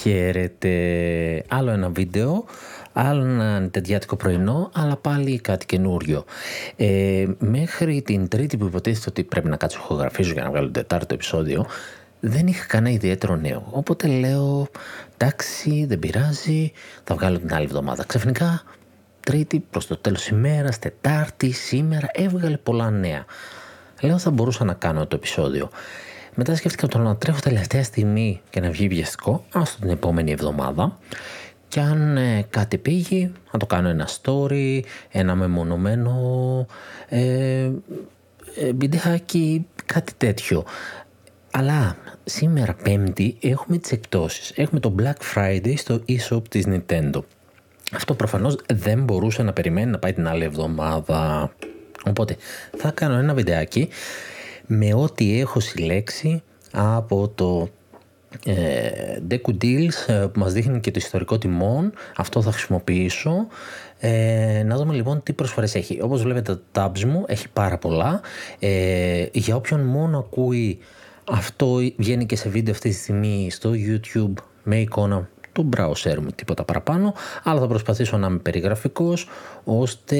Χαίρετε. Άλλο ένα βίντεο, άλλο ένα τεντιάτικο πρωινό, αλλά πάλι κάτι καινούριο. Ε, μέχρι την τρίτη που υποτίθεται ότι πρέπει να κάτσω ηχογραφίζω για να βγάλω το τετάρτο επεισόδιο, δεν είχα κανένα ιδιαίτερο νέο. Οπότε λέω, εντάξει, δεν πειράζει, θα βγάλω την άλλη εβδομάδα. Ξαφνικά, τρίτη προς το τέλος ημέρας, τετάρτη, σήμερα, έβγαλε πολλά νέα. Λέω θα μπορούσα να κάνω το επεισόδιο. Μετά σκέφτηκα το να τρέχω τελευταία στιγμή και να βγει βιαστικό, άστο την επόμενη εβδομάδα. Και αν ε, κάτι πήγε, να το κάνω ένα story, ένα μεμονωμένο ε, ε, βιντεάκι, κάτι τέτοιο. Αλλά σήμερα πέμπτη έχουμε τις εκπτώσεις. Έχουμε το Black Friday στο e-shop της Nintendo. Αυτό προφανώς δεν μπορούσε να περιμένει να πάει την άλλη εβδομάδα. Οπότε θα κάνω ένα βιντεάκι με ό,τι έχω συλλέξει από το ε, Deku Deals ε, που μας δείχνει και το ιστορικό τιμών. Αυτό θα χρησιμοποιήσω. Ε, να δούμε λοιπόν τι προσφορές έχει. Όπως βλέπετε τα tabs μου έχει πάρα πολλά. Ε, για όποιον μόνο ακούει αυτό βγαίνει και σε βίντεο αυτή τη στιγμή στο YouTube με εικόνα του browser μου τίποτα παραπάνω αλλά θα προσπαθήσω να είμαι περιγραφικός ώστε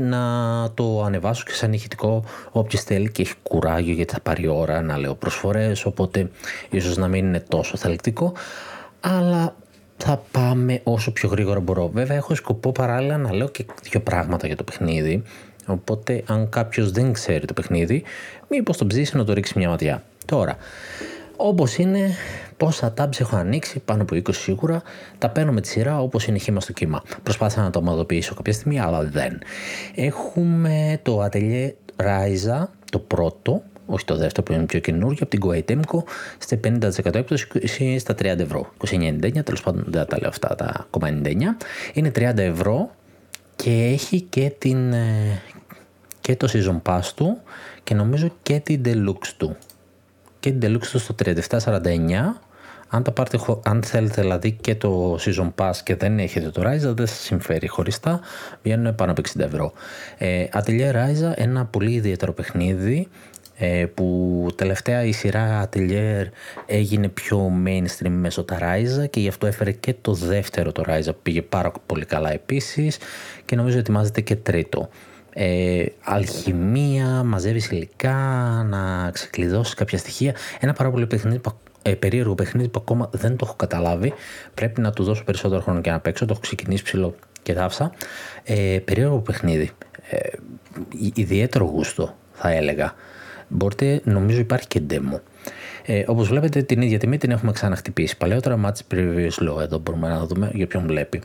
να το ανεβάσω και σαν ηχητικό όποιο θέλει και έχει κουράγιο γιατί θα πάρει ώρα να λέω προσφορές οπότε ίσως να μην είναι τόσο θελκτικό αλλά θα πάμε όσο πιο γρήγορα μπορώ. Βέβαια έχω σκοπό παράλληλα να λέω και δύο πράγματα για το παιχνίδι οπότε αν κάποιος δεν ξέρει το παιχνίδι μήπως το ψήσει να το ρίξει μια ματιά. Τώρα, όπως είναι, πόσα tabs έχω ανοίξει, πάνω από 20 σίγουρα, τα παίρνω με τη σειρά όπως είναι χήμα στο κύμα. Προσπάθησα να το ομαδοποιήσω κάποια στιγμή, αλλά δεν. Έχουμε το Atelier Ryza, το πρώτο, όχι το δεύτερο που είναι πιο καινούργιο, από την Kuwait Emco, σε 50% έκπτωση στα 30 ευρώ. 29,99, τέλος πάντων δεν τα λέω αυτά τα 99. Είναι 30 ευρώ και έχει και, την, ε, και το season pass του και νομίζω και την deluxe του και την Deluxe στο 3749. Αν, τα πάρετε, αν θέλετε δηλαδή και το Season Pass και δεν έχετε το Ryza δεν σας συμφέρει χωριστά, βγαίνουν πάνω από 60 ευρώ. Ε, Atelier Ryza, ένα πολύ ιδιαίτερο παιχνίδι ε, που τελευταία η σειρά Atelier έγινε πιο mainstream μέσω τα Ryza και γι' αυτό έφερε και το δεύτερο το Ryza που πήγε πάρα πολύ καλά επίσης και νομίζω ετοιμάζεται και τρίτο ε, αλχημία, μαζεύεις υλικά, να ξεκλειδώσεις κάποια στοιχεία. Ένα πάρα πολύ παιχνίδι, ε, περίεργο παιχνίδι που ακόμα δεν το έχω καταλάβει. Πρέπει να του δώσω περισσότερο χρόνο και να παίξω. Το έχω ξεκινήσει ψηλό και δάφσα. Ε, περίεργο παιχνίδι. Ε, ιδιαίτερο γούστο θα έλεγα. Μπορείτε, νομίζω υπάρχει και demo. Ε, Όπως βλέπετε, την ίδια τιμή την έχουμε ξαναχτυπήσει. Παλαιότερα Match Previous Low, εδώ μπορούμε να δούμε για ποιον βλέπει.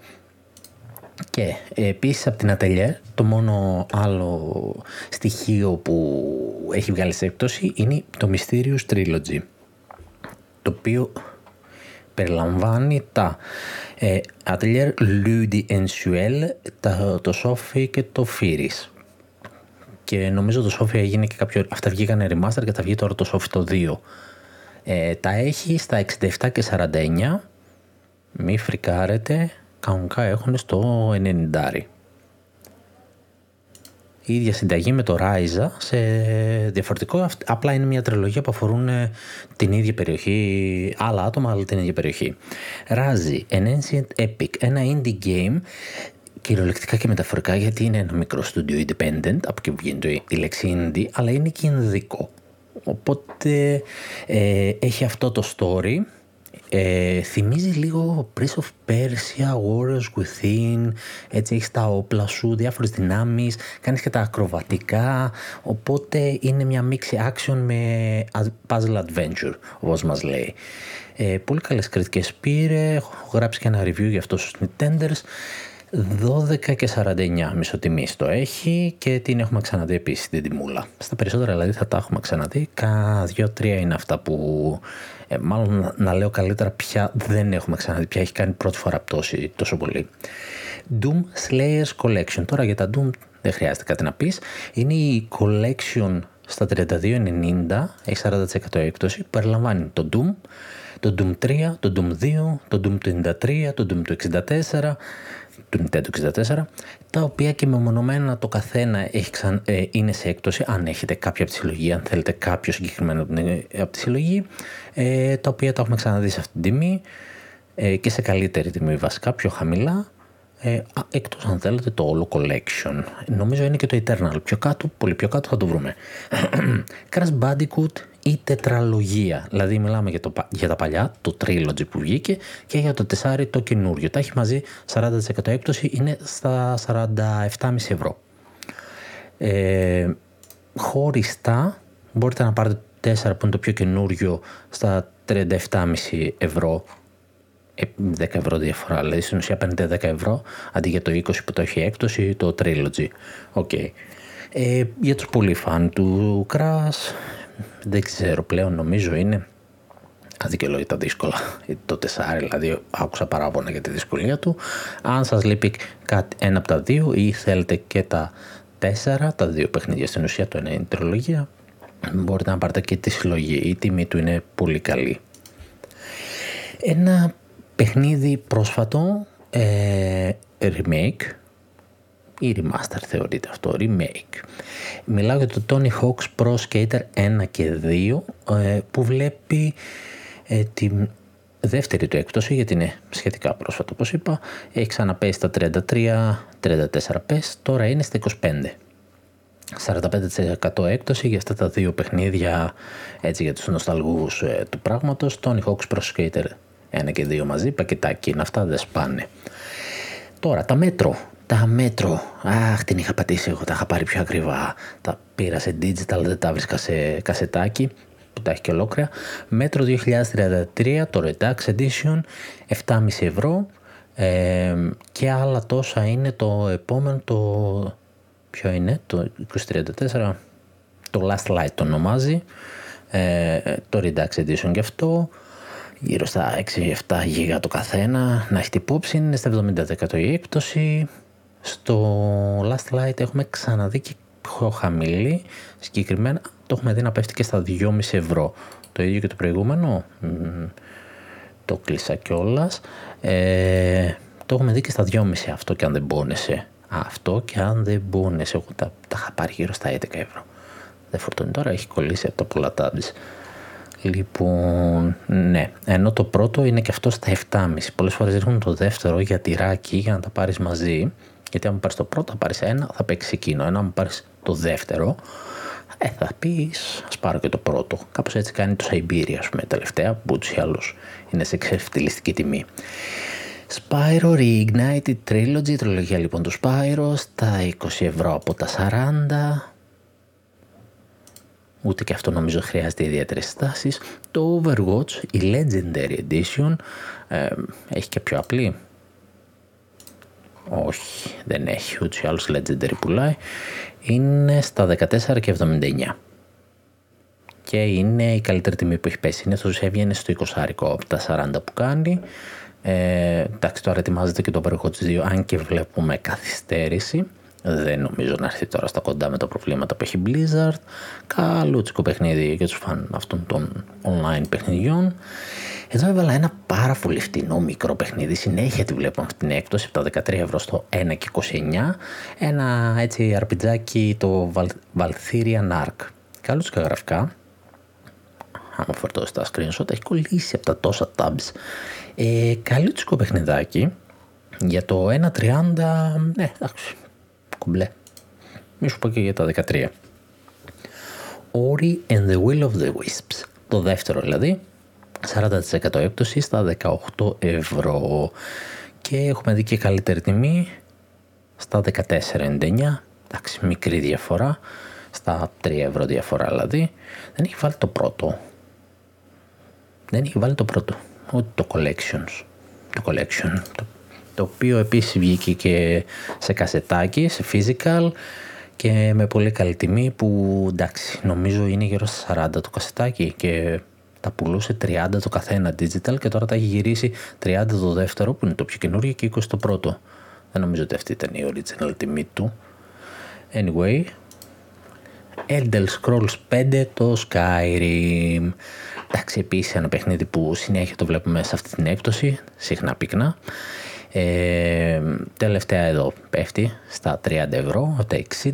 Και επίσης από την ατελιέ το μόνο άλλο στοιχείο που έχει βγάλει σε έκπτωση είναι το Mysterious Trilogy το οποίο περιλαμβάνει τα ε, Atelier Ludi Ensuel, το Sophie και το Firis. Και νομίζω το Sophie έγινε και κάποιο... Αυτά βγήκαν remaster και θα βγει τώρα το Sophie το 2. Ε, τα έχει στα 67 και 49. Μη φρικάρετε κανονικά έχουν στο 90. Η ίδια συνταγή με το Ράιζα σε διαφορετικό, απλά είναι μια τριλογία που αφορούν ε, την ίδια περιοχή, άλλα άτομα, αλλά την ίδια περιοχή. Ράζι, an Ancient Epic, ένα indie game κυριολεκτικά και μεταφορικά γιατί είναι ένα μικρό studio independent, από εκεί βγαίνει η λέξη indie, αλλά είναι και ειδικό. Οπότε ε, έχει αυτό το story ε, θυμίζει λίγο Prince of Persia, Warriors Within, έτσι έχεις τα όπλα σου, διάφορες δυνάμεις, κάνεις και τα ακροβατικά, οπότε είναι μια μίξη action με puzzle adventure, όπως μας λέει. Ε, πολύ καλές κριτικές πήρε, έχω γράψει και ένα review για αυτό στους Nintenders. 12 και 49 μισοτιμή το έχει και την έχουμε ξαναδεί επίσης την τιμούλα. Στα περισσότερα δηλαδή θα τα έχουμε ξαναδεί. Κα δύο-τρία είναι αυτά που ε, μάλλον να λέω καλύτερα πια δεν έχουμε ξαναδεί, πια έχει κάνει πρώτη φορά πτώση τόσο πολύ. Doom Slayers Collection. Τώρα για τα Doom δεν χρειάζεται κάτι να πεις. Είναι η collection στα 32,90, έχει 40% έκπτωση, περιλαμβάνει το Doom, το Doom 3, το Doom 2, το Doom του 93, το Doom του 64, του Nintendo 64, τα οποία και μεμονωμένα το καθένα έχει ξαν, ε, είναι σε έκπτωση, αν έχετε κάποια από τη συλλογή, αν θέλετε κάποιο συγκεκριμένο από τη συλλογή, ε, τα οποία τα έχουμε ξαναδεί σε αυτή την τιμή. ε, και σε καλύτερη τιμή βασικά, πιο χαμηλά, ε, εκτός αν θέλετε το όλο collection. Νομίζω είναι και το Eternal. Πιο κάτω, πολύ πιο κάτω θα το βρούμε. Crash Bandicoot η τετραλογία. Δηλαδή μιλάμε για, το, για τα παλιά, το trilogy που βγήκε και για το τεσάρι το καινούριο. Τα έχει μαζί 40% έκπτωση, είναι στα 47,5 ευρώ. Ε, χωριστά μπορείτε να πάρετε το 4 που είναι το πιο καινούριο στα 37,5 ευρώ 10 ε, ευρώ διαφορά, δηλαδή στην ουσία παίρνετε 10 ευρώ αντί για το 20 που το έχει έκπτωση το Trilogy. Okay. Ε, για τους πολύ φαν του Crash δεν ξέρω πλέον νομίζω είναι αδικαιολόγητα δύσκολα. Το 4 δηλαδή άκουσα παράπονα για τη δυσκολία του. Αν σας λείπει κάτι, ένα από τα δύο ή θέλετε και τα τέσσερα, τα δύο παιχνίδια στην ουσία, το ένα είναι η τριλογία, μπορείτε να πάρετε και τη συλλογή. Η τιμή του είναι πολύ καλή. Ένα παιχνίδι πρόσφατο, ε, remake, ή remaster θεωρείται αυτό, remake. Μιλάω για το Tony Hawk's Pro Skater 1 και 2 ε, που βλέπει ε, την δεύτερη του έκπτωση γιατί είναι σχετικά πρόσφατο όπως είπα. Έχει ξαναπέσει στα 33, 34 πες, τώρα είναι στα 25. 45% έκπτωση για αυτά τα δύο παιχνίδια έτσι για τους νοσταλγούς ε, του πράγματος. Tony Hawk's Pro Skater 1 και 2 μαζί, πακετάκι είναι αυτά, δεν σπάνε. Τώρα τα μέτρο τα μέτρο, αχ την είχα πατήσει εγώ, τα είχα πάρει πιο ακριβά. Τα πήρα σε digital, δεν τα βρίσκα σε κασετάκι που τα έχει και ολόκληρα. Μέτρο 2033, το Redux Edition, 7,5 ευρώ. Ε, και άλλα τόσα είναι το επόμενο, το... Ποιο είναι, το 2034, το Last Light το ονομάζει. Ε, το Redux Edition και αυτό γύρω στα 6-7 γίγα το καθένα να έχει υπόψη είναι στα 70% η έκπτωση στο Last Light έχουμε ξαναδεί και πιο χαμηλή. Συγκεκριμένα το έχουμε δει να πέφτει και στα 2,5 ευρώ. Το ίδιο και το προηγούμενο. Το κλείσα κιόλας. Ε, το έχουμε δει και στα 2,5 αυτό και αν δεν πόνεσαι. Αυτό και αν δεν πόνεσαι. Εγώ τα, τα είχα πάρει γύρω στα 11 ευρώ. Δεν φορτώνει τώρα, έχει κολλήσει από τα πολλά tabs. Λοιπόν, ναι. Ενώ το πρώτο είναι και αυτό στα 7,5. Πολλές φορές ρίχνουν το δεύτερο για τυράκι για να τα πάρεις μαζί. Γιατί αν μου πάρεις το πρώτο, θα πάρεις ένα, θα παίξεις εκείνο. Ενώ αν μου πάρεις το δεύτερο, ε, θα πεις, ας πάρω και το πρώτο. Κάπως έτσι κάνει το Siberia, ας πούμε, τελευταία, που ούτως ή άλλως είναι σε ξεφτυλιστική τιμή. Spyro Reignited Trilogy, η τριλογία λοιπόν του Spyro, στα 20 ευρώ από τα 40. Ούτε και αυτό νομίζω χρειάζεται ιδιαίτερες στάσεις. Το Overwatch, η Legendary Edition, ε, έχει και πιο απλή. Όχι, δεν έχει. Ούτως ή άλλως Legendary πουλάει. Είναι στα 14 και 79. Και είναι η καλύτερη τιμή που έχει πέσει. Είναι στο έβγαινε στο 20 από τα 40 που κάνει. Ε, εντάξει, τώρα ετοιμάζεται και το Overwatch 2, αν και βλέπουμε καθυστέρηση. Δεν νομίζω να έρθει τώρα στα κοντά με τα προβλήματα που έχει Blizzard. Καλούτσικο παιχνίδι για τους φαν αυτών των online παιχνιδιών. Εδώ έβαλα ένα πάρα πολύ φτηνό μικρό παιχνίδι. Συνέχεια τη βλέπω αυτή την έκπτωση από τα 13 ευρώ στο 1 και 29. Ένα έτσι αρπιτζάκι το Valthyrian Ark. Καλούτσικα γραφικά. Άμα φορτώσει τα screenshot, έχει κολλήσει από τα τόσα tabs. Ε, καλούτσικο παιχνιδάκι. Για το 1.30, ναι, εντάξει, κουμπλέ. Μη σου πω και για τα 13. Ori and the Will of the Wisps. Το δεύτερο δηλαδή, 40% έπτωση στα 18 ευρώ. Και έχουμε δει και καλύτερη τιμή στα 14,99. Εντάξει, μικρή διαφορά. Στα 3 ευρώ διαφορά δηλαδή. Δεν έχει βάλει το πρώτο. Δεν έχει βάλει το πρώτο. Ούτε το collections. Το collection. Το, το οποίο επίσης βγήκε και σε κασετάκι, σε physical και με πολύ καλή τιμή που εντάξει νομίζω είναι γύρω στα 40 το κασετάκι και τα πουλούσε 30 το καθένα digital και τώρα τα έχει γυρίσει 30 το δεύτερο που είναι το πιο καινούργιο και 20 το πρώτο. Δεν νομίζω ότι αυτή ήταν η original τιμή του. Anyway, Elder Scrolls 5 το Skyrim. Εντάξει, επίσης ένα παιχνίδι που συνέχεια το βλέπουμε σε αυτή την έκπτωση, συχνά πυκνά. Ε, τελευταία εδώ πέφτει στα 30 ευρώ, από τα 60.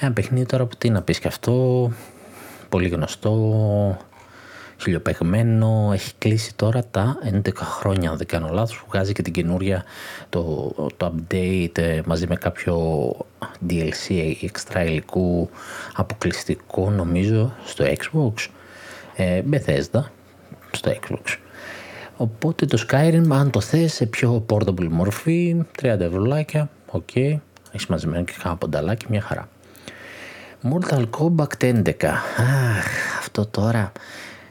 Ένα παιχνίδι τώρα που τι να πεις και αυτό, πολύ γνωστό, χιλιοπεγμένο, έχει κλείσει τώρα τα 11 χρόνια, αν δεν κάνω λάθος, που βγάζει και την καινούρια, το, το update ε, μαζί με κάποιο DLC εξτρα υλικού αποκλειστικό νομίζω στο Xbox, ε, Bethesda στο Xbox. Οπότε το Skyrim αν το θες σε πιο portable μορφή, 30 ευρώ, OK, okay. έχεις μαζεμένο και κάνα πονταλάκι, μια χαρά. Mortal Kombat 11. Αχ, αυτό τώρα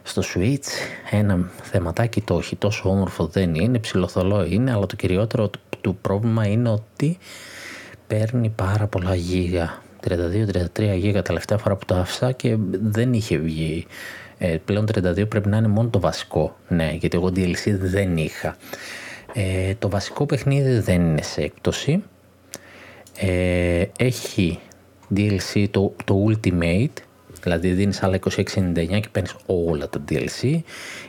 στο Switch ένα θεματάκι το έχει τόσο όμορφο δεν είναι, ψιλοθολό είναι, αλλά το κυριότερο του πρόβλημα είναι ότι παίρνει πάρα πολλά γίγα. 32-33 γίγα τελευταία φορά που το άφησα και δεν είχε βγει. Ε, πλέον 32 πρέπει να είναι μόνο το βασικό. Ναι, γιατί εγώ DLC δεν είχα. Ε, το βασικό παιχνίδι δεν είναι σε έκπτωση. Ε, έχει DLC το, το Ultimate, δηλαδή δίνεις άλλα 26,99 και παίρνεις όλα τα DLC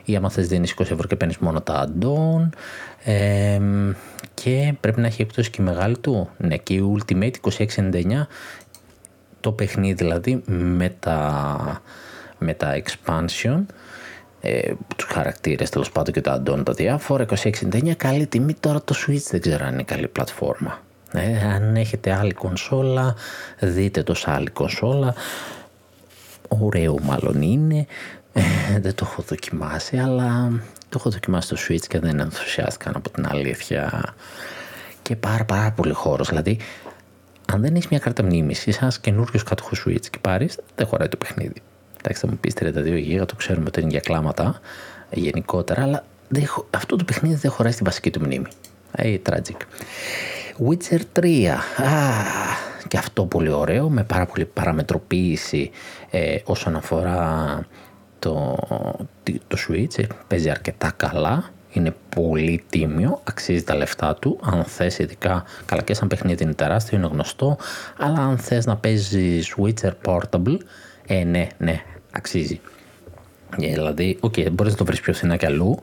ή άμα θες δίνεις 20 ευρώ και παίρνεις μόνο τα add-on. Ε, και πρέπει να έχει έκπτωση και η μεγάλη του. Ναι, και η Ultimate 26,99 το παιχνίδι δηλαδή με τα, με τα expansion. Ε, του χαρακτήρες τέλος πάντων και τα add-on τα διάφορα. 26,99 καλή τιμή. Τώρα το Switch δεν ξέρω αν είναι καλή πλατφόρμα. Ε, αν έχετε άλλη κονσόλα, δείτε το σε άλλη κονσόλα. Ωραίο μάλλον είναι. Ε, δεν το έχω δοκιμάσει, αλλά το έχω δοκιμάσει στο Switch και δεν ενθουσιάστηκαν από την αλήθεια. Και πάρα πάρα πολύ χώρος. Δηλαδή, αν δεν έχεις μια κάρτα μνήμης, είσαι ένας καινούριος κάτοχος Switch και πάρεις, δεν χωράει το παιχνίδι. Εντάξει, θα μου πεις 32 GB, το ξέρουμε ότι είναι για κλάματα γενικότερα, αλλά αυτό το παιχνίδι δεν χωράει στη βασική του μνήμη. Hey, tragic. Witcher 3. Α, και αυτό πολύ ωραίο με πάρα πολύ παραμετροποίηση ε, όσον αφορά το, το Switch. Ε, παίζει αρκετά καλά. Είναι πολύ τίμιο, αξίζει τα λεφτά του. Αν θες ειδικά, καλά και σαν παιχνίδι είναι τεράστιο, είναι γνωστό. Αλλά αν θες να παίζει Witcher Portable, ε, ναι, ναι, αξίζει. Ε, δηλαδή, OK, okay, μπορείς να το βρεις πιο φθηνά κι αλλού,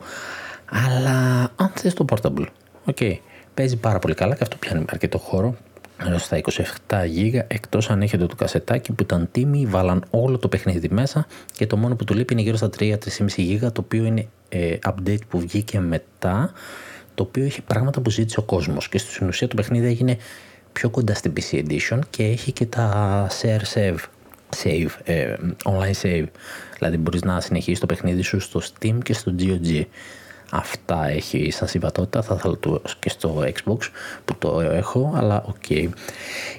αλλά αν θες το Portable, OK. Okay παίζει πάρα πολύ καλά και αυτό πιάνει αρκετό χώρο έως στα 27 γίγα εκτός αν έχετε το κασετάκι που ήταν τίμια, βάλαν όλο το παιχνίδι μέσα και το μόνο που του λείπει είναι γύρω στα 3-3,5 γίγα το οποίο είναι ε, update που βγήκε μετά το οποίο έχει πράγματα που ζήτησε ο κόσμος. Και στην ουσία το παιχνίδι έγινε πιο κοντά στην PC Edition και έχει και τα share save, save ε, online save. Δηλαδή μπορείς να συνεχίσεις το παιχνίδι σου στο Steam και στο GOG αυτά έχει σαν συμβατότητα, θα ήθελα το και στο Xbox που το έχω, αλλά OK. Okay.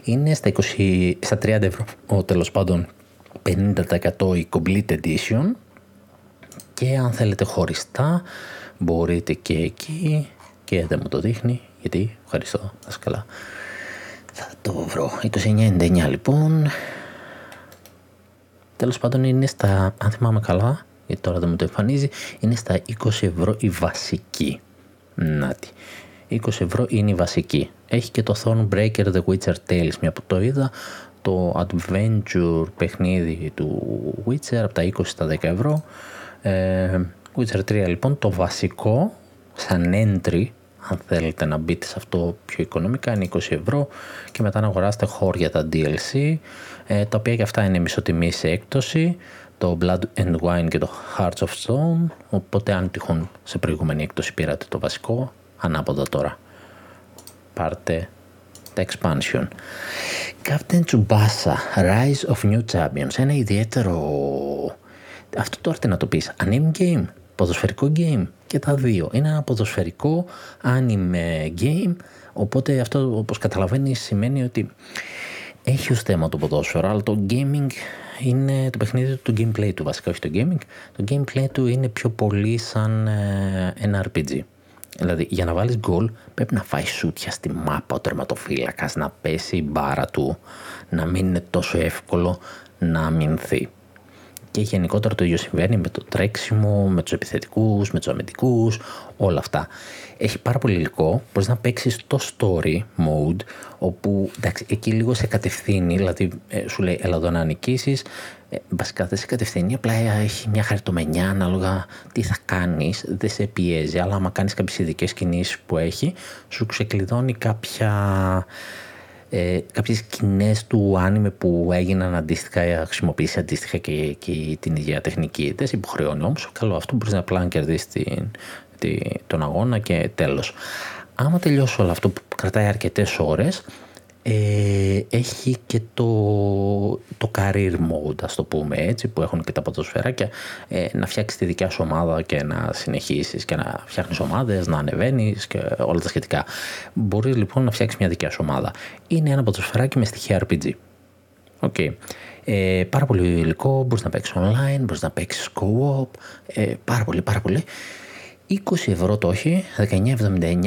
Είναι στα, 20, στα 30 ευρώ, ο τέλος πάντων 50% η Complete Edition και αν θέλετε χωριστά μπορείτε και εκεί και δεν μου το δείχνει γιατί ευχαριστώ, καλά. Θα το βρω. 29,99 λοιπόν. Τέλος πάντων είναι στα, αν θυμάμαι καλά, γιατί τώρα δεν μου το εμφανίζει, είναι στα 20 ευρώ η βασική. Νάτι. 20 ευρώ είναι η βασική. Έχει και το Thornbreaker The Witcher Tales, μια που το είδα, το adventure παιχνίδι του Witcher από τα 20 στα 10 ευρώ. Ε, Witcher 3 λοιπόν, το βασικό, σαν entry, αν θέλετε να μπείτε σε αυτό πιο οικονομικά, είναι 20 ευρώ και μετά να αγοράσετε χώρια τα DLC, ε, τα οποία και αυτά είναι μισοτιμή σε έκπτωση το Blood and Wine και το Hearts of Stone, οπότε αν τυχόν σε προηγούμενη έκδοση πήρατε το βασικό, ανάποδα τώρα. Πάρτε τα expansion. Captain Tsubasa, Rise of New Champions, ένα ιδιαίτερο... Αυτό τώρα τι να το πεις, anime game, ποδοσφαιρικό game και τα δύο. Είναι ένα ποδοσφαιρικό anime game, οπότε αυτό όπως καταλαβαίνεις σημαίνει ότι έχει ως θέμα το ποδόσφαιρο, αλλά το gaming είναι το παιχνίδι του gameplay του βασικά, όχι το gaming. Το gameplay του είναι πιο πολύ σαν ε, ένα RPG. Δηλαδή για να βάλεις γκολ πρέπει να φάεις σούτια στη μάπα ο τερματοφύλακας, να πέσει η μπάρα του, να μην είναι τόσο εύκολο να αμυνθεί. Και γενικότερα το ίδιο συμβαίνει με το τρέξιμο, με τους επιθετικούς, με τους αμυντικούς, όλα αυτά. Έχει πάρα πολύ υλικό, μπορείς να παίξεις το story mode, όπου εντάξει, εκεί λίγο σε κατευθύνει, δηλαδή ε, σου λέει έλα εδώ να νικήσεις, ε, βασικά δεν σε κατευθύνει, απλά έχει μια χαριτομενιά ανάλογα τι θα κάνεις, δεν σε πιέζει, αλλά άμα κάνεις κάποιες ειδικές κινήσεις που έχει, σου ξεκλειδώνει κάποια ε, κάποιες σκηνές του άνιμε που έγιναν αντίστοιχα, χρησιμοποιήσει αντίστοιχα και, και την ίδια τεχνική. Δεν σε υποχρεώνει όμως, καλό αυτό μπορείς να απλά να κερδίσεις την, τον αγώνα και τέλος. Άμα τελειώσει όλο αυτό που κρατάει αρκετές ώρες, ε, έχει και το, το career mode, ας το πούμε έτσι, που έχουν και τα ποδοσφαιράκια, ε, να φτιάξεις τη δικιά σου ομάδα και να συνεχίσεις και να φτιάχνεις ομάδες, να ανεβαίνεις και όλα τα σχετικά. Μπορείς λοιπόν να φτιάξεις μια δικιά σου ομάδα. Είναι ένα ποδοσφαιράκι με στοιχεία RPG. Okay. Ε, πάρα πολύ υλικό, μπορείς να παίξεις online, μπορείς να παίξεις co-op, ε, πάρα πολύ, πάρα πολύ. 20 ευρώ το έχει, 19,79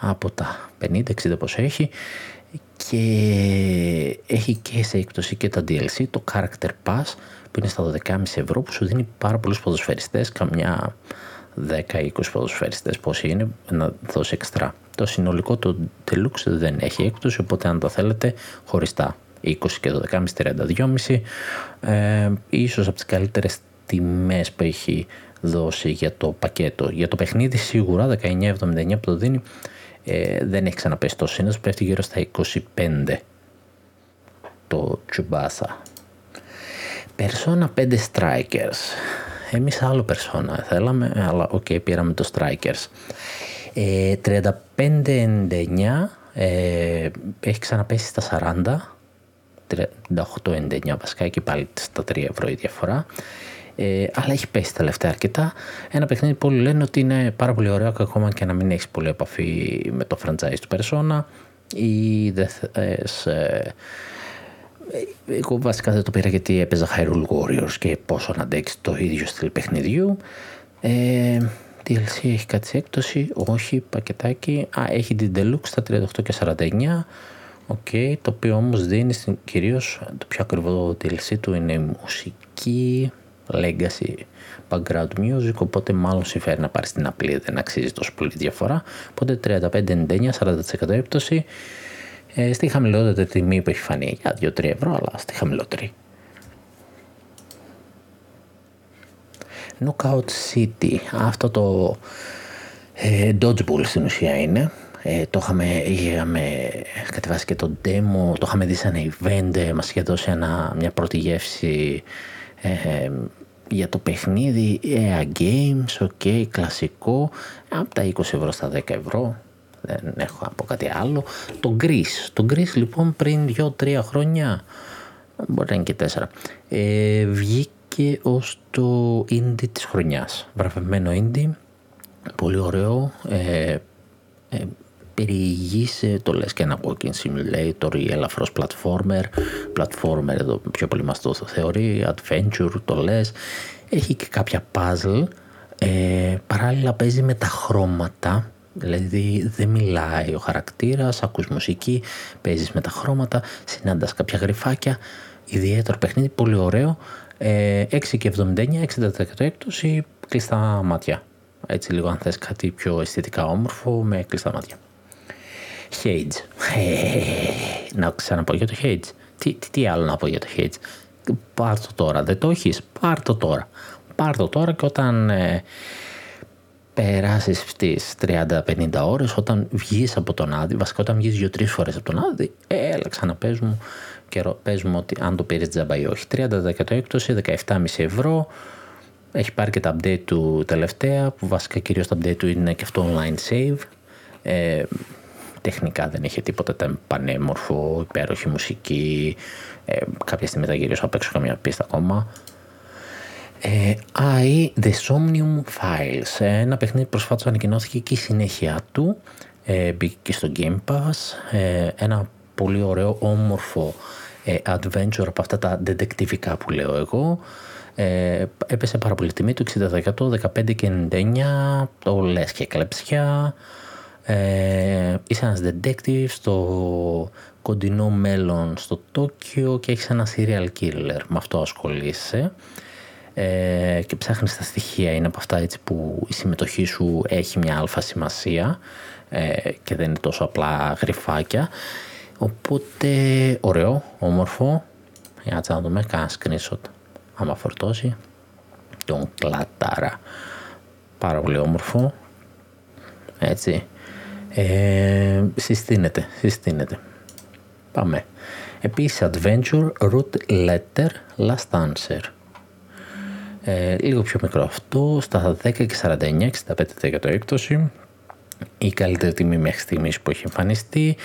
από τα 50-60 πόσο έχει και έχει και σε έκπτωση και τα DLC, το Character Pass που είναι στα 12,5 ευρώ που σου δίνει πάρα πολλούς ποδοσφαιριστές, καμιά 10-20 ποδοσφαιριστές πόσοι είναι, να δώσει εξτρά. Το συνολικό το Deluxe δεν έχει έκπτωση, οπότε αν το θέλετε χωριστά 20 και 12,5, 32,5 ε, ίσως από τις καλύτερες τιμές που έχει δώσει για το πακέτο. Για το παιχνίδι σίγουρα 19,79 που το δίνει ε, δεν έχει ξαναπέσει το σύνος, πέφτει γύρω στα 25 το τσουμπάσα. Persona 5 Strikers. Εμείς άλλο Persona θέλαμε, αλλά OK, okay, πήραμε το Strikers. Ε, 35,99 ε, έχει ξαναπέσει στα 40. 38,99 βασικά και πάλι στα 3 ευρώ η διαφορά ε, αλλά έχει πέσει τελευταία αρκετά. Ένα παιχνίδι που όλοι λένε ότι είναι πάρα πολύ ωραίο και ακόμα και να μην έχεις πολύ επαφή με το franchise του Persona ή δεν θες, ε, εγώ βασικά δεν το πήρα γιατί έπαιζα Hyrule Warriors και πόσο να αντέξει το ίδιο στυλ παιχνιδιού. Ε, DLC έχει κάτι σε έκπτωση, όχι, πακετάκι. Α, έχει την Deluxe στα 38 και 49. OK, okay, το οποίο όμως δίνει κυρίως το πιο ακριβό DLC του είναι η μουσική, legacy background music, οπότε μάλλον συμφέρει να πάρει την απλή, δεν αξίζει τόσο πολύ διαφορά. Οπότε 35-99, 40% έκπτωση. Ε, στη χαμηλότερη τιμή που έχει φανεί για 2-3 ευρώ, αλλά στη χαμηλότερη. Knockout City, αυτό το ε, Dodgeball στην ουσία είναι. Ε, το είχαμε, είχαμε κατεβάσει και το demo, το είχαμε δει σε ένα event, μας είχε δώσει ένα, μια πρώτη γεύση ε, για το παιχνίδι EA Games, ok, κλασικό, από τα 20 ευρώ στα 10 ευρώ, δεν έχω από κάτι άλλο. Το Greece, το Greece λοιπόν πριν 2-3 χρόνια, μπορεί να είναι και 4, ε, βγήκε ως το indie της χρονιάς, βραβευμένο indie, πολύ ωραίο, ε, ε, περιηγείσαι, το λες και ένα walking simulator ή ελαφρώς platformer, platformer εδώ πιο πολύ μας το θεωρεί, adventure το λες, έχει και κάποια puzzle, ε, παράλληλα παίζει με τα χρώματα, δηλαδή δεν μιλάει ο χαρακτήρας, ακούς μουσική, παίζεις με τα χρώματα, συνάντας κάποια γρυφάκια, ιδιαίτερο παιχνίδι, πολύ ωραίο, ε, 6,79, 60% έκπτωση, κλειστά μάτια. Έτσι λίγο αν θες κάτι πιο αισθητικά όμορφο με κλειστά μάτια. Hades. να ξαναπώ για το Hades. Τι, τι, τι, άλλο να πω για το Hades. Πάρ το τώρα. Δεν το έχεις; Πάρ το τώρα. Πάρ το τώρα και όταν ε, περάσεις τι 30-50 ώρες, όταν βγεις από τον Άδη, βασικά όταν βγεις 2-3 φορές από τον Άδη, έλα ξαναπες μου και πες μου ότι αν το πήρες τζαμπά ή όχι. 30% έκπτωση, 17,5 ευρώ. Έχει πάρει και τα update του τελευταία, που βασικά κυρίως τα update του είναι και αυτό online save. Ε, τεχνικά δεν είχε τίποτα πανέμορφο, υπέροχη μουσική, ε, κάποια στιγμή θα γυρίσω απ' έξω καμία πίστα ακόμα. Ε, I, The Somnium Files, ένα παιχνίδι προσφάτως ανακοινώθηκε και η συνέχεια του, ε, μπήκε και στο Game Pass, ε, ένα πολύ ωραίο, όμορφο ε, adventure από αυτά τα detectivικά που λέω εγώ, ε, έπεσε πάρα πολύ τιμή του 60%, 15 και 99, το λες και κλεψιά, ε, είσαι ένας detective στο κοντινό μέλλον στο Τόκιο και έχεις ένα serial killer. Με αυτό ασχολείσαι ε, και ψάχνεις τα στοιχεία. Είναι από αυτά έτσι που η συμμετοχή σου έχει μια αλφα σημασία ε, και δεν είναι τόσο απλά γρυφάκια. Οπότε ωραίο, όμορφο. Για να δούμε, κάνα screenshot άμα φορτώσει. Τον κλατάρα. Πάρα πολύ όμορφο. Έτσι. Ε, συστήνεται, συστήνεται. Πάμε. Επίσης Adventure Root Letter Last Answer. Ε, λίγο πιο μικρό αυτό, στα 10 και 49, 65% έκπτωση. Η καλύτερη τιμή μέχρι στιγμής που έχει εμφανιστεί.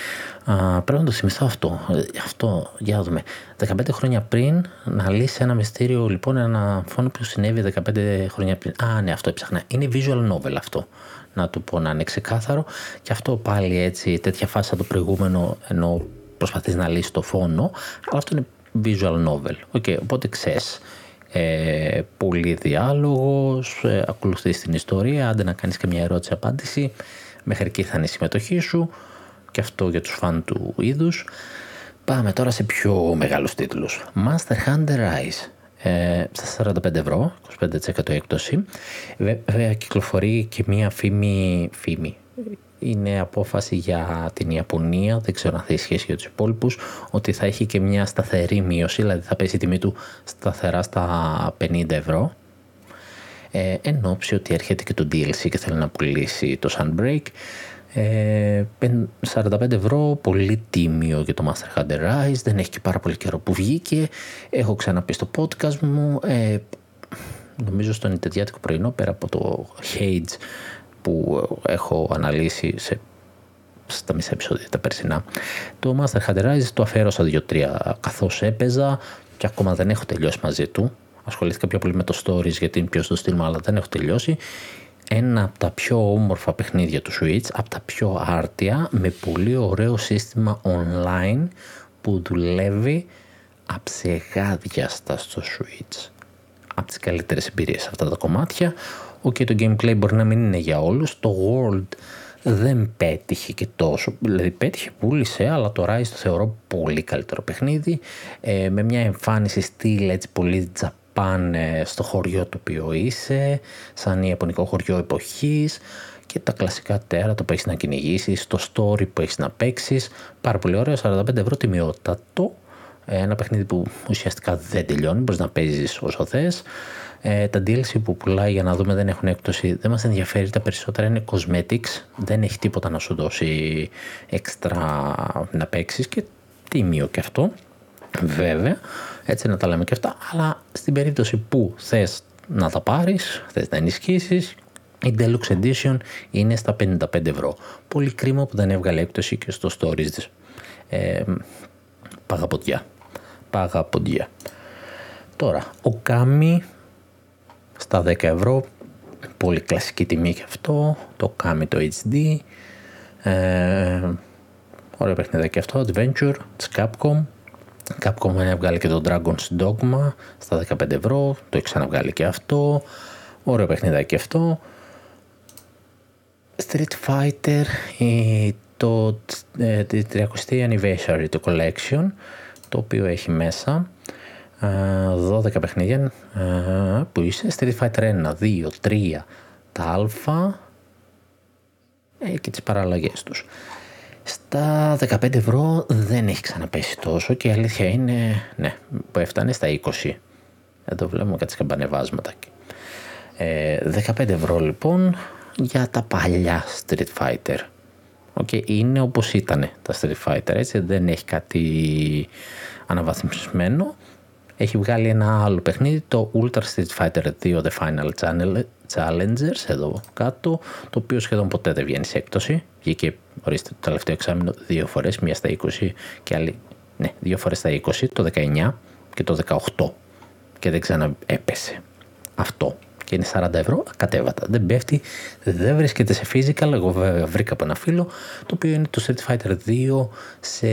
Α, πρέπει να το θυμηθώ αυτό. Ε, αυτό, για να δούμε. 15 χρόνια πριν να λύσει ένα μυστήριο, λοιπόν, ένα φόνο που συνέβη 15 χρόνια πριν. Α, ναι, αυτό έψαχνα. Είναι visual novel αυτό. Να του πω να είναι ξεκάθαρο. Και αυτό πάλι έτσι, τέτοια φάση από το προηγούμενο, ενώ προσπαθείς να λύσεις το φόνο. Αλλά αυτό είναι visual novel. Okay, οπότε ξέρεις ε, πολύ διάλογος, ε, ακολουθείς την ιστορία, άντε να κάνεις και μια ερώτηση-απάντηση, μέχρι εκεί θα είναι η συμμετοχή σου και αυτό για τους φαν του είδους. Πάμε τώρα σε πιο μεγάλους τίτλους. Master Hunter Rise. Ε, στα 45 ευρώ, 25% έκπτωση. Βέβαια κυκλοφορεί και μία φήμη, φήμη, είναι απόφαση για την Ιαπωνία, δεν ξέρω αν θα ισχύσει για τους υπόλοιπους, ότι θα έχει και μια σταθερή μείωση, δηλαδή θα πέσει η τιμή του σταθερά στα 50 ευρώ. Ε, εν ώψη ότι έρχεται και το DLC και θέλει να πουλήσει το Sunbreak. Ε, 45 ευρώ, πολύ τίμιο για το Master Hunter Rise, δεν έχει και πάρα πολύ καιρό που βγήκε. Έχω ξαναπεί στο podcast μου, ε, νομίζω στον Ιτεδιάτικο πρωινό, πέρα από το Hades που έχω αναλύσει σε, στα μισά επεισόδια τα περσινά. Το Master Hunter Rise το αφαίρωσα δύο-τρία καθώς έπαιζα και ακόμα δεν έχω τελειώσει μαζί του. Ασχολήθηκα πιο πολύ με το stories γιατί είναι πιο στο στυλ μου αλλά δεν έχω τελειώσει. Ένα από τα πιο όμορφα παιχνίδια του Switch, από τα πιο άρτια, με πολύ ωραίο σύστημα online που δουλεύει αψεγάδιαστα στο Switch. Από τις καλύτερες εμπειρίες αυτά τα κομμάτια. Okay, το gameplay μπορεί να μην είναι για όλους, το World δεν πέτυχε και τόσο, δηλαδή πέτυχε, πούλησε, αλλά το Rise το θεωρώ πολύ καλύτερο παιχνίδι, ε, με μια εμφάνιση στυλ έτσι πολύ Japan ε, στο χωριό το οποίο είσαι, σαν ιαπωνικό χωριό εποχής και τα κλασικά τέρατα που έχεις να κυνηγήσεις, το story που έχεις να παίξεις. Πάρα πολύ ωραίο, 45 ευρώ τιμιότατο. Ε, ένα παιχνίδι που ουσιαστικά δεν τελειώνει, μπορείς να παίζεις όσο θες. Ε, τα DLC που πουλάει για να δούμε δεν έχουν έκπτωση. Δεν μας ενδιαφέρει, τα περισσότερα είναι cosmetics. Δεν έχει τίποτα να σου δώσει έξτρα να παίξεις και τίμιο και αυτό. Βέβαια, έτσι να τα λέμε και αυτά. Αλλά στην περίπτωση που θες να τα πάρεις, θες να ενισχύσεις, η Deluxe Edition είναι στα 55 ευρώ. Πολύ κρίμα που δεν έβγαλε έκπτωση και στο stories της. Ε, παγαποντιά. Παγαποντιά. Τώρα, ο Κάμι στα 10 ευρώ. Πολύ κλασική τιμή και αυτό. Το Kami το HD. Ε, ωραίο παιχνίδι και αυτό. Adventure της Capcom. Capcom έχει βγάλει και το Dragon's Dogma στα 15 ευρώ. Το έχει ξαναβγάλει και αυτό. Ωραίο παιχνίδι και αυτό. Street Fighter, το, ε, 30 anniversary το collection, το οποίο έχει μέσα 12 παιχνίδια που είσαι Street Fighter 1, 2, 3, τα α ε, και τις παραλλαγές τους. Στα 15 ευρώ δεν έχει ξαναπέσει τόσο και η αλήθεια είναι ναι, που έφτανε στα 20. Εδώ βλέπουμε κάτι σκαμπανεβάσματα. Ε, 15 ευρώ λοιπόν για τα παλιά Street Fighter. Okay, είναι όπως ήταν τα Street Fighter, έτσι δεν έχει κάτι αναβαθμισμένο έχει βγάλει ένα άλλο παιχνίδι, το Ultra Street Fighter 2 The Final Challengers, εδώ κάτω, το οποίο σχεδόν ποτέ δεν βγαίνει σε έκπτωση. Βγήκε, ορίστε, το τελευταίο εξάμεινο δύο φορές, μία στα 20 και άλλη, ναι, δύο φορές στα 20, το 19 και το 18 και δεν ξαναέπεσε. Αυτό και είναι 40 ευρώ, κατέβατα. Δεν πέφτει, δεν βρίσκεται σε physical. Εγώ βέβαια βρήκα από ένα φίλο, το οποίο είναι το Street Fighter 2 σε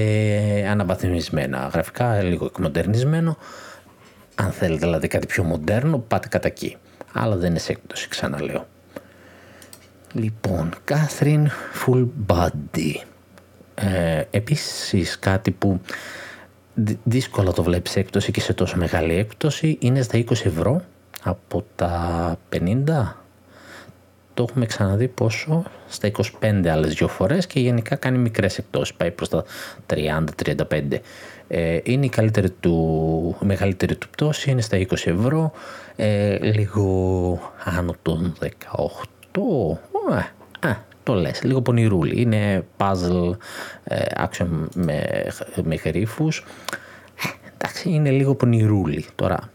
αναβαθμισμένα γραφικά, λίγο εκμοντερνισμένο. Αν θέλετε δηλαδή κάτι πιο μοντέρνο, πάτε κατά εκεί. Αλλά δεν είναι σε έκπτωση, ξαναλέω. Λοιπόν, Catherine Full Body. Ε, επίσης κάτι που δύσκολα το βλέπεις έκπτωση και σε τόσο μεγάλη έκπτωση είναι στα 20 ευρώ από τα 50 το έχουμε ξαναδεί πόσο; Στα 25 άλλες δύο φορές και γενικά κάνει μικρές εκτόσεις πάει προς τα 30-35 ε, είναι η, καλύτερη του, η μεγαλύτερη του πτώση, είναι στα 20 ευρώ, ε, λίγο άνω των 18, ε, το αυτό λες, λίγο πονηρούλι. Είναι puzzle ε, action με, με γρίφους. Ε, εντάξει, είναι λίγο πονηρούλι. Τώρα,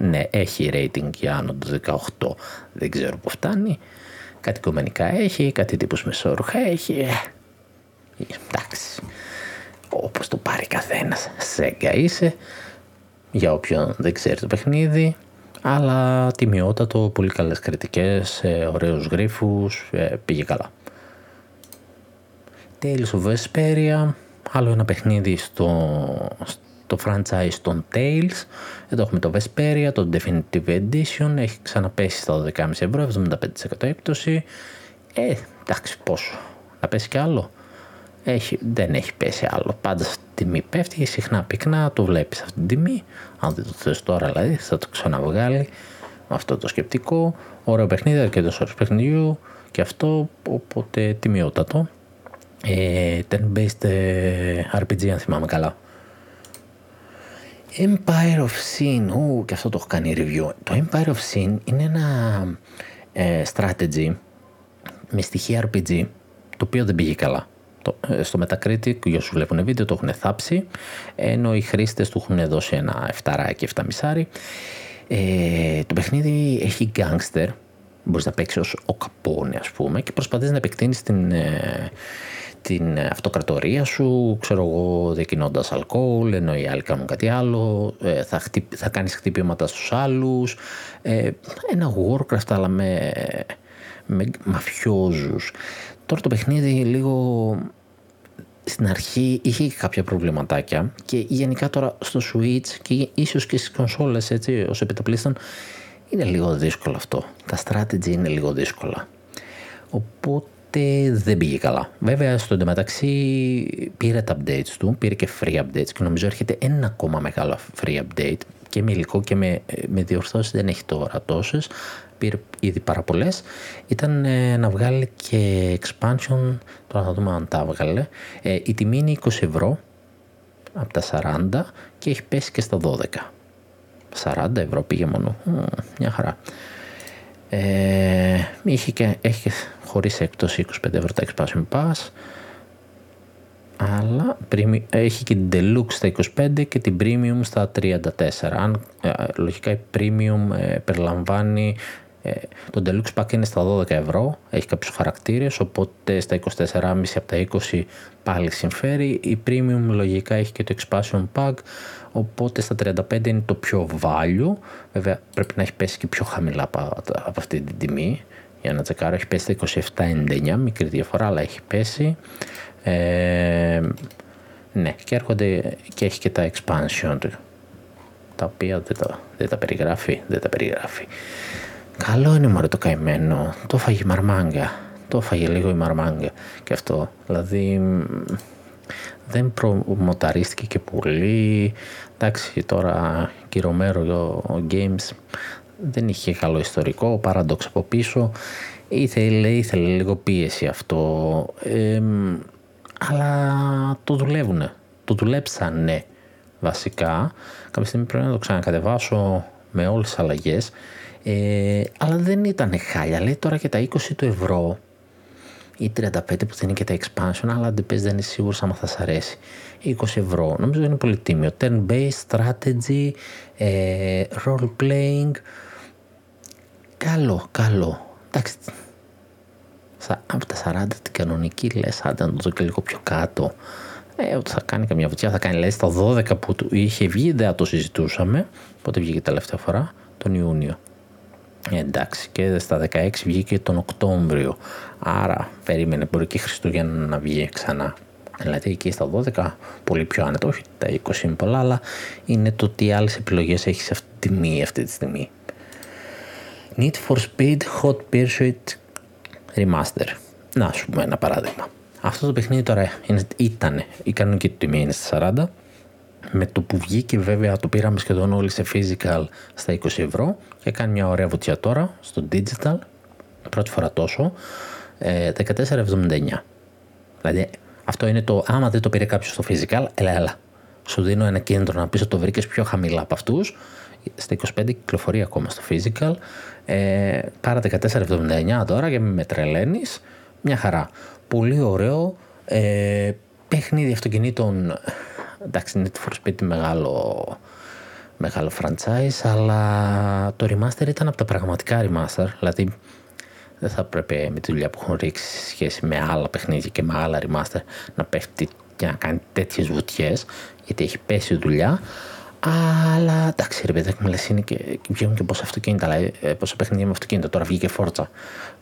ναι, έχει rating για άνω το 18. Δεν ξέρω που φτάνει. Κάτι κομμενικά έχει, κάτι τύπους μεσόρουχα έχει. Ε, εντάξει, όπως το πάρει καθένας. Σέγγα είσαι, για όποιον δεν ξέρει το παιχνίδι αλλά τιμιότατο, πολύ καλές κριτικές, ε, ωραίους γρίφους, ε, πήγε καλά. Tales of Vesperia, άλλο ένα παιχνίδι στο, στο franchise των Tales. Εδώ έχουμε το Vesperia, το Definitive Edition, έχει ξαναπέσει στα 12,5 ευρώ, 75% έκπτωση. Ε, εντάξει πόσο, να πέσει κι άλλο. Έχει, δεν έχει πέσει άλλο. Πάντα στη τιμή πέφτει, συχνά πυκνά το βλέπεις αυτή την τιμή. Αν δεν το θες τώρα δηλαδή θα το ξαναβγάλει με αυτό το σκεπτικό. Ωραίο παιχνίδι, αρκετός όρο παιχνιδιού και αυτό οπότε τιμιότατο. Ε, turn-based ε, RPG αν θυμάμαι καλά. Empire of Sin, ου, και αυτό το έχω κάνει review. Το Empire of Sin είναι ένα ε, strategy με στοιχεία RPG, το οποίο δεν πήγε καλά. Ε, στο Metacritic, για όσους βλέπουν βίντεο, το έχουν θάψει, ενώ οι χρήστες του έχουν δώσει ένα 7 και 7 μισάρι. Ε, το παιχνίδι έχει γκάγκστερ, μπορείς να παίξεις ως ο καπόνι ας πούμε και προσπαθείς να επεκτείνεις την, ε, την αυτοκρατορία σου, ξέρω εγώ, διακινώντας αλκοόλ, ενώ οι άλλοι κάνουν κάτι άλλο, ε, θα, χτυπ, θα κάνεις χτυπήματα στους άλλους, ε, ένα Warcraft αλλά με, με μαφιόζους. Τώρα το παιχνίδι λίγο στην αρχή είχε κάποια προβληματάκια και γενικά τώρα στο Switch και ίσως και στις κονσόλες έτσι ως επιταπλίστων είναι λίγο δύσκολο αυτό. Τα strategy είναι λίγο δύσκολα. Οπότε δεν πήγε καλά. Βέβαια στο εντωμεταξύ πήρε τα updates του, πήρε και free updates και νομίζω έρχεται ένα ακόμα μεγάλο free update και με υλικό και με, με διορθώσεις δεν έχει τώρα τόσες πήρε ήδη πάρα πολλές. Ήταν ε, να βγάλει και expansion, τώρα θα δούμε αν τα βγάλε. Ε, η τιμή είναι 20 ευρώ από τα 40 και έχει πέσει και στα 12. 40 ευρώ πήγε μόνο. μια χαρά. Ε, είχε και, έχει χωρίς έκπτωση 25 ευρώ τα expansion pass αλλά έχει και την Deluxe στα 25 και την Premium στα 34. Αν, ε, λογικά η Premium ε, περιλαμβάνει ε, το Deluxe Pack είναι στα 12 ευρώ, έχει κάποιους χαρακτήρες, οπότε στα 24,5 από τα 20 πάλι συμφέρει. Η Premium λογικά έχει και το Expansion Pack, οπότε στα 35 είναι το πιο value. Βέβαια πρέπει να έχει πέσει και πιο χαμηλά από, αυτή την τιμή. Για να τσεκάρω έχει πέσει στα 27,99, μικρή διαφορά, αλλά έχει πέσει. Ε, ναι, και έρχονται και έχει και τα expansion τα οποία δεν τα, δεν τα περιγράφει, δεν τα περιγράφει. Καλό είναι μωρέ το καημένο. Το φάγει η μαρμάγκα. Το φάγει λίγο η μαρμάγκα. Και αυτό. Δηλαδή δεν προμοταρίστηκε και πολύ. Εντάξει τώρα κυρωμέρο Games δεν είχε καλό ιστορικό. Παράδοξο από πίσω. Ήθελε, ήθελε λίγο πίεση αυτό. αλλά το δουλεύουνε. Το δουλέψανε βασικά. Κάποια στιγμή πρέπει να το ξανακατεβάσω με όλες τις αλλαγές ε, αλλά δεν ήταν χάλια. Λέει τώρα και τα 20 του ευρώ ή 35 που δεν είναι και τα expansion, αλλά αν δεν είναι σίγουρος άμα θα σα αρέσει. 20 ευρώ. Νομίζω είναι πολύ τίμιο. Turn-based, strategy, ε, role playing. Καλό, καλό. Εντάξει. Από τα 40 την κανονική λες, άντε να το δω και λίγο πιο κάτω. Ε, ότι θα κάνει καμιά βουτιά, θα κάνει λέει στα 12 που είχε βγει, δεν το συζητούσαμε. Πότε βγήκε τελευταία φορά, τον Ιούνιο. Εντάξει, και στα 16 βγήκε τον Οκτώβριο. Άρα περίμενε μπορεί και Χριστούγεννα να βγει ξανά. Δηλαδή εκεί στα 12 πολύ πιο άνετα. Όχι τα 20 είναι πολλά, αλλά είναι το τι άλλες επιλογές έχει αυτή τη τιμή αυτή τη στιγμή. Need for Speed Hot Pursuit Remaster. Να σου πούμε ένα παράδειγμα. Αυτό το παιχνίδι τώρα είναι, ήταν, η κανονική του τιμή είναι στα 40 με το που βγήκε βέβαια το πήραμε σχεδόν όλοι σε physical στα 20 ευρώ και κάνει μια ωραία βουτιά τώρα στο digital, πρώτη φορά τόσο, 14,79. Ε, δηλαδή αυτό είναι το άμα δεν το πήρε κάποιος στο physical, έλα έλα. Σου δίνω ένα κίνητρο να πεις ότι το βρήκες πιο χαμηλά από αυτούς. Στα 25 κυκλοφορεί ακόμα στο physical. Ε, πάρα 14,79 τώρα και με τρελαίνεις. μια χαρά. Πολύ ωραίο. Ε, παιχνίδι αυτοκινήτων. Εντάξει, είναι for Speed μεγάλο, μεγάλο franchise, αλλά το remaster ήταν από τα πραγματικά remaster. Δηλαδή, δεν θα πρέπει με τη δουλειά που έχουν ρίξει σε σχέση με άλλα παιχνίδια και με άλλα remaster να πέφτει και να κάνει τέτοιες βουτιές, γιατί έχει πέσει η δουλειά. Αλλά εντάξει, ρε παιδάκι μου λες είναι και βγαίνουν και πόσα αυτοκίνητα, αλλά ε, πόσα παιχνίδια με αυτοκίνητα. Τώρα βγήκε Forza,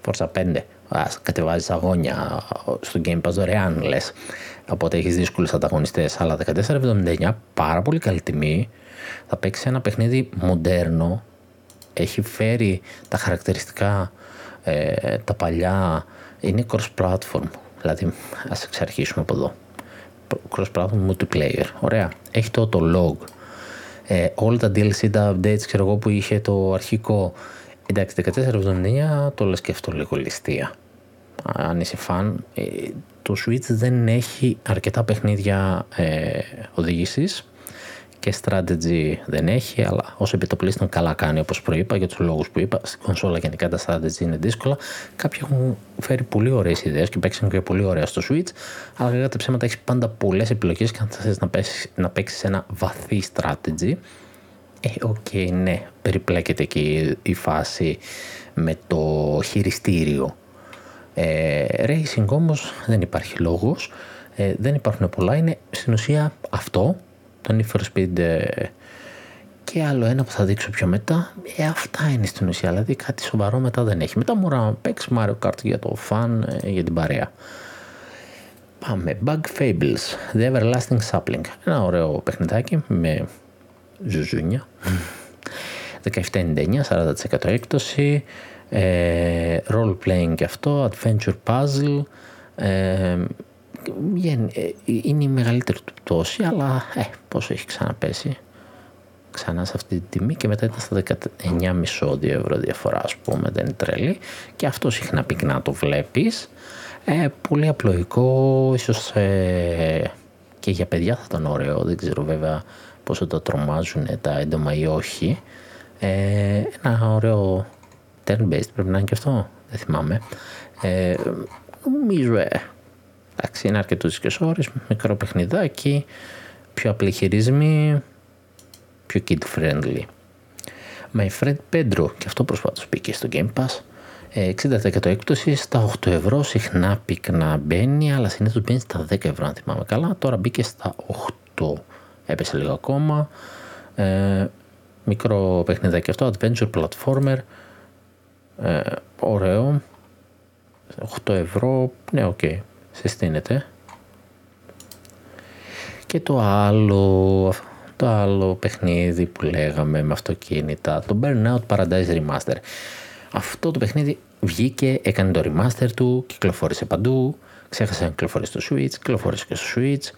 Forza 5. Α, κατεβάζεις αγώνια στο Game Pass δωρεάν, λες. Οπότε έχεις δύσκολους ανταγωνιστές. Αλλά 14,79 πάρα πολύ καλή τιμή. Θα παίξει ένα παιχνίδι μοντέρνο. Έχει φέρει τα χαρακτηριστικά ε, τα παλιά. Είναι cross-platform. Δηλαδή, ας εξαρχίσουμε από εδώ. Cross-platform multiplayer. Ωραία. Έχει το, το log ε, όλα τα DLC, τα updates ξέρω εγώ, που είχε το αρχικό. Εντάξει, 1479 το λες και αυτό λίγο ληστεία. Αν είσαι φαν, ε, το Switch δεν έχει αρκετά παιχνίδια ε, οδήγησης και strategy δεν έχει, αλλά ως επί το πλείστον καλά κάνει όπως προείπα για τους λόγους που είπα. Στην κονσόλα γενικά τα strategy είναι δύσκολα. Κάποιοι έχουν φέρει πολύ ωραίες ιδέες και παίξαν και πολύ ωραία στο Switch, αλλά για τα ψέματα έχεις πάντα πολλές επιλογές και αν θες να παίξεις, να παίξεις ένα βαθύ strategy, ε, OK, okay, ναι, περιπλέκεται εκεί η φάση με το χειριστήριο. Ε, racing όμως δεν υπάρχει λόγος, ε, δεν υπάρχουν πολλά, είναι στην ουσία αυτό το Need for Speed ε, και άλλο ένα που θα δείξω πιο μετά. Ε, αυτά είναι στην ουσία. Δηλαδή κάτι σοβαρό μετά δεν έχει. Μετά μου να παίξει Mario Kart για το φαν, ε, για την παρέα. Πάμε. Bug Fables. The Everlasting Sapling. Ένα ωραίο παιχνιδάκι με ζουζούνια. 17,99, 40% έκπτωση. Ε, role playing και αυτό. Adventure puzzle. Ε, ε, είναι η μεγαλύτερη του πτώση, αλλά ε, πόσο έχει ξαναπέσει ξανά σε αυτή τη τιμή και μετά ήταν στα 19,5 ευρώ διαφορά ας πούμε, δεν είναι τρελή και αυτό συχνά πυκνά το βλέπεις. Ε, πολύ απλοϊκό, ίσως ε, και για παιδιά θα ήταν ωραίο, δεν ξέρω βέβαια πόσο το τρομάζουν τα έντομα ή όχι. Ε, ένα ωραίο turn-based πρέπει να είναι και αυτό, δεν θυμάμαι. Ε, νομίζω ε, Εντάξει, είναι αρκετό και ώρε, μικρό παιχνιδάκι, πιο απλή χειρισμοί, πιο kid friendly. My friend Pedro, και αυτό προσφάτω μπήκε στο Game Pass. 60% έκπτωση στα 8 ευρώ, συχνά πυκνά μπαίνει, αλλά συνήθως μπαίνει στα 10 ευρώ, αν θυμάμαι καλά. Τώρα μπήκε στα 8, έπεσε λίγο ακόμα. Ε, μικρό παιχνιδάκι αυτό, adventure platformer. Ε, ωραίο. 8 ευρώ, ναι, OK. Okay συστήνεται. Και το άλλο, το άλλο παιχνίδι που λέγαμε με αυτοκίνητα, το Burnout Paradise Remaster. Αυτό το παιχνίδι βγήκε, έκανε το remaster του, κυκλοφόρησε παντού, ξέχασε να κυκλοφορήσει στο Switch, κυκλοφόρησε και στο Switch.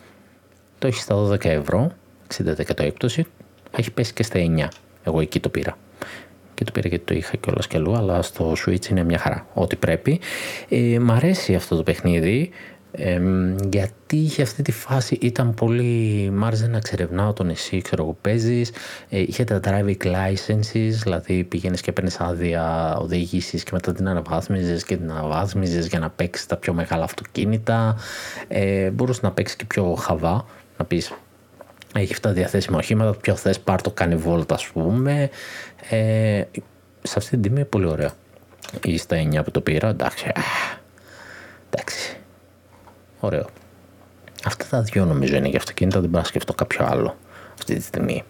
Το έχει στα 12 ευρώ, 60% έκπτωση, έχει πέσει και στα 9. Εγώ εκεί το πήρα και το πήρα γιατί το είχα κιόλας κι αλλού, αλλά στο Switch είναι μια χαρά. Ό,τι πρέπει. Ε, μ' αρέσει αυτό το παιχνίδι. Ε, γιατί είχε αυτή τη φάση, ήταν πολύ. Μ' άρεσε να ξερευνάω τον εσύ, ξέρω εγώ, παίζεις. Ε, είχε τα driving licenses, δηλαδή πήγαινε και έπαιρνε άδεια οδήγηση και μετά την αναβάθμιζες και την αναβάθμιζες για να παίξεις τα πιο μεγάλα αυτοκίνητα. Ε, μπορούσες να παίξεις και πιο χαβά, να πεις έχει αυτά διαθέσιμα οχήματα, ποιο θες πάρ το κάνει βόλτα ας πούμε. Ε, σε αυτή την τιμή είναι πολύ ωραίο. Ή στα 9 που το πήρα, εντάξει. εντάξει. Ωραίο. Αυτά τα δυο νομίζω είναι για αυτοκίνητα, δεν μπορώ να σκεφτώ κάποιο άλλο αυτή τη στιγμή.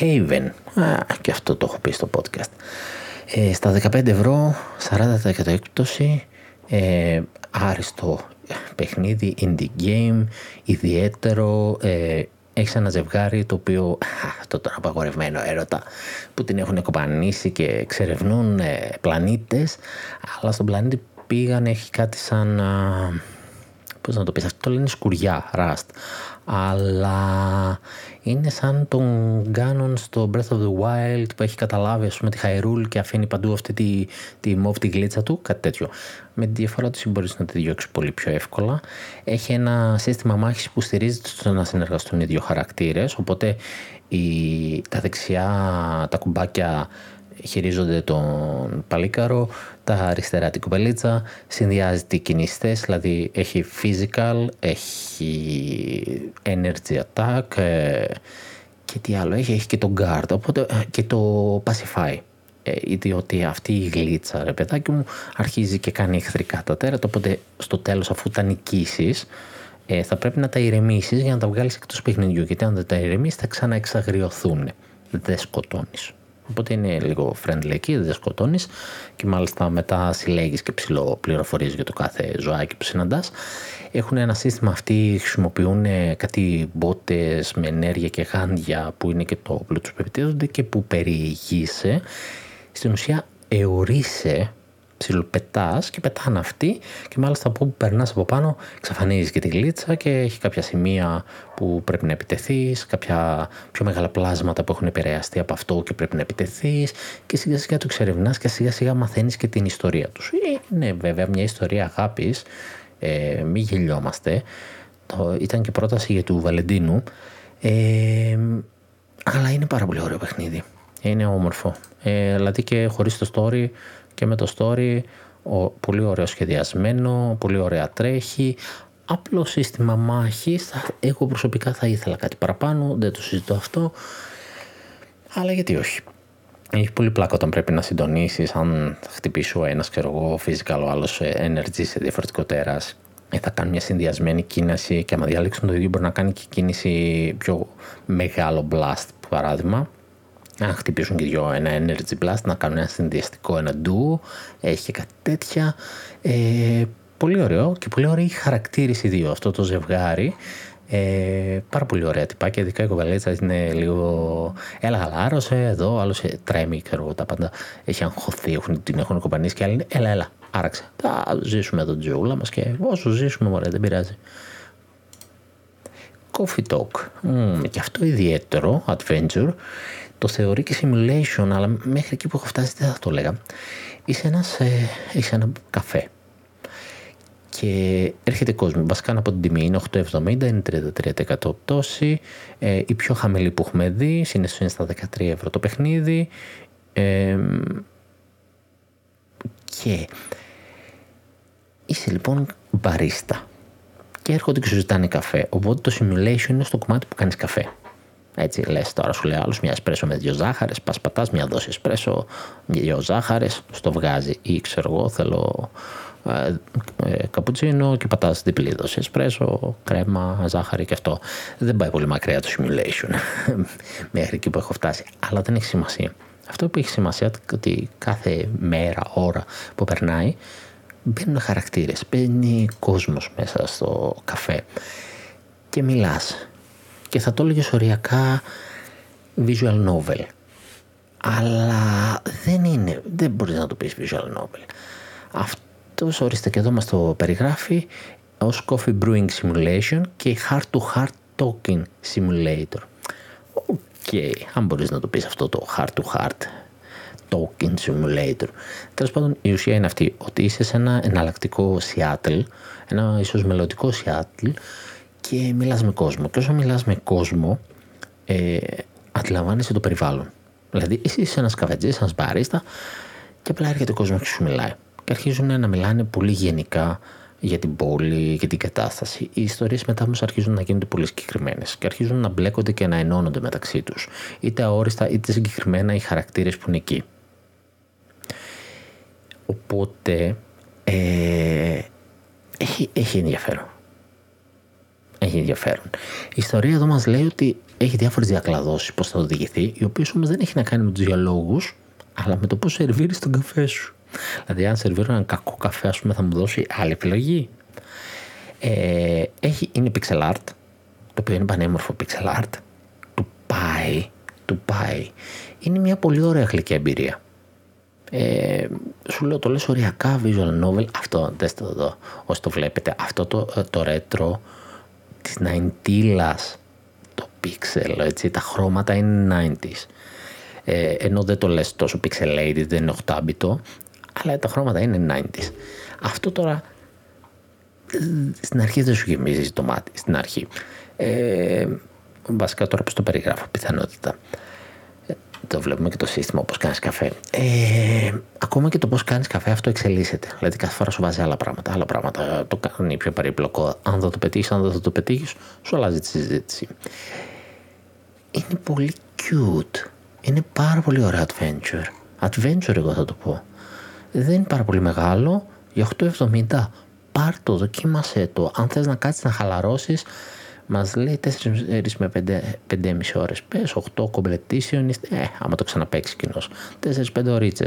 Haven, α, και αυτό το έχω πει στο podcast. Ε, στα 15 ευρώ, 40% έκπτωση, ε, άριστο παιχνίδι, indie game, ιδιαίτερο, ε, έχεις ένα ζευγάρι το οποίο, αυτό τον απαγορευμένο έρωτα, που την έχουν κοπανίσει και εξερευνούν ε, πλανήτες, αλλά στον πλανήτη πήγαν, έχει κάτι σαν, πώς να το πεις, αυτό το λένε σκουριά, rust, αλλά είναι σαν τον Γκάνον στο Breath of the Wild που έχει καταλάβει ας πούμε τη Hyrule και αφήνει παντού αυτή τη, τη μόβ τη γλίτσα του, κάτι τέτοιο. Με τη διαφορά του μπορείς να τη διώξεις πολύ πιο εύκολα. Έχει ένα σύστημα μάχης που στηρίζεται στο να συνεργαστούν οι δύο χαρακτήρες, οπότε η, τα δεξιά τα κουμπάκια χειρίζονται τον παλίκαρο, τα αριστερά την κουπελίτσα, συνδυάζει τι κινηστές, δηλαδή έχει physical, έχει energy attack ε, και τι άλλο έχει, έχει και το guard, οπότε ε, και το pacify. Ε, διότι αυτή η γλίτσα, ρε παιδάκι μου, αρχίζει και κάνει εχθρικά τα τέρατα, οπότε στο τέλος αφού τα νικήσεις, ε, θα πρέπει να τα ηρεμήσεις για να τα βγάλεις εκτός παιχνιδιού. Γιατί αν δεν τα ηρεμήσεις, θα ξαναεξαγριωθούν. Δεν σκοτώνεις. Οπότε είναι λίγο friendly εκεί, δεν σκοτώνεις και μάλιστα μετά συλλέγεις και ψηλό πληροφορίες για το κάθε ζωάκι που συναντάς. Έχουν ένα σύστημα αυτοί, χρησιμοποιούν κάτι μπότες με ενέργεια και γάντια που είναι και το όπλο τους που και που περιηγείσαι. Στην ουσία εωρείσαι ψιλοπετάς και πετάνε αυτοί και μάλιστα από όπου περνάς από πάνω εξαφανίζεις και τη γλίτσα και έχει κάποια σημεία που πρέπει να επιτεθείς, κάποια πιο μεγάλα πλάσματα που έχουν επηρεαστεί από αυτό και πρέπει να επιτεθείς και σιγά σιγά το εξερευνάς και σιγά σιγά μαθαίνεις και την ιστορία τους. Είναι βέβαια μια ιστορία αγάπης, ε, μην γελιόμαστε. Το, ήταν και πρόταση για του Βαλεντίνου. Ε, αλλά είναι πάρα πολύ ωραίο παιχνίδι. Είναι όμορφο. Ε, δηλαδή και χωρίς το story και με το story ο, πολύ ωραίο σχεδιασμένο, πολύ ωραία τρέχει. Απλό σύστημα μάχης, εγώ προσωπικά θα ήθελα κάτι παραπάνω, δεν το συζητώ αυτό, αλλά γιατί όχι. Έχει πολύ πλάκα όταν πρέπει να συντονίσεις. Αν χτυπήσει ο ένας, ξέρω εγώ, physical, ο άλλος energy σε διαφορετικό τέρας, ε, θα κάνει μια συνδυασμένη κίνηση και άμα διαλέξουν το ίδιο μπορεί να κάνει και κίνηση πιο μεγάλο blast, παράδειγμα να χτυπήσουν και δυο ένα Energy Blast, να κάνουν ένα συνδυαστικό, ένα duo, έχει και κάτι τέτοια. Ε, πολύ ωραίο και πολύ ωραία η χαρακτήριση δύο αυτό το ζευγάρι. Ε, πάρα πολύ ωραία τυπάκια, ειδικά η κοβαλέτσα είναι λίγο. Έλα, χαλάρωσε εδώ, άλλος τρέμει, ξέρω τα πάντα. Έχει αγχωθεί, έχουν, την έχουν κομπανίσει και άλλοι είναι. Έλα, έλα, άραξε. Θα ζήσουμε εδώ τη ζωούλα μας και όσο ζήσουμε, μωρέ, δεν πειράζει. Coffee Talk. Mm, και αυτό ιδιαίτερο adventure το θεωρεί και simulation, αλλά μέχρι εκεί που έχω φτάσει δεν θα το έλεγα. Είσαι ένας, ε, είσαι ένα καφέ και έρχεται κόσμο. Βασικά από την τιμή είναι 8,70, είναι 33% πτώση. Ε, η πιο χαμηλή που έχουμε δει, συνήθως είναι στα 13 ευρώ το παιχνίδι. Ε, και είσαι λοιπόν μπαρίστα και έρχονται και σου ζητάνε καφέ. Οπότε το simulation είναι στο κομμάτι που κάνεις καφέ. Έτσι λες τώρα, σου λέει άλλος μια εσπρέσο με δύο ζάχαρες. Πας πατάς μια δόση εσπρέσο, δύο ζάχαρες, στο βγάζει. Ή ξέρω εγώ, θέλω ε, ε, καπουτσίνο και πατάς διπλή δόση εσπρέσο, κρέμα, ζάχαρη και αυτό. Δεν πάει πολύ μακριά το simulation μέχρι εκεί που έχω φτάσει. Αλλά δεν έχει σημασία. Αυτό που έχει σημασία είναι ότι κάθε μέρα, ώρα που περνάει, μπαίνουν χαρακτήρες, μπαίνει κόσμος μέσα στο καφέ και μιλάς και θα το έλεγες οριακά visual novel. Αλλά δεν είναι, δεν μπορείς να το πεις visual novel. Αυτός ορίστε και εδώ μας το περιγράφει ως Coffee Brewing Simulation και Heart to Heart Talking Simulator. OK, okay. αν μπορείς να το πεις αυτό το Heart to Heart Talking Simulator. Τέλος πάντων, η ουσία είναι αυτή, ότι είσαι σε ένα εναλλακτικό Seattle, ένα ίσως μελλοντικό Seattle, και μιλάς με κόσμο. Και όσο μιλάς με κόσμο, ε, αντιλαμβάνεσαι το περιβάλλον. Δηλαδή, εσύ είσαι ένας καφετζής, ένας μπαρίστα, και απλά έρχεται ο κόσμος και σου μιλάει. Και αρχίζουν να μιλάνε πολύ γενικά για την πόλη και την κατάσταση. Οι ιστορίες μετά όμως αρχίζουν να γίνονται πολύ συγκεκριμένες και αρχίζουν να μπλέκονται και να ενώνονται μεταξύ τους. Είτε αόριστα είτε συγκεκριμένα οι χαρακτήρες που είναι εκεί. Οπότε ε, έχει, έχει ενδιαφέρον έχει ενδιαφέρον. Η ιστορία εδώ μας λέει ότι έχει διάφορες διακλαδώσεις πώς θα οδηγηθεί, οι οποίες όμως δεν έχει να κάνει με τους διαλόγους, αλλά με το πώς σερβίρεις τον καφέ σου. Δηλαδή, αν σερβίρω έναν κακό καφέ, ας πούμε, θα μου δώσει άλλη επιλογή. Ε, έχει, είναι pixel art, το οποίο είναι πανέμορφο pixel art. Του πάει, του πάει. Είναι μια πολύ ωραία γλυκή εμπειρία. Ε, σου λέω το λες οριακά visual novel αυτό δες το εδώ όσοι το βλέπετε αυτό το, το retro της 90 το pixel, έτσι, τα χρώματα είναι 90s. Ε, ενώ δεν το λες τόσο pixelated, δεν είναι 8 αλλά τα χρώματα είναι 90s. Αυτό τώρα στην αρχή δεν σου γεμίζει το μάτι, στην αρχή. Ε, βασικά τώρα πώς το περιγράφω, πιθανότητα. Το βλέπουμε και το σύστημα όπως κάνεις καφέ. Ε, ακόμα και το πώς κάνεις καφέ αυτό εξελίσσεται. Δηλαδή κάθε φορά σου βάζει άλλα πράγματα, άλλα πράγματα. Το κάνει πιο περίπλοκο. Αν δεν το πετύχεις, αν δεν το πετύχεις, σου αλλάζει τη συζήτηση. Είναι πολύ cute. Είναι πάρα πολύ ωραίο adventure. Adventure εγώ θα το πω. Δεν είναι πάρα πολύ μεγάλο. Για 8,70 πάρ το, δοκίμασέ το. Αν θες να κάτσεις να χαλαρώσεις, μας λέει 4 με 5,5 ώρες. Πες 8 completion, ε, άμα το ξαναπαίξει κοινός. 4-5 ωρίτσε.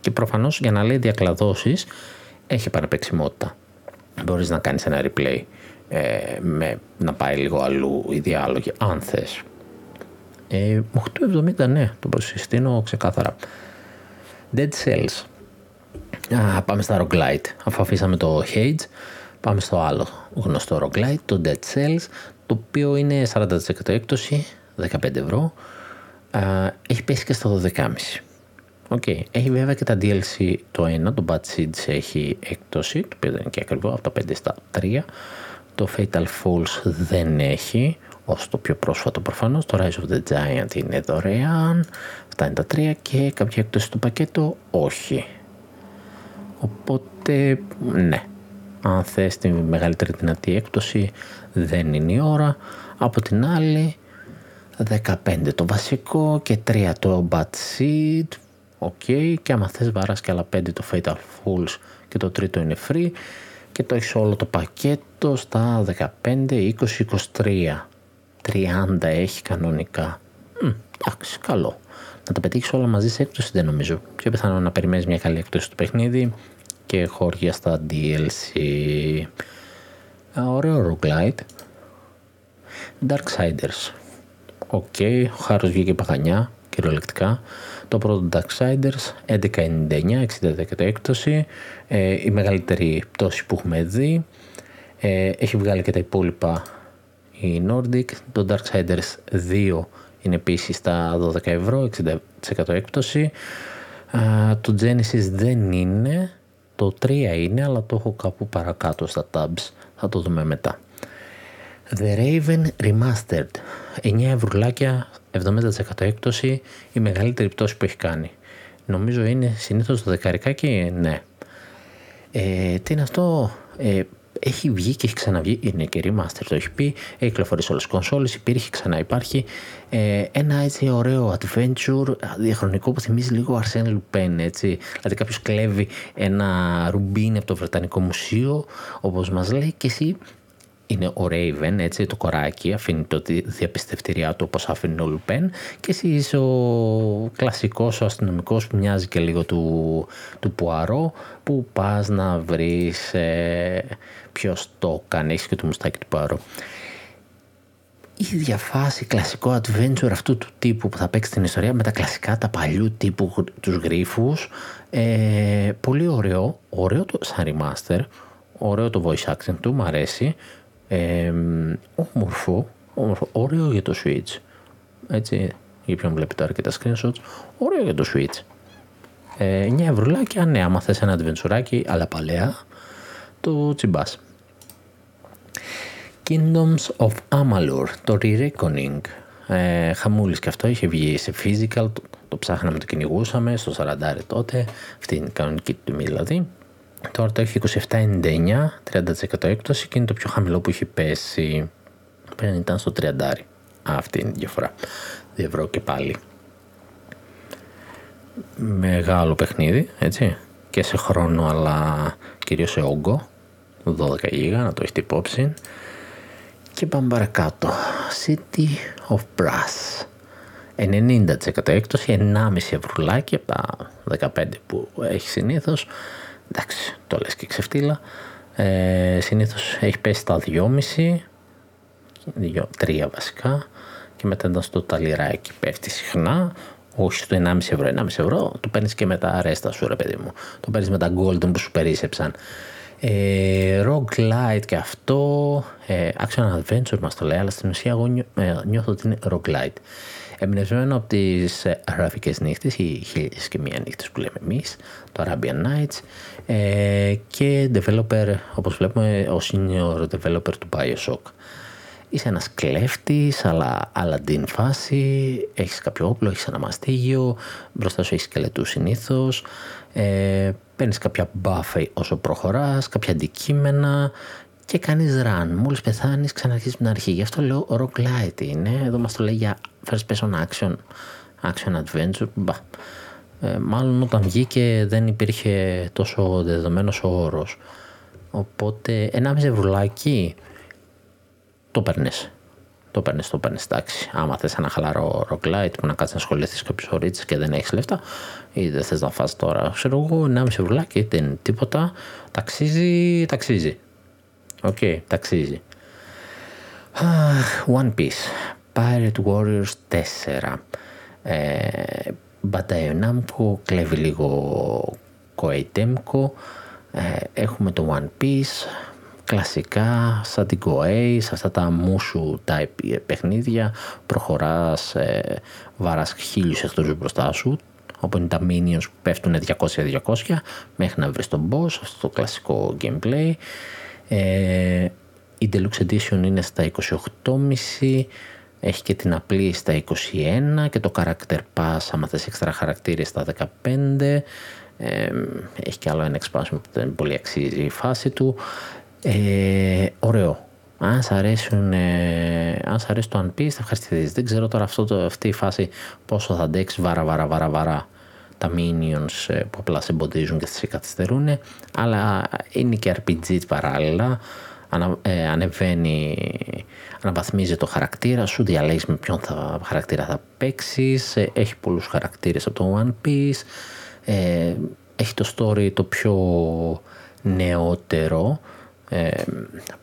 Και προφανώς για να λέει διακλαδώσεις, έχει επαναπαιξιμότητα. Μπορείς να κάνεις ένα replay ε, με, να πάει λίγο αλλού οι διάλογοι, αν θες. Ε, 8,70 ναι, το προσυστήνω ξεκάθαρα. Dead Cells. Α, πάμε στα Roguelite. Αφού αφήσαμε το Hades, πάμε στο άλλο γνωστό Roguelite, το Dead Cells, το οποίο είναι 40% έκπτωση, 15 ευρώ. Α, έχει πέσει και στα 12,5. Okay. Έχει βέβαια και τα DLC το ένα, το Bad Seeds έχει έκπτωση, το οποίο δεν είναι και ακριβό, από τα 5 στα 3. Το Fatal Falls δεν έχει, ως το πιο πρόσφατο προφανώς. Το Rise of the Giant είναι δωρεάν, αυτά είναι τα 3 και κάποια έκπτωση στο πακέτο όχι. Οπότε, ναι, αν θες τη μεγαλύτερη δυνατή έκπτωση δεν είναι η ώρα. Από την άλλη, 15 το βασικό και 3 το Bad Seed. OK, okay. και άμα θες βάρας και άλλα 5 το Fatal Falls και το τρίτο είναι free και το έχεις όλο το πακέτο στα 15, 20, 23. 30 έχει κανονικά. εντάξει, καλό να τα πετύχεις όλα μαζί σε έκπτωση δεν νομίζω. Πιο πιθανό να περιμένεις μια καλή έκπτωση στο παιχνίδι και χώρια στα DLC. Ωραίο roguelite. Darksiders. OK, okay, ο χάρος βγήκε παγανιά, κυριολεκτικά. Το πρώτο Darksiders, 11.99, 60% έκπτωση. Ε, η μεγαλύτερη πτώση που έχουμε δει. Ε, έχει βγάλει και τα υπόλοιπα η Nordic. Το Darksiders 2 είναι επίσης στα 12 ευρώ, 60% έκπτωση. το Genesis δεν είναι, το 3 είναι, αλλά το έχω κάπου παρακάτω στα tabs. Θα το δούμε μετά. The Raven Remastered. 9 ευρουλάκια, 70% έκπτωση, η μεγαλύτερη πτώση που έχει κάνει. Νομίζω είναι συνήθως το δεκαρικάκι, ναι. Ε, τι είναι αυτό, ε, έχει βγει και έχει ξαναβγεί, είναι και remaster το έχει πει, έχει κυκλοφορήσει όλες τις κονσόλες, υπήρχε ξανά υπάρχει. Ε, ένα έτσι ωραίο adventure διαχρονικό που θυμίζει λίγο Arsène Lupin, έτσι. Δηλαδή κάποιος κλέβει ένα ρουμπίνι από το Βρετανικό Μουσείο, όπως μας λέει και εσύ είναι ο Raven, έτσι, το κοράκι, αφήνει το διαπιστευτηριά του όπως άφηνε ο Λουπέν και εσύ είσαι ο κλασικός ο αστυνομικός που μοιάζει και λίγο του, του Πουαρό που πας να βρεις ε, ποιος το κάνει, έχεις και το μουστάκι του Πουαρό. Η ίδια φάση, κλασικό adventure αυτού του τύπου που θα παίξει την ιστορία με τα κλασικά, τα παλιού τύπου τους γρίφους. Ε, πολύ ωραίο, ωραίο το σαν remaster, ωραίο το voice acting του, μου αρέσει. Ε, όμορφο, όμορφο, ωραίο για το Switch. Έτσι, για ποιον βλέπει τώρα και τα screenshots, ωραίο για το Switch. Ε, 9 ευρουλάκια, ναι, άμα θες ένα adventure αλλά παλαιά, το τσιμπάς. Kingdoms of Amalur, το Re-Reckoning. Ε, χαμούλης και αυτό είχε βγει σε physical, το, το ψάχναμε, το κυνηγούσαμε στο 40 τότε, αυτή είναι η κανονική του δηλαδή. Τώρα το έχει 27,99, 30% έκπτωση και είναι το πιο χαμηλό που έχει πέσει. Πριν ήταν στο 30. Αυτή είναι η διαφορά. 2 ευρώ και πάλι. Μεγάλο παιχνίδι, έτσι. Και σε χρόνο, αλλά κυρίως σε όγκο. 12 γίγα, να το έχετε υπόψη. Και πάμε παρακάτω. City of Brass. 90% έκπτωση, 1,5 ευρουλάκι από τα 15 που έχει συνήθως εντάξει, το λες και ξεφτύλα. Ε, συνήθως έχει πέσει στα 2,5, 3 βασικά και μετά ήταν στο ταλιράκι πέφτει συχνά, όχι στο 1,5 ευρώ, 1,5 ευρώ, το παίρνεις και με τα αρέστα σου ρε παιδί μου. Το παίρνεις με τα golden που σου περίσεψαν. Ε, roguelite και αυτό, ε, action adventure μας το λέει, αλλά στην ουσία εγώ ε, νιώθω ότι είναι roguelite. Εμπνευσμένο από τις ε, αραβικές νύχτες, οι χίλιες και μία νύχτες που λέμε εμείς, το Arabian Nights ε, και developer, όπως βλέπουμε, ο senior developer του Bioshock. Είσαι ένας κλέφτης, αλλά Aladdin φάση, έχεις κάποιο όπλο, έχεις ένα μαστίγιο, μπροστά σου έχεις σκελετούς συνήθως, ε, παίρνεις κάποια buff όσο προχωράς, κάποια αντικείμενα και κάνεις run. Μόλις πεθάνεις ξαναρχίζεις την αρχή. Γι' αυτό λέω roguelite είναι. Εδώ μας το λέει για first person action, action adventure. Μπα. Ε, μάλλον όταν βγήκε δεν υπήρχε τόσο δεδομένος ο όρος. Οπότε ένα ευρουλάκι το παίρνεις. Το παίρνεις, το παίρνεις. Εντάξει. Άμα θες ένα χαλαρό roguelite που να κάτσεις να ασχοληθείς κάποιες ώρες και δεν έχεις λεφτά, ή δεν θες να φας τώρα, ξέρω εγώ, 1,5 ευρουλάκι δεν είναι τίποτα. Ταξίζει, ταξίζει. Οκ, okay, ταξίζει. One Piece. Pirate Warriors 4. Ε, Bandai Namco, κλέβει λίγο Koei Temco. Ε, έχουμε το One Piece, κλασικά σαν την Koei, σε αυτά τα Mushu type παιχνίδια, προχωράς, ε, βαράς χίλιους εχθρούς μπροστά σου, όπου είναι τα minions που πέφτουν 200-200 μέχρι να βρεις τον boss, αυτό το κλασικό gameplay. Ε, η Deluxe Edition είναι στα 28,5 έχει και την απλή στα 21 και το Character Pass άμα θες έξτρα χαρακτήρες στα 15 ε, έχει και άλλο ένα expansion που δεν πολύ αξίζει η φάση του ε, ωραίο. Αν σ' αρέσουν, ε, αν σ' αρέσει το One Piece θα ευχαριστηθείς. Δεν ξέρω τώρα αυτό το, αυτή η φάση πόσο θα αντέξεις βάρα βάρα βάρα βάρα τα minions ε, που απλά σε εμποδίζουν και σε καθυστερούν αλλά είναι και RPG παράλληλα. Ανα, ε, ανεβαίνει, αναβαθμίζει το χαρακτήρα σου, διαλέγεις με ποιον θα, χαρακτήρα θα παίξεις, ε, έχει πολλούς χαρακτήρες από το One Piece, ε, έχει το story το πιο νεότερο, ε,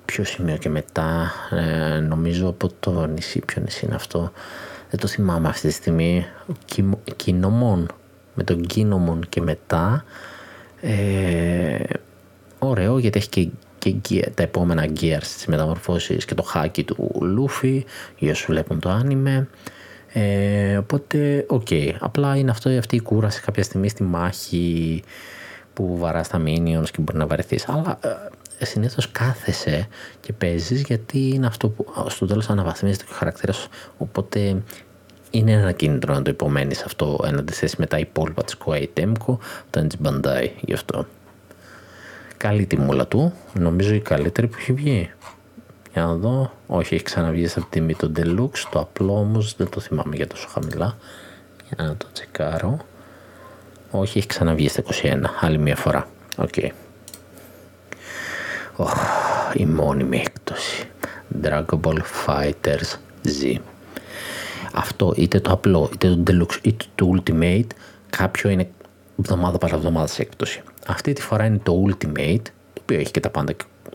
ποιο σημείο και μετά, ε, νομίζω από το νησί, ποιο νησί είναι αυτό, δεν το θυμάμαι αυτή τη στιγμή, Κινέμον, με τον Κινέμον και μετά, ε, ωραίο γιατί έχει και και τα επόμενα gears της μεταμορφώσεις και το χάκι του Luffy για όσους βλέπουν το άνιμε ε, οπότε OK okay. απλά είναι αυτό, αυτή η κούραση κάποια στιγμή στη μάχη που βαράς τα minions και μπορεί να βαρεθείς αλλά ε, συνήθως κάθεσαι και παίζεις γιατί είναι αυτό που στο τέλος αναβαθμίζεται και ο χαρακτήρας οπότε είναι ένα κίνητρο να το υπομένεις αυτό σε αντίθεση με τα υπόλοιπα της Koei Tecmo όταν της Bandai γι' αυτό καλή τιμούλα του, νομίζω η καλύτερη που έχει βγει. Για να δω, όχι έχει ξαναβγεί από τιμή το Deluxe, το απλό όμως δεν το θυμάμαι για τόσο χαμηλά. Για να το τσεκάρω. Όχι, έχει ξαναβγεί στα 21, άλλη μια φορά. OK. Okay. Oh, η μόνιμη έκπτωση. Dragon Ball Fighters Z. Αυτό είτε το απλό, είτε το Deluxe, είτε το Ultimate, κάποιο είναι εβδομάδα παρά εβδομάδας σε έκπτωση. Αυτή τη φορά είναι το Ultimate, το οποίο έχει και τα πάντα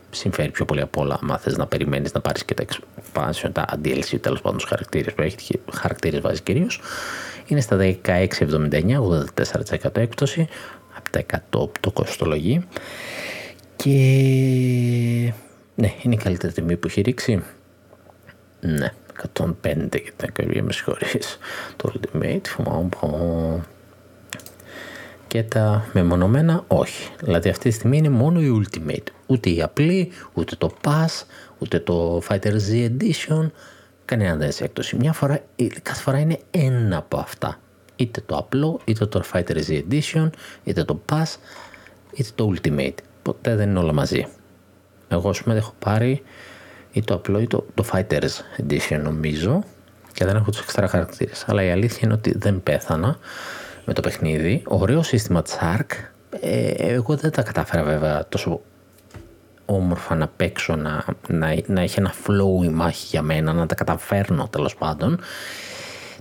συμφέρει πιο πολύ από όλα. Αν θες να περιμένεις να πάρεις και τα expansion, τα DLC, τέλος πάντων τους χαρακτήρες που έχεις, χαρακτήρες βάζεις κυρίως. Είναι στα 16,79, 84% έκπτωση από τα 100 που το κοστολογεί. Και ναι, είναι η καλύτερη τιμή που έχει ρίξει. Ναι, 105 και την ακρίβεια, με συγχωρείς. Το Ultimate, και τα μεμονωμένα όχι. Δηλαδή αυτή τη στιγμή είναι μόνο η Ultimate. Ούτε η απλή, ούτε το Pass, ούτε το Fighter Z Edition. Κανένα δεν έχει έκπτωση. Μια φορά, κάθε φορά είναι ένα από αυτά. Είτε το απλό, είτε το Fighter Z Edition, είτε το Pass, είτε το Ultimate. Ποτέ δεν είναι όλα μαζί. Εγώ ας πούμε έχω πάρει ή το απλό ή το, το Fighters Edition νομίζω και δεν έχω τους εξτρά χαρακτήρες. Αλλά η αλήθεια είναι ότι δεν πέθανα με το παιχνίδι. Ωραίο σύστημα Shark. Ε, εγώ δεν τα κατάφερα βέβαια τόσο όμορφα να παίξω, να, να, να έχει ένα flow η μάχη για μένα, να τα καταφέρνω τέλος πάντων.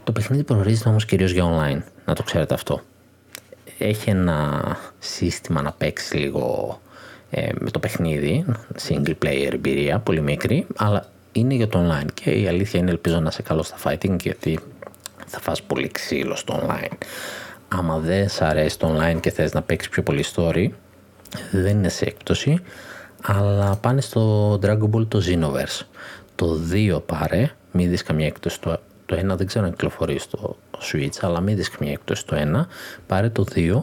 Το παιχνίδι προορίζεται όμως κυρίως για online, να το ξέρετε αυτό. Έχει ένα σύστημα να παίξεις λίγο ε, με το παιχνίδι, single player εμπειρία, πολύ μικρή, αλλά είναι για το online. Και η αλήθεια είναι ελπίζω να είσαι καλό στα fighting γιατί θα φας πολύ ξύλο στο online. Άμα δεν σ' αρέσει το online και θες να παίξεις πιο πολύ story, δεν είναι σε έκπτωση, αλλά πάνε στο Dragon Ball το Xenoverse. Το 2 πάρε, μην δεις καμία έκπτωση το, το 1, δεν ξέρω αν κυκλοφορεί στο Switch, αλλά μην δεις καμία έκπτωση το 1, πάρε το 2,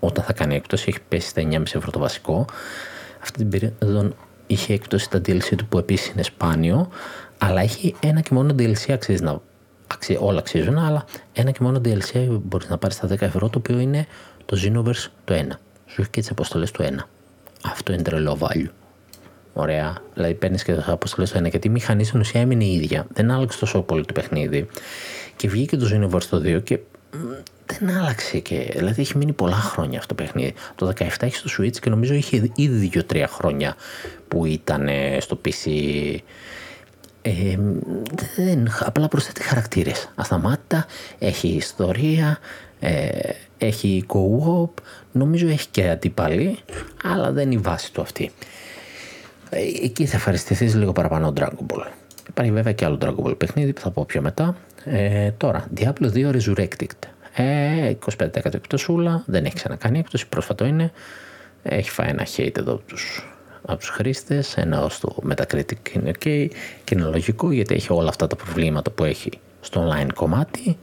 όταν θα κάνει έκπτωση, έχει πέσει στα 9,5 ευρώ το βασικό. Αυτή την περίοδο είχε έκπτωση τα DLC του που επίσης είναι σπάνιο, αλλά έχει ένα και μόνο DLC αξίζει να. Αξί, όλα αξίζουν, αλλά ένα και μόνο DLC μπορείς να πάρεις στα 10 ευρώ, το οποίο είναι το Xenoverse το 1. Σου έχει και τις αποστολές του 1. Αυτό είναι τρελό value. Ωραία. Δηλαδή παίρνεις και τις αποστολές του 1. Γιατί η μηχανή στην ουσία έμεινε η ίδια. Δεν άλλαξε τόσο πολύ το παιχνίδι. Και βγήκε το Xenoverse το 2 και δεν άλλαξε και. Δηλαδή έχει μείνει πολλά χρόνια αυτό το παιχνίδι. Το 17 έχει στο Switch και νομίζω είχε ήδη 2-3 χρόνια που ήταν στο PC. Ε, δεν, απλά προσθέτει χαρακτήρες ασταμάτητα, έχει ιστορία ε, έχει co-op νομίζω έχει και αντίπαλοι αλλά δεν είναι η βάση του αυτή ε, εκεί θα ευχαριστηθείς λίγο παραπάνω Dragon Ball υπάρχει βέβαια και άλλο Dragon Ball παιχνίδι που θα πω πιο μετά ε, τώρα Diablo 2 Resurrected ε, 25% εκτοσούλα, δεν έχει ξανακάνει έκπτωση, πρόσφατο είναι. Έχει φάει ένα hate εδώ από τους, από τους χρήστες, ενώ στο Metacritic είναι ok και είναι λογικό γιατί έχει όλα αυτά τα προβλήματα που έχει στο online κομμάτι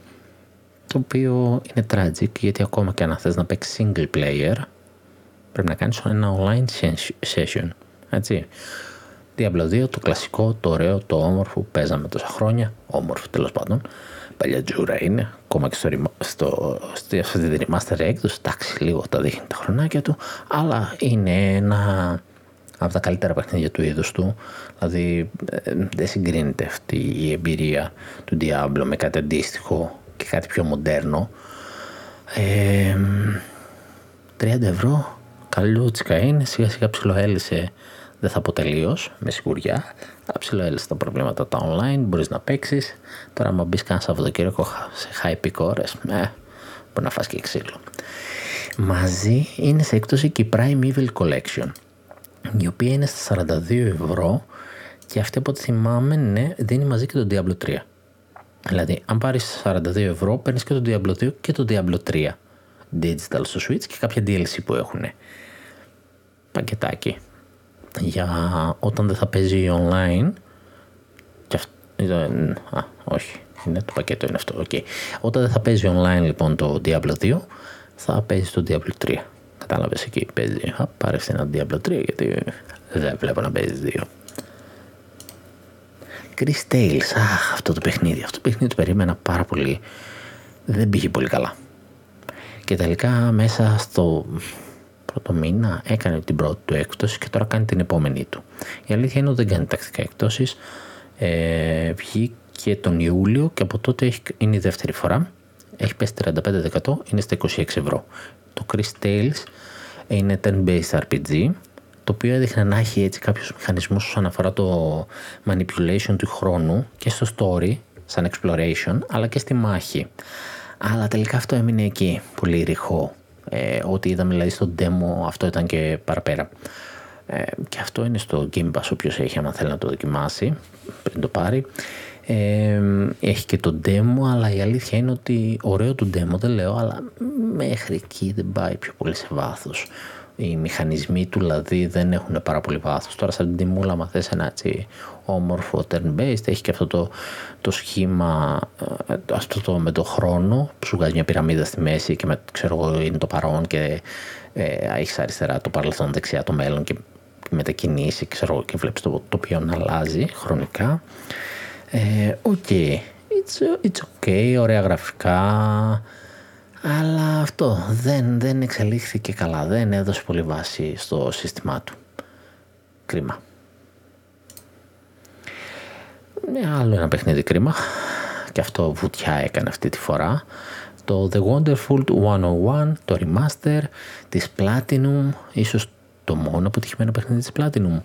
το οποίο είναι tragic γιατί ακόμα και αν θες να παίξεις single player πρέπει να κάνεις ένα online session έτσι Diablo 2 το κλασικό, το ωραίο, το όμορφο που παίζαμε τόσα χρόνια όμορφο τέλος πάντων παλιά τζούρα είναι, ακόμα και στο, στο, στο, αυτή την remaster έκδοση, εντάξει λίγο τα δείχνει τα χρονάκια του, αλλά είναι ένα από τα καλύτερα παιχνίδια του είδους του, δηλαδή ε, δεν συγκρίνεται αυτή η εμπειρία του Diablo με κάτι αντίστοιχο και κάτι πιο μοντέρνο. Ε, 30 ευρώ, καλούτσικα είναι, σιγά σιγά ψιλοέλυσε δεν θα πω τελείως, με σιγουριά. Θα ψηλοέλυσε τα προβλήματα τα online, μπορείς να παίξεις. Τώρα, άμα μπεις κανένα Σαββατοκύριακο σε high peak ώρε, ε, μπορεί να φας και ξύλο. Μαζί είναι σε έκπτωση και η Prime Evil Collection, η οποία είναι στα 42 ευρώ και αυτή από ό,τι θυμάμαι, ναι, δίνει μαζί και το Diablo 3. Δηλαδή, αν πάρεις 42 ευρώ, παίρνεις και το Diablo 2 και το Diablo 3 digital στο Switch και κάποια DLC που έχουν. Πακετάκι για όταν δεν θα παίζει online. Και αυτό, α, όχι, είναι το πακέτο είναι αυτό, okay. Όταν δεν θα παίζει online λοιπόν το Diablo 2 θα παίζει το Diablo 3 κατάλαβες εκεί παίζει, α, πάρες ένα Diablo 3 γιατί δεν βλέπω να παίζει 2 Chris Tales, αχ αυτό το παιχνίδι, αυτό το παιχνίδι το περίμενα πάρα πολύ. Δεν πήγε πολύ καλά. Και τελικά μέσα στο πρώτο μήνα έκανε την πρώτη του έκπτωση και τώρα κάνει την επόμενη του. Η αλήθεια είναι ότι δεν κάνει τακτικά εκπτώσεις. Ε, βγήκε τον Ιούλιο και από τότε έχει, είναι η δεύτερη φορά. Έχει πέσει 35%, είναι στα 26 ευρώ. Το Chris Tales είναι turn-based RPG, το οποίο έδειχνε να έχει έτσι κάποιους μηχανισμούς όσον αφορά το manipulation του χρόνου και στο story, σαν exploration, αλλά και στη μάχη. Αλλά τελικά αυτό έμεινε εκεί, πολύ ρηχό ε, ό,τι είδαμε δηλαδή στο demo αυτό ήταν και παραπέρα. Ε, και αυτό είναι στο Game Pass όποιος έχει αν θέλει να το δοκιμάσει πριν το πάρει. Ε, έχει και το demo αλλά η αλήθεια είναι ότι ωραίο το demo δεν λέω αλλά μέχρι εκεί δεν πάει πιο πολύ σε βάθος οι μηχανισμοί του δηλαδή δεν έχουν πάρα πολύ βάθος. Τώρα σαν την τιμούλα μα θες ένα έτσι όμορφο turn-based έχει και αυτό το, το σχήμα ε, αυτό το με το χρόνο που σου βγάζει μια πυραμίδα στη μέση και με, ξέρω εγώ είναι το παρόν και ε, έχεις αριστερά το παρελθόν δεξιά το μέλλον και μετακινήσει ξέρω, και βλέπεις το τοπίο να αλλάζει χρονικά. Ε, OK, okay. it's, it's okay, ωραία γραφικά, αλλά αυτό δεν, δεν εξελίχθηκε καλά, δεν έδωσε πολύ βάση στο σύστημά του. Κρίμα. Ναι, άλλο ένα παιχνίδι κρίμα και αυτό βουτιά έκανε αυτή τη φορά. Το The Wonderful 101, το remaster της Platinum, ίσως το μόνο αποτυχημένο παιχνίδι της Platinum,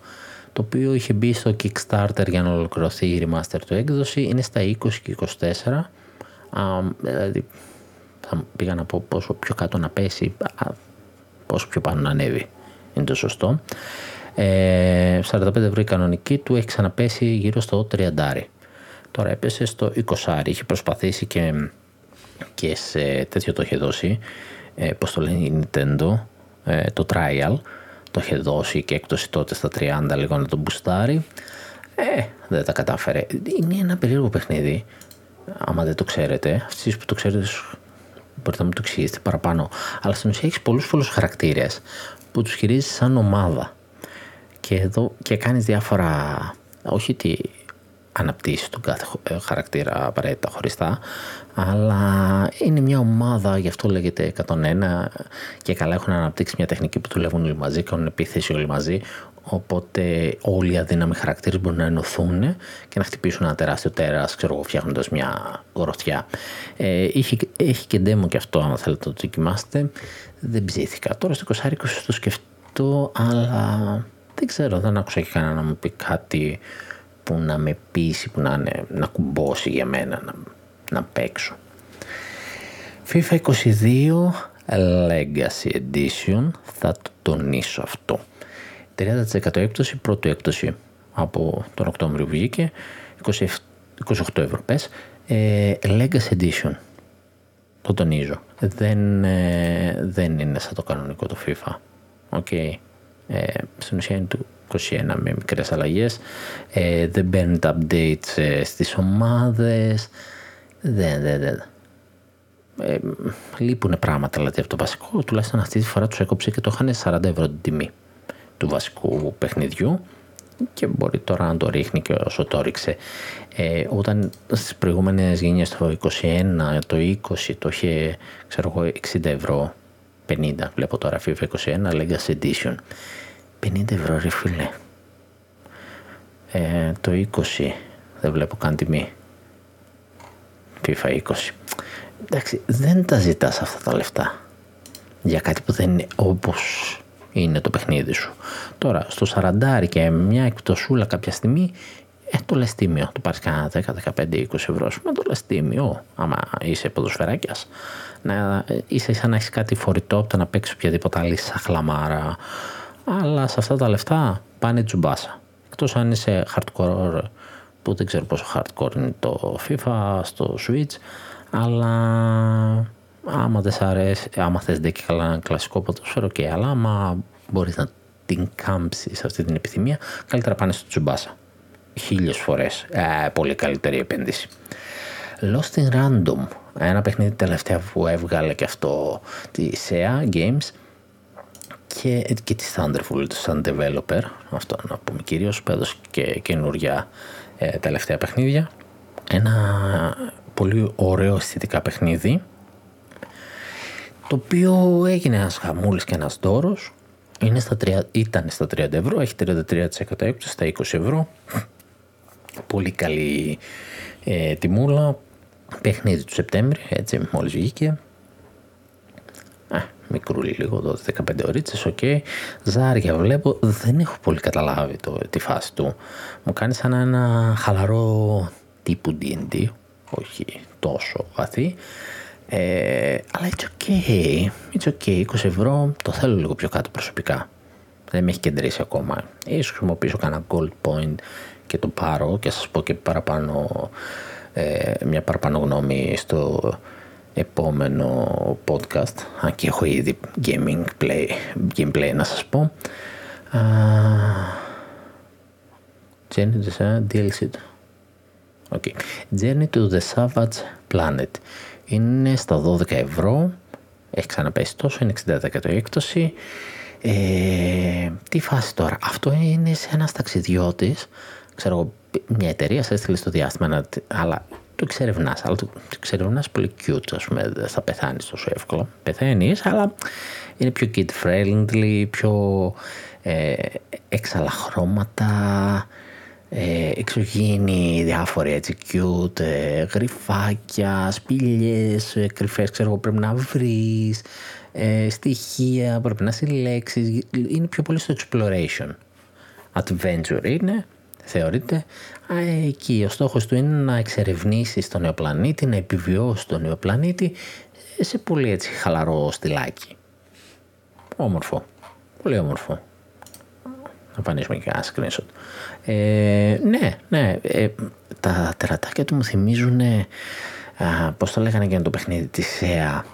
το οποίο είχε μπει στο Kickstarter για να ολοκληρωθεί η remaster του έκδοση, είναι στα 20 και 24, δηλαδή θα πήγα να πω πόσο πιο κάτω να πέσει, πόσο πιο πάνω να ανέβει. Είναι το σωστό. Ε, 45 ευρώ η κανονική του έχει ξαναπέσει γύρω στο 30. Τώρα έπεσε στο 20. Είχε προσπαθήσει και, και σε τέτοιο το είχε δώσει. Ε, πώς το λένε η Nintendo, ε, το trial. Το είχε δώσει και έκπτωση τότε στα 30 λίγο να το μπουστάρει. Ε, δεν τα κατάφερε. Είναι ένα περίεργο παιχνίδι. Άμα δεν το ξέρετε, αυτοί που το ξέρετε μπορείτε να μου το εξηγήσετε παραπάνω. Αλλά στην ουσία έχεις πολλούς πολλούς χαρακτήρες που τους χειρίζει σαν ομάδα. Και εδώ και κάνεις διάφορα. Όχι ότι αναπτύσσεις τον κάθε ε, χαρακτήρα απαραίτητα χωριστά, αλλά είναι μια ομάδα, γι' αυτό λέγεται 101 και καλά έχουν αναπτύξει μια τεχνική που δουλεύουν όλοι μαζί, κάνουν επίθεση όλοι μαζί, οπότε όλοι οι αδύναμοι χαρακτήρες μπορούν να ενωθούν και να χτυπήσουν ένα τεράστιο τέρας, ξέρω εγώ, φτιάχνοντας μια γροθιά. Ε, έχει, έχει και demo και αυτό, αν θέλετε να το δοκιμάσετε. Δεν ψήθηκα. Τώρα στο 20 το σκεφτώ, αλλά δεν ξέρω, δεν άκουσα και κανένα να μου πει κάτι που να με πείσει, που να, είναι, να κουμπώσει για μένα, να, να παίξω. FIFA 22 Legacy Edition, θα το τονίσω αυτό. 30% έκπτωση, πρώτη έκπτωση από τον Οκτώβριο βγήκε, 28 ευρώ πες, ε, Legacy Edition. Το τονίζω. Δεν, ε, δεν είναι σαν το κανονικό το FIFA. Okay. Ε, στην ουσία είναι του 21 με μικρές αλλαγές. Ε, δεν παίρνει τα updates ε, στις ομάδες. Δεν, δεν, δεν. Ε, λείπουν πράγματα δηλαδή από το βασικό. Τουλάχιστον αυτή τη φορά τους έκοψε και το είχαν 40 ευρώ την τιμή του βασικού παιχνιδιού και μπορεί τώρα να το ρίχνει και όσο το ρίξε. Ε, όταν στις προηγούμενες γενιές το 21, το 20 το είχε ξέρω εγώ 60 ευρώ 50 βλέπω τώρα FIFA 21 Legacy Edition. 50 ευρώ ρε φίλε. Ε, το 20 δεν βλέπω καν τιμή. FIFA 20 εντάξει δεν τα ζητάς αυτά τα λεφτά για κάτι που δεν είναι όπως είναι το παιχνίδι σου. Τώρα, στο 40 και μια εκπτωσούλα κάποια στιγμή, ε, το λες τίμιο. Το πάρεις κανένα 10, 15, 20 ευρώ, με το λες τίμιο, άμα είσαι ποδοσφαιράκιας. Να είσαι σαν να έχεις κάτι φορητό από το να παίξεις οποιαδήποτε άλλη σαχλαμάρα. Αλλά σε αυτά τα λεφτά πάνε τσουμπάσα. Εκτός αν είσαι hardcore, που δεν ξέρω πόσο hardcore είναι το FIFA, στο Switch, αλλά άμα δεν σ' αρέσει, άμα θες δεν και καλά ένα κλασικό ποδόσφαιρο, και αλλά άμα μπορείς να την κάμψεις αυτή την επιθυμία, καλύτερα πάνε στο τσουμπάσα. Χίλιες φορές. Ε, πολύ καλύτερη επένδυση. Lost in Random, ένα παιχνίδι τελευταία που έβγαλε και αυτό τη SEA Games και, και της Thunderful, σαν developer, αυτό να πούμε κυρίως, που έδωσε και καινούργια ε, τελευταία παιχνίδια. Ένα πολύ ωραίο αισθητικά παιχνίδι, το οποίο έγινε ένας χαμούλης και ένας δώρος, είναι στα 3, ήταν στα 30 ευρώ, έχει 33% έκπτωση στα 20 ευρώ. Πολύ καλή ε, τιμούλα. Παιχνίδι του Σεπτέμβρη, έτσι, μόλις βγήκε. Α, μικρούλι λίγο, 12-15 ωρίτσες, OK. Okay. Ζάρια βλέπω, δεν έχω πολύ καταλάβει το, τη φάση του. Μου κάνει σαν ένα χαλαρό τύπου D&D, όχι τόσο βαθύ. Ε, αλλά it's okay, it's okay, 20 ευρώ το θέλω λίγο πιο κάτω προσωπικά. Δεν με έχει κεντρήσει ακόμα. Ίσως χρησιμοποιήσω κανένα gold point και το πάρω και σας πω και παραπάνω, ε, μια παραπάνω γνώμη στο επόμενο podcast. Αν και έχω ήδη gaming play, gameplay να σας πω. Uh, Journey to the DLC. Okay. Journey to the Savage Planet είναι στα 12 ευρώ, έχει ξαναπέσει τόσο, είναι 60% έκπτωση. Ε, τι φάση τώρα, αυτό είναι σε ένας ταξιδιώτης, ξέρω εγώ, μια εταιρεία σε έστειλε στο διάστημα, αλλά το εξερευνάς, αλλά το, το εξερευνάς πολύ cute, ας πούμε, δεν θα πεθάνεις τόσο εύκολα. Πεθαίνεις, αλλά είναι πιο kid friendly, πιο ε, έξαλα χρώματα, ε, εξωγήινοι διάφοροι έτσι cute, ε, γρυφάκια, σπηλιές, ε, κρυφές ξέρω εγώ πρέπει να βρεις, ε, στοιχεία πρέπει να συλλέξεις, είναι πιο πολύ στο exploration. Adventure είναι, θεωρείται. Α, εκεί ο στόχος του είναι να εξερευνήσεις τον νέο πλανήτη, να επιβιώσεις τον νέο πλανήτη ε, σε πολύ έτσι χαλαρό στυλάκι. Όμορφο, πολύ όμορφο. Να εμφανίσουμε και ένα screenshot. Ε, ναι, ναι. Ε, τα τερατάκια του μου θυμίζουν, ε, πώς το λέγανε για το παιχνίδι της ΣΕΑ.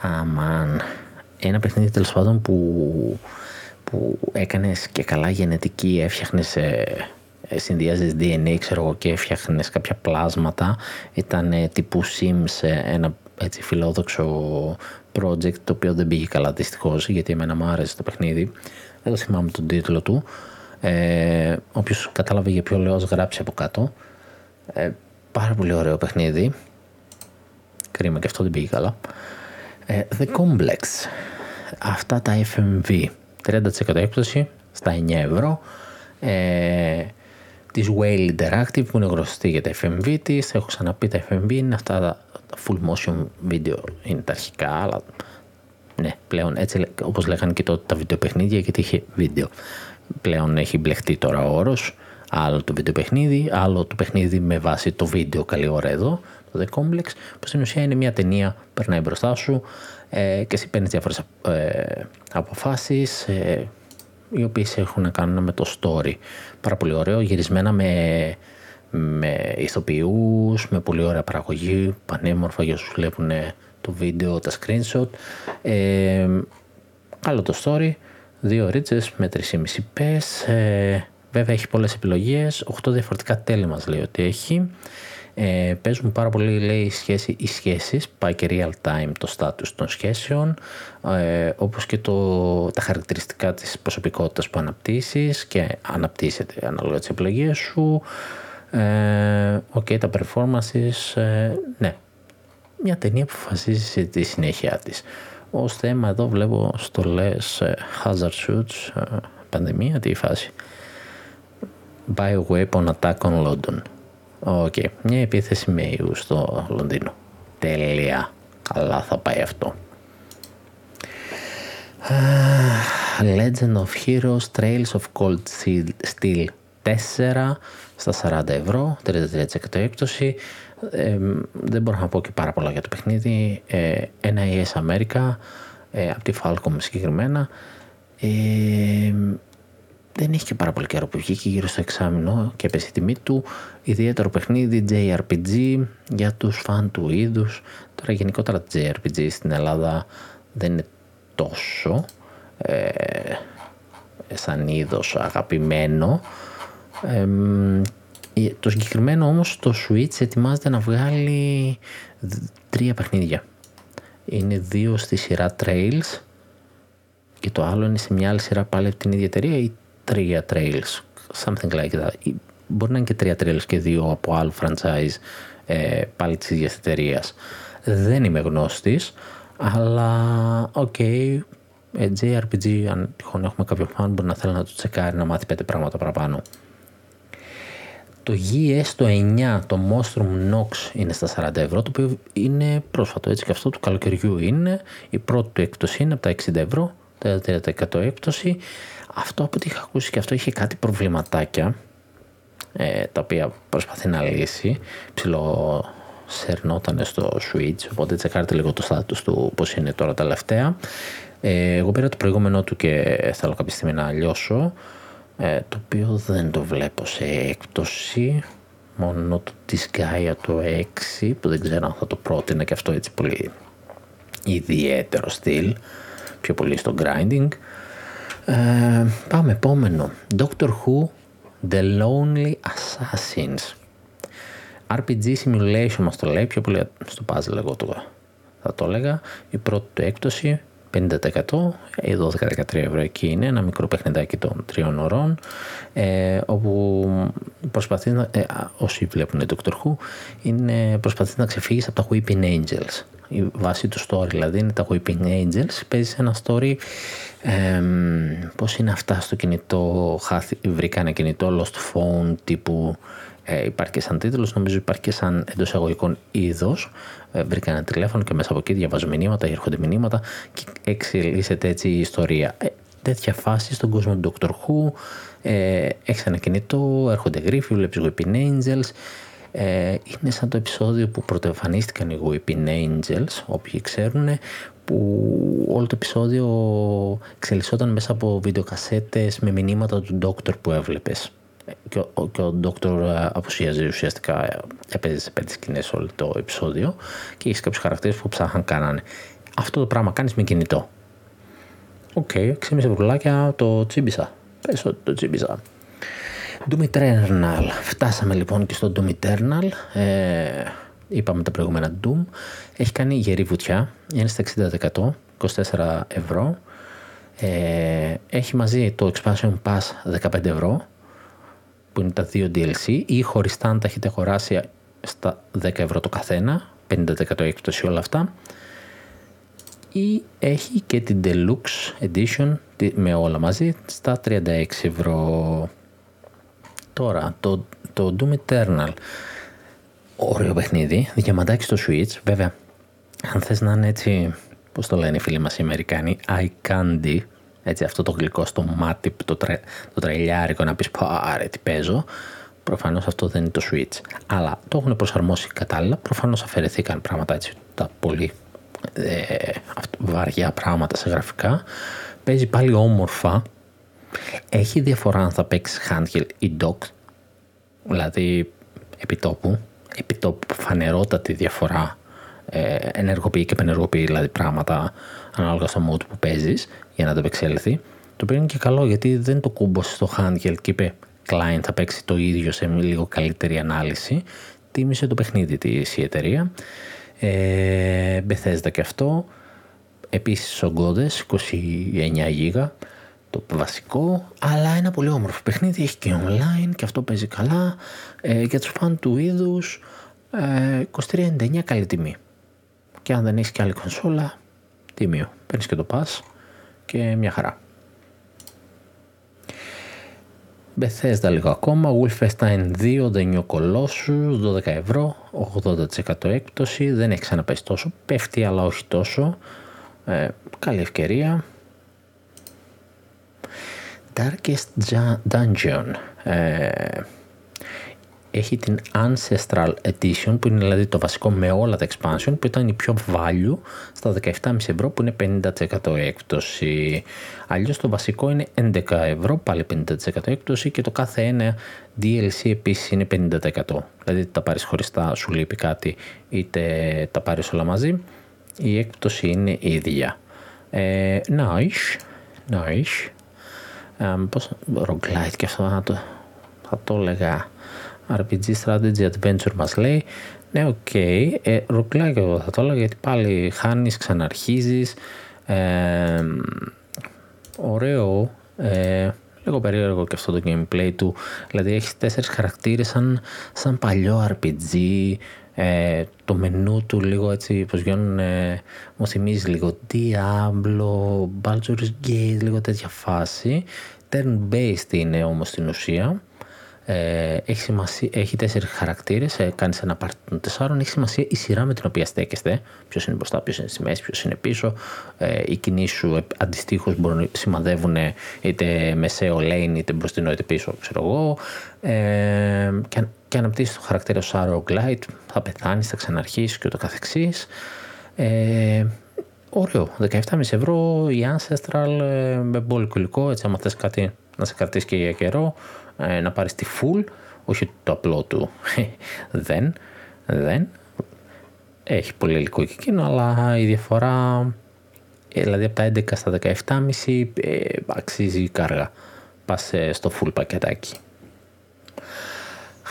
αμάν. Ένα παιχνίδι τέλος πάντων που, που έκανες και καλά γενετική, έφτιαχνες ε, ε συνδυάζεις DNA ξέρω εγώ και έφτιαχνες κάποια πλάσματα ήταν τύπου Sims ένα έτσι φιλόδοξο project το οποίο δεν πήγε καλά δυστυχώς γιατί εμένα μου άρεσε το παιχνίδι δεν το θυμάμαι τον τίτλο του. Ε, όποιος κατάλαβε για ποιο λέω, γράψει από κάτω. Ε, πάρα πολύ ωραίο παιχνίδι. Κρίμα και αυτό δεν πήγε καλά. Ε, The Complex. Αυτά τα FMV. 30% έκπτωση στα 9 ευρώ. Ε, της Whale Interactive που είναι γνωστή για τα FMV της. Έχω ξαναπεί τα FMV είναι αυτά τα full motion video είναι τα αρχικά αλλά ναι πλέον έτσι όπως λέγανε και τότε τα βιντεοπαιχνίδια γιατί είχε βίντεο. Πλέον έχει μπλεχτεί τώρα ο όρος άλλο το βιντεοπαιχνίδι, άλλο το παιχνίδι με βάση το βίντεο καλή ώρα εδώ, το The Complex, που στην ουσία είναι μια ταινία, περνάει μπροστά σου ε, και εσύ παίρνεις διάφορες ε, αποφάσεις ε, οι οποίες έχουν να κάνουν με το story. Πάρα πολύ ωραίο, γυρισμένα με, με ηθοποιούς, με πολύ ωραία παραγωγή, πανέμορφα για όσους βλέπουν το βίντεο, τα screenshot. Ε, καλό το story, δύο ρίτσες με 3,5 πες, ε, βέβαια έχει πολλές επιλογές, 8 διαφορετικά τέλη μας λέει ότι έχει. Ε, παίζουν πάρα πολύ λέει η σχέση, οι σχέσεις, πάει και real time το status των σχέσεων, ε, όπως και το, τα χαρακτηριστικά της προσωπικότητας που αναπτύσσεις και αναπτύσσεται ανάλογα τις επιλογές σου. Ε, okay, τα performances, ε, ναι. Μια ταινία που φασίζει τη συνέχεια της. Ω θέμα εδώ βλέπω στολές ε, hazard shoots, ε, πανδημία, τι φάση. Bioweapon attack on London. OK. Okay. Μια επίθεση με ιού στο Λονδίνο. Τέλεια. Καλά θα πάει αυτό. Legend of Heroes Trails of Cold Steel 4 στα 40 ευρώ, 33% έκπτωση. Ε, δεν μπορώ να πω και πάρα πολλά για το παιχνίδι. Ε, NIS America, ες, από τη Falcom συγκεκριμένα. Ε, δεν έχει και πάρα πολύ καιρό που βγήκε γύρω στο εξάμεινο και έπεσε η τιμή του. Ιδιαίτερο παιχνίδι JRPG για τους φαν του είδους. Τώρα γενικότερα JRPG στην Ελλάδα δεν είναι τόσο ε, σαν είδος αγαπημένο. Ε, το συγκεκριμένο όμως το Switch ετοιμάζεται να βγάλει τρία παιχνίδια. Είναι δύο στη σειρά Trails και το άλλο είναι σε μια άλλη σειρά πάλι από την ίδια εταιρεία ή τρία trails, something like that. Μπορεί να είναι και τρία trails και δύο από άλλο franchise ε, πάλι της ίδιας εταιρείας. Δεν είμαι γνώστης, αλλά OK, okay, ε, JRPG, αν τυχόν έχουμε κάποιο fan μπορεί να θέλει να το τσεκάρει, να μάθει πέντε πράγματα παραπάνω. Το Ys το 9, το Monstrum Nox είναι στα 40 ευρώ, το οποίο είναι πρόσφατο έτσι και αυτό του καλοκαιριού είναι. Η πρώτη του έκπτωση είναι από τα 60 ευρώ, τα 30% έκπτωση. Αυτό από ό,τι είχα ακούσει και αυτό είχε κάτι προβληματάκια ε, τα οποία προσπαθεί να λύσει. Ψηλό σερνόταν στο Switch, οπότε τσεκάρετε λίγο το status του πώς είναι τώρα τελευταία. Ε, εγώ πήρα το προηγούμενο του και θέλω κάποια στιγμή να λιώσω, ε, το οποίο δεν το βλέπω σε έκπτωση, μόνο το Disgaea το 6, που δεν ξέρω αν θα το πρότεινα και αυτό έτσι πολύ ιδιαίτερο στυλ, πιο πολύ στο grinding. Ε, πάμε επόμενο. Doctor Who The Lonely Assassins. RPG Simulation μας το λέει, πιο πολύ στο puzzle εγώ το θα το έλεγα. Η πρώτη του έκπτωση 50%, η 12-13 ευρώ εκεί είναι, ένα μικρό παιχνιδάκι των τριών ωρών, ε, όπου προσπαθεί να, ε, όσοι βλέπουν Doctor Who, είναι, προσπαθεί να ξεφύγεις από τα Weeping Angels. Η βάση του story δηλαδή είναι τα Weeping Angels, παίζεις ένα story ε, πώς είναι αυτά στο κινητό, βρήκα ένα κινητό lost phone τύπου ε, υπάρχει και σαν τίτλος, νομίζω υπάρχει και σαν εντός εισαγωγικών είδος. Ε, βρήκα ένα τηλέφωνο και μέσα από εκεί διαβάζω μηνύματα, έρχονται μηνύματα και εξελίσσεται έτσι η ιστορία. Ε, τέτοια φάση στον κόσμο του Doctor Who. Ε, έχεις ένα κινητό, έρχονται γρίφοι, βλέπεις Weeping Angels. Ε, είναι σαν το επεισόδιο που πρωτοεμφανίστηκαν οι Weeping Angels, όποιοι ξέρουν, που όλο το επεισόδιο εξελισσόταν μέσα από βιντεοκασέτες με μηνύματα του Doctor που έβλεπες και ο, και ο Dr. Ε, απουσίαζε ουσιαστικά, ε, έπαιζε σε πέντε σκηνές όλο το επεισόδιο και έχεις κάποιους χαρακτήρες που ψάχναν κάνανε. Αυτό το πράγμα κάνεις με κινητό. OK, okay, 6,5 ευρουλάκια το τσίμπησα. Πες ότι το τσίμπησα. Doom Eternal. Φτάσαμε λοιπόν και στο Doom Eternal. Ε, είπαμε τα προηγούμενα Doom. Έχει κάνει γερή βουτιά. Είναι στα 60%, 24 ευρώ. Ε, έχει μαζί το Expansion Pass 15 ευρώ που είναι τα δύο DLC ή χωριστά αν τα έχετε αγοράσει στα 10 ευρώ το καθένα 50% έκπτωση όλα αυτά ή έχει και την Deluxe Edition με όλα μαζί στα 36 ευρώ. Τώρα, το, το Doom Eternal, ωραίο παιχνίδι, διαμαντάκι στο Switch, βέβαια, αν θες να είναι έτσι, πώς το λένε οι φίλοι μας οι Αμερικάνοι, eye candy, έτσι αυτό το γλυκό στο μάτι, το, τρε, το τρελιάρικο να πεις πάρε τι παίζω, προφανώς αυτό δεν είναι το Switch. Αλλά το έχουν προσαρμόσει κατάλληλα, προφανώς αφαιρεθήκαν πράγματα έτσι, τα πολύ ε, βαριά πράγματα σε γραφικά. Παίζει πάλι όμορφα. Έχει διαφορά αν θα παίξεις handheld ή dock. Δηλαδή επιτόπου. Επιτόπου φανερότατη διαφορά. Ε, ενεργοποιεί και επενεργοποιεί δηλαδή πράγματα ανάλογα στο mode που παίζεις για να το επεξέλθει. Το οποίο είναι και καλό γιατί δεν το κούμπωσε στο handheld και είπε client θα παίξει το ίδιο σε λίγο καλύτερη ανάλυση. Τίμησε το παιχνίδι της η εταιρεία ε, Bethesda και αυτό. Επίσης ο Godes, 29 γίγα, το βασικό, αλλά ένα πολύ όμορφο παιχνίδι, έχει και online και αυτό παίζει καλά. Ε, για τους φαν του είδους, ε, 23,99 καλή τιμή. Και αν δεν έχεις και άλλη κονσόλα, τιμίο. Παίρνεις και το pass και μια χαρά. Bethesda λίγο ακόμα, Wolfenstein 2, The New Colossus, 12 ευρώ, 80% έκπτωση, δεν έχει ξαναπέσει τόσο, πέφτει αλλά όχι τόσο, ε, καλή ευκαιρία. Darkest Dungeon, ε, έχει την Ancestral Edition που είναι δηλαδή το βασικό με όλα τα expansion που ήταν η πιο value στα 17,5 ευρώ που είναι 50% έκπτωση. Αλλιώς το βασικό είναι 11 ευρώ πάλι 50% έκπτωση και το κάθε ένα DLC επίσης είναι 50%. Δηλαδή τα πάρεις χωριστά σου λείπει κάτι είτε τα πάρεις όλα μαζί η έκπτωση είναι η ίδια. Ε, nice, nice. Um, πώς, roguelite και αυτό θα το, θα το έλεγα RPG Strategy Adventure μας λέει. Ναι OK, okay. ε, εγώ θα το έλεγα γιατί πάλι χάνεις, ξαναρχίζεις. Ε, ωραίο. Ε, λίγο περίεργο και αυτό το gameplay του. Δηλαδή έχεις τέσσερις χαρακτήρες σαν, σαν παλιό RPG ε, το μενού του λίγο έτσι πως γίνουν ε, μου θυμίζει λίγο Diablo, Baldur's Gate λίγο τέτοια φάση. Turn based είναι όμως στην ουσία ε, έχει, σημασία, έχει τέσσερις χαρακτήρες, ε, κάνεις ένα πάρτι των τεσσάρων. Έχει σημασία η σειρά με την οποία στέκεστε. Ποιος είναι μπροστά, ποιος είναι στη μέση, ποιος είναι πίσω. Ε, οι κινήσεις σου ε, αντιστοίχως μπορούν να σημαδεύουν είτε μεσαίο lane, είτε μπροστινό, είτε πίσω, ξέρω εγώ. Ε, και, και αναπτύσσεις το χαρακτήρα σου σαν roguelite. Θα πεθάνεις, θα ξαναρχίσεις και ούτω καθεξής. Ε, ωραίο. 17,5 ευρώ η Ancestral ε, με πολύ υλικό. Έτσι, άμα θες κάτι να σε κρατήσει και για καιρό, ε, να πάρεις τη full, όχι το απλό του δεν, δεν. Έχει πολύ υλικό και εκείνο, αλλά η διαφορά, ε, δηλαδή από τα 11 στα 17,5 ε, αξίζει η κάργα. Πας ε, στο full πακετάκι.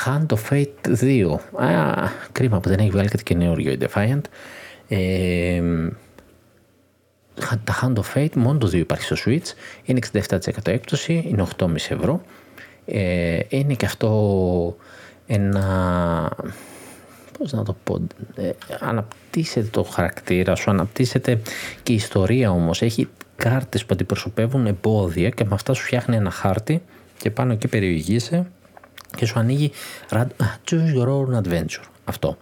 Hand of Fate 2. Α, κρίμα που δεν έχει βγάλει κάτι καινούριο η Defiant. Ε, τα Hand of Fate, μόνο το 2 υπάρχει στο Switch, είναι 67% έκπτωση, είναι 8,5 ευρώ. Ε, είναι και αυτό ένα πώς να το πω, ε, αναπτύσσεται το χαρακτήρα σου, αναπτύσσεται και η ιστορία όμως. Έχει κάρτες που αντιπροσωπεύουν εμπόδια και με αυτά σου φτιάχνει ένα χάρτη και πάνω εκεί περιηγείσαι και σου ανοίγει choose your own adventure. Αυτό.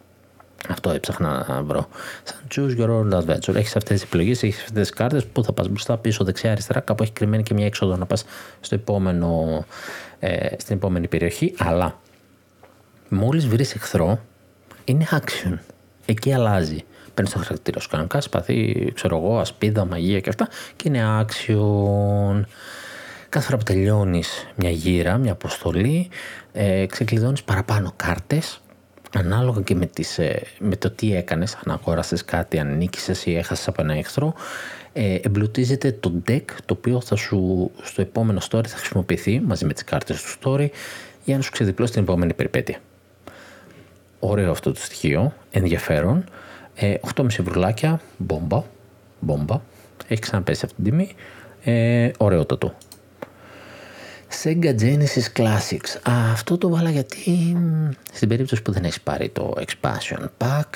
Αυτό έψαχνα να βρω. Σαν choose your own adventure. Έχεις αυτές τις επιλογές, έχεις αυτές τις κάρτες που θα πας μπροστά, πίσω, δεξιά, αριστερά. Κάπου έχει κρυμμένη και μια έξοδο να πας στο επόμενο, ε, στην επόμενη περιοχή. Αλλά μόλις βρεις εχθρό, είναι action. Εκεί αλλάζει. Παίρνεις το χαρακτήρα σου κανονικά, σπαθί, ξέρω εγώ, ασπίδα, μαγεία και αυτά και είναι action. Κάθε φορά που τελειώνεις μια γύρα, μια αποστολή, ε, ξεκλειδώνεις παραπάνω κάρτες ανάλογα και με, τις, ε, με το τι έκανες, αν αγόρασες κάτι, αν νίκησες ή έχασες από ένα εχθρό, ε, εμπλουτίζεται το deck το οποίο θα σου, στο επόμενο story θα χρησιμοποιηθεί μαζί με τις κάρτες του story για να σου ξεδιπλώσει την επόμενη περιπέτεια. Ωραίο αυτό το στοιχείο, ενδιαφέρον. Ε, 8,5 ευρουλάκια, μπόμπα, μπόμπα. Έχει ξαναπέσει αυτή την τιμή. Ε, ωραιότατο. Sega Genesis Classics. Α, αυτό το βάλα γιατί στην περίπτωση που δεν έχεις πάρει το expansion pack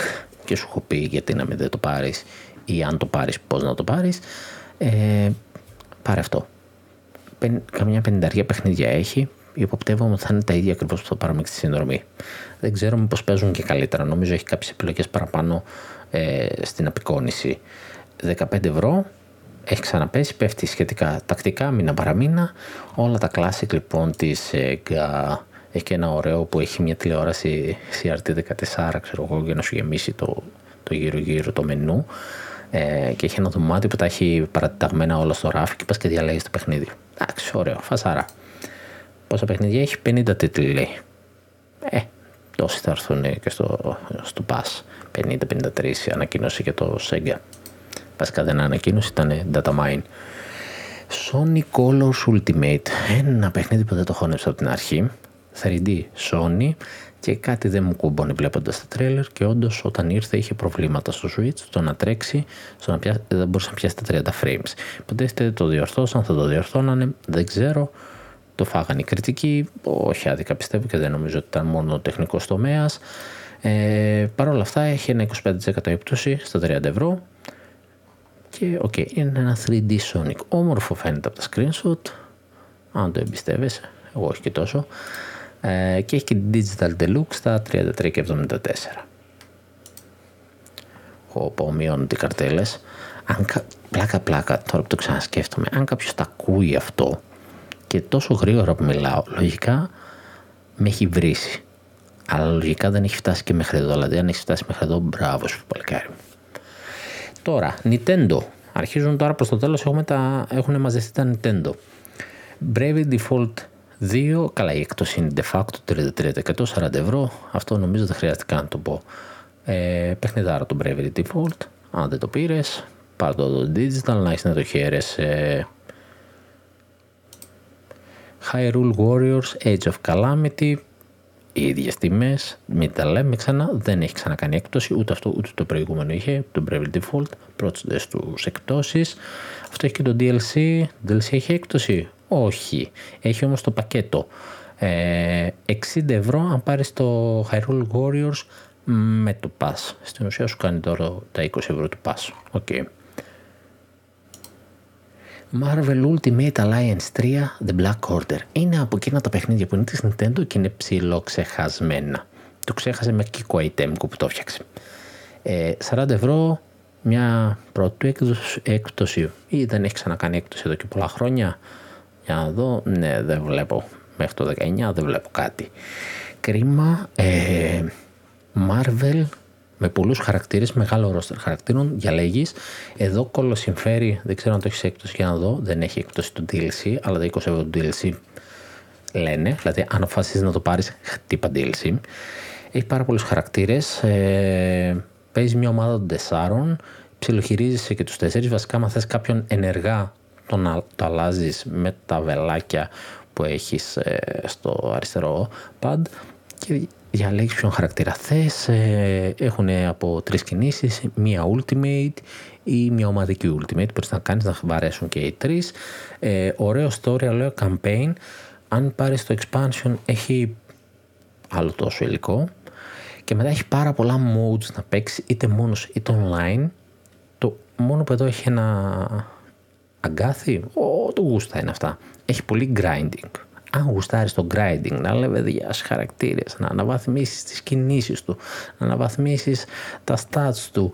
και σου έχω πει γιατί να μην δεν το πάρεις ή αν το πάρεις πώς να το πάρεις, ε, πάρε αυτό. Καμιά πενηνταριά παιχνίδια έχει, υποπτεύομαι ότι θα είναι τα ίδια ακριβώς που θα πάρουμε και στη συνδρομή. Δεν ξέρω μήπω παίζουν και καλύτερα. Νομίζω έχει κάποιες επιλογές παραπάνω ε, στην απεικόνηση. 15 ευρώ έχει ξαναπέσει, πέφτει σχετικά τακτικά, μήνα παραμήνα. Όλα τα classic λοιπόν της Sega. Έχει και ένα ωραίο που έχει μια τηλεόραση CRT14, ξέρω εγώ, για να σου γεμίσει το, το γύρω-γύρω το μενού. Ε, και έχει ένα δωμάτιο που τα έχει παρατηταγμένα όλα στο ράφι και πας και διαλέγεις το παιχνίδι. Εντάξει, ωραίο, φασάρα. Πόσα παιχνίδια έχει, 50 τίτλοι λέει. Ε, τόσοι θα έρθουν και στο, στο Pass. 50-53 ανακοίνωση για το Sega. Βασικά δεν ανακοίνωση, ήταν Datamine. Sony Colors Ultimate. Ένα παιχνίδι που δεν το χώνεψα από την αρχή. 3D Sony και κάτι δεν μου κουμπώνει βλέποντας τα τρέλερ και όντως όταν ήρθε είχε προβλήματα στο Switch το να τρέξει, στο να πιάσει, δεν μπορούσε να πιάσει τα 30 frames. Υποτίθεται το διορθώσαν, θα το διορθώνανε, δεν ξέρω. Το φάγανε οι κριτικοί, όχι άδικα πιστεύω και δεν νομίζω ότι ήταν μόνο ο τεχνικός τομέας. Ε, Παρ' όλα αυτά έχει ένα 25% έπτωση στα 30 ευρώ και OK, okay, είναι ένα 3D Sonic. Όμορφο φαίνεται από τα screenshot, αν το εμπιστεύεσαι, εγώ όχι και τόσο. Ε, και έχει και Digital Deluxe στα 33 και 74. Όπου μειώνονται οι καρτέλες. Αν, πλάκα πλάκα, τώρα που το ξανασκέφτομαι, αν κάποιος τα ακούει αυτό και τόσο γρήγορα που μιλάω, λογικά με έχει βρίσει. Αλλά λογικά δεν έχει φτάσει και μέχρι εδώ. Δηλαδή, αν έχει φτάσει μέχρι εδώ, μπράβο σου, παλικάρι μου. Τώρα, Nintendo. Αρχίζουν τώρα προς το τέλος, τα... έχουν μαζευτεί τα Nintendo. Brave Default 2, καλά η έκπτωση είναι de facto 33% 40 ευρώ. Αυτό νομίζω δεν χρειάζεται καν να το πω. Ε, παιχνιδάρα το Bravery Default. Αν δεν το πήρες, πάρ το digital να έχεις να το χαίρεσαι. Hyrule Warriors Age of Calamity οι ίδιες τιμές, μην τα λέμε ξανά, δεν έχει ξανακάνει έκπτωση, ούτε αυτό ούτε το προηγούμενο είχε, το Bravely Default, πρώτες στου εκπτώσεις. Αυτό έχει και το DLC. DLC έχει έκπτωση, όχι. Έχει όμως το πακέτο. Ε, 60 ευρώ αν πάρεις το Hyrule Warriors με το Pass. Στην ουσία σου κάνει τώρα τα 20 ευρώ του Pass. Okay. Marvel Ultimate Alliance 3 The Black Order. Είναι από εκείνα τα παιχνίδια που είναι της Nintendo και είναι ψηλό ξεχασμένα. Το ξέχασε με Kiko Item που το φτιάξε. Ε, 40 ευρώ μια πρώτη έκπτωση ή δεν έχει ξανακάνει έκπτωση εδώ και πολλά χρόνια. Για να δω, ναι δεν βλέπω. Μέχρι το 19 δεν βλέπω κάτι. Κρίμα. Ε, Marvel με πολλούς χαρακτήρες, μεγάλο ρόστερ χαρακτήρων, διαλέγεις. Εδώ κολοσυμφέρει, δεν ξέρω αν το έχεις έκπτωση για να δω, δεν έχει έκπτωση του DLC, αλλά τα 20 ευρώ του DLC λένε. Δηλαδή, αν αποφασίζεις να το πάρεις, χτύπα DLC. Έχει πάρα πολλούς χαρακτήρες. Ε, Παίζεις μια ομάδα των τεσσάρων. Ψιλοχειρίζεσαι και τους τέσσερις. Βασικά, αν θες κάποιον ενεργά, τον, το αλλάζεις με τα βελάκια που έχεις ε, στο αριστερό pad και διαλέγεις ποιον χαρακτήρα θες, ε, έχουν από τρεις κινήσεις, μία ultimate ή μία ομαδική ultimate, μπορείς να κάνεις να βαρέσουν και οι τρεις. Ε, ωραίο story, ωραίο campaign, αν πάρεις το expansion έχει άλλο τόσο υλικό και μετά έχει πάρα πολλά modes να παίξεις είτε μόνος είτε online. Το μόνο που εδώ έχει ένα αγκάθι, ο, το γούστα είναι αυτά. Έχει πολύ grinding αν γουστάρεις το grinding, να λέει σε χαρακτήρες, να αναβαθμίσεις τις κινήσεις του, να αναβαθμίσεις τα stats του.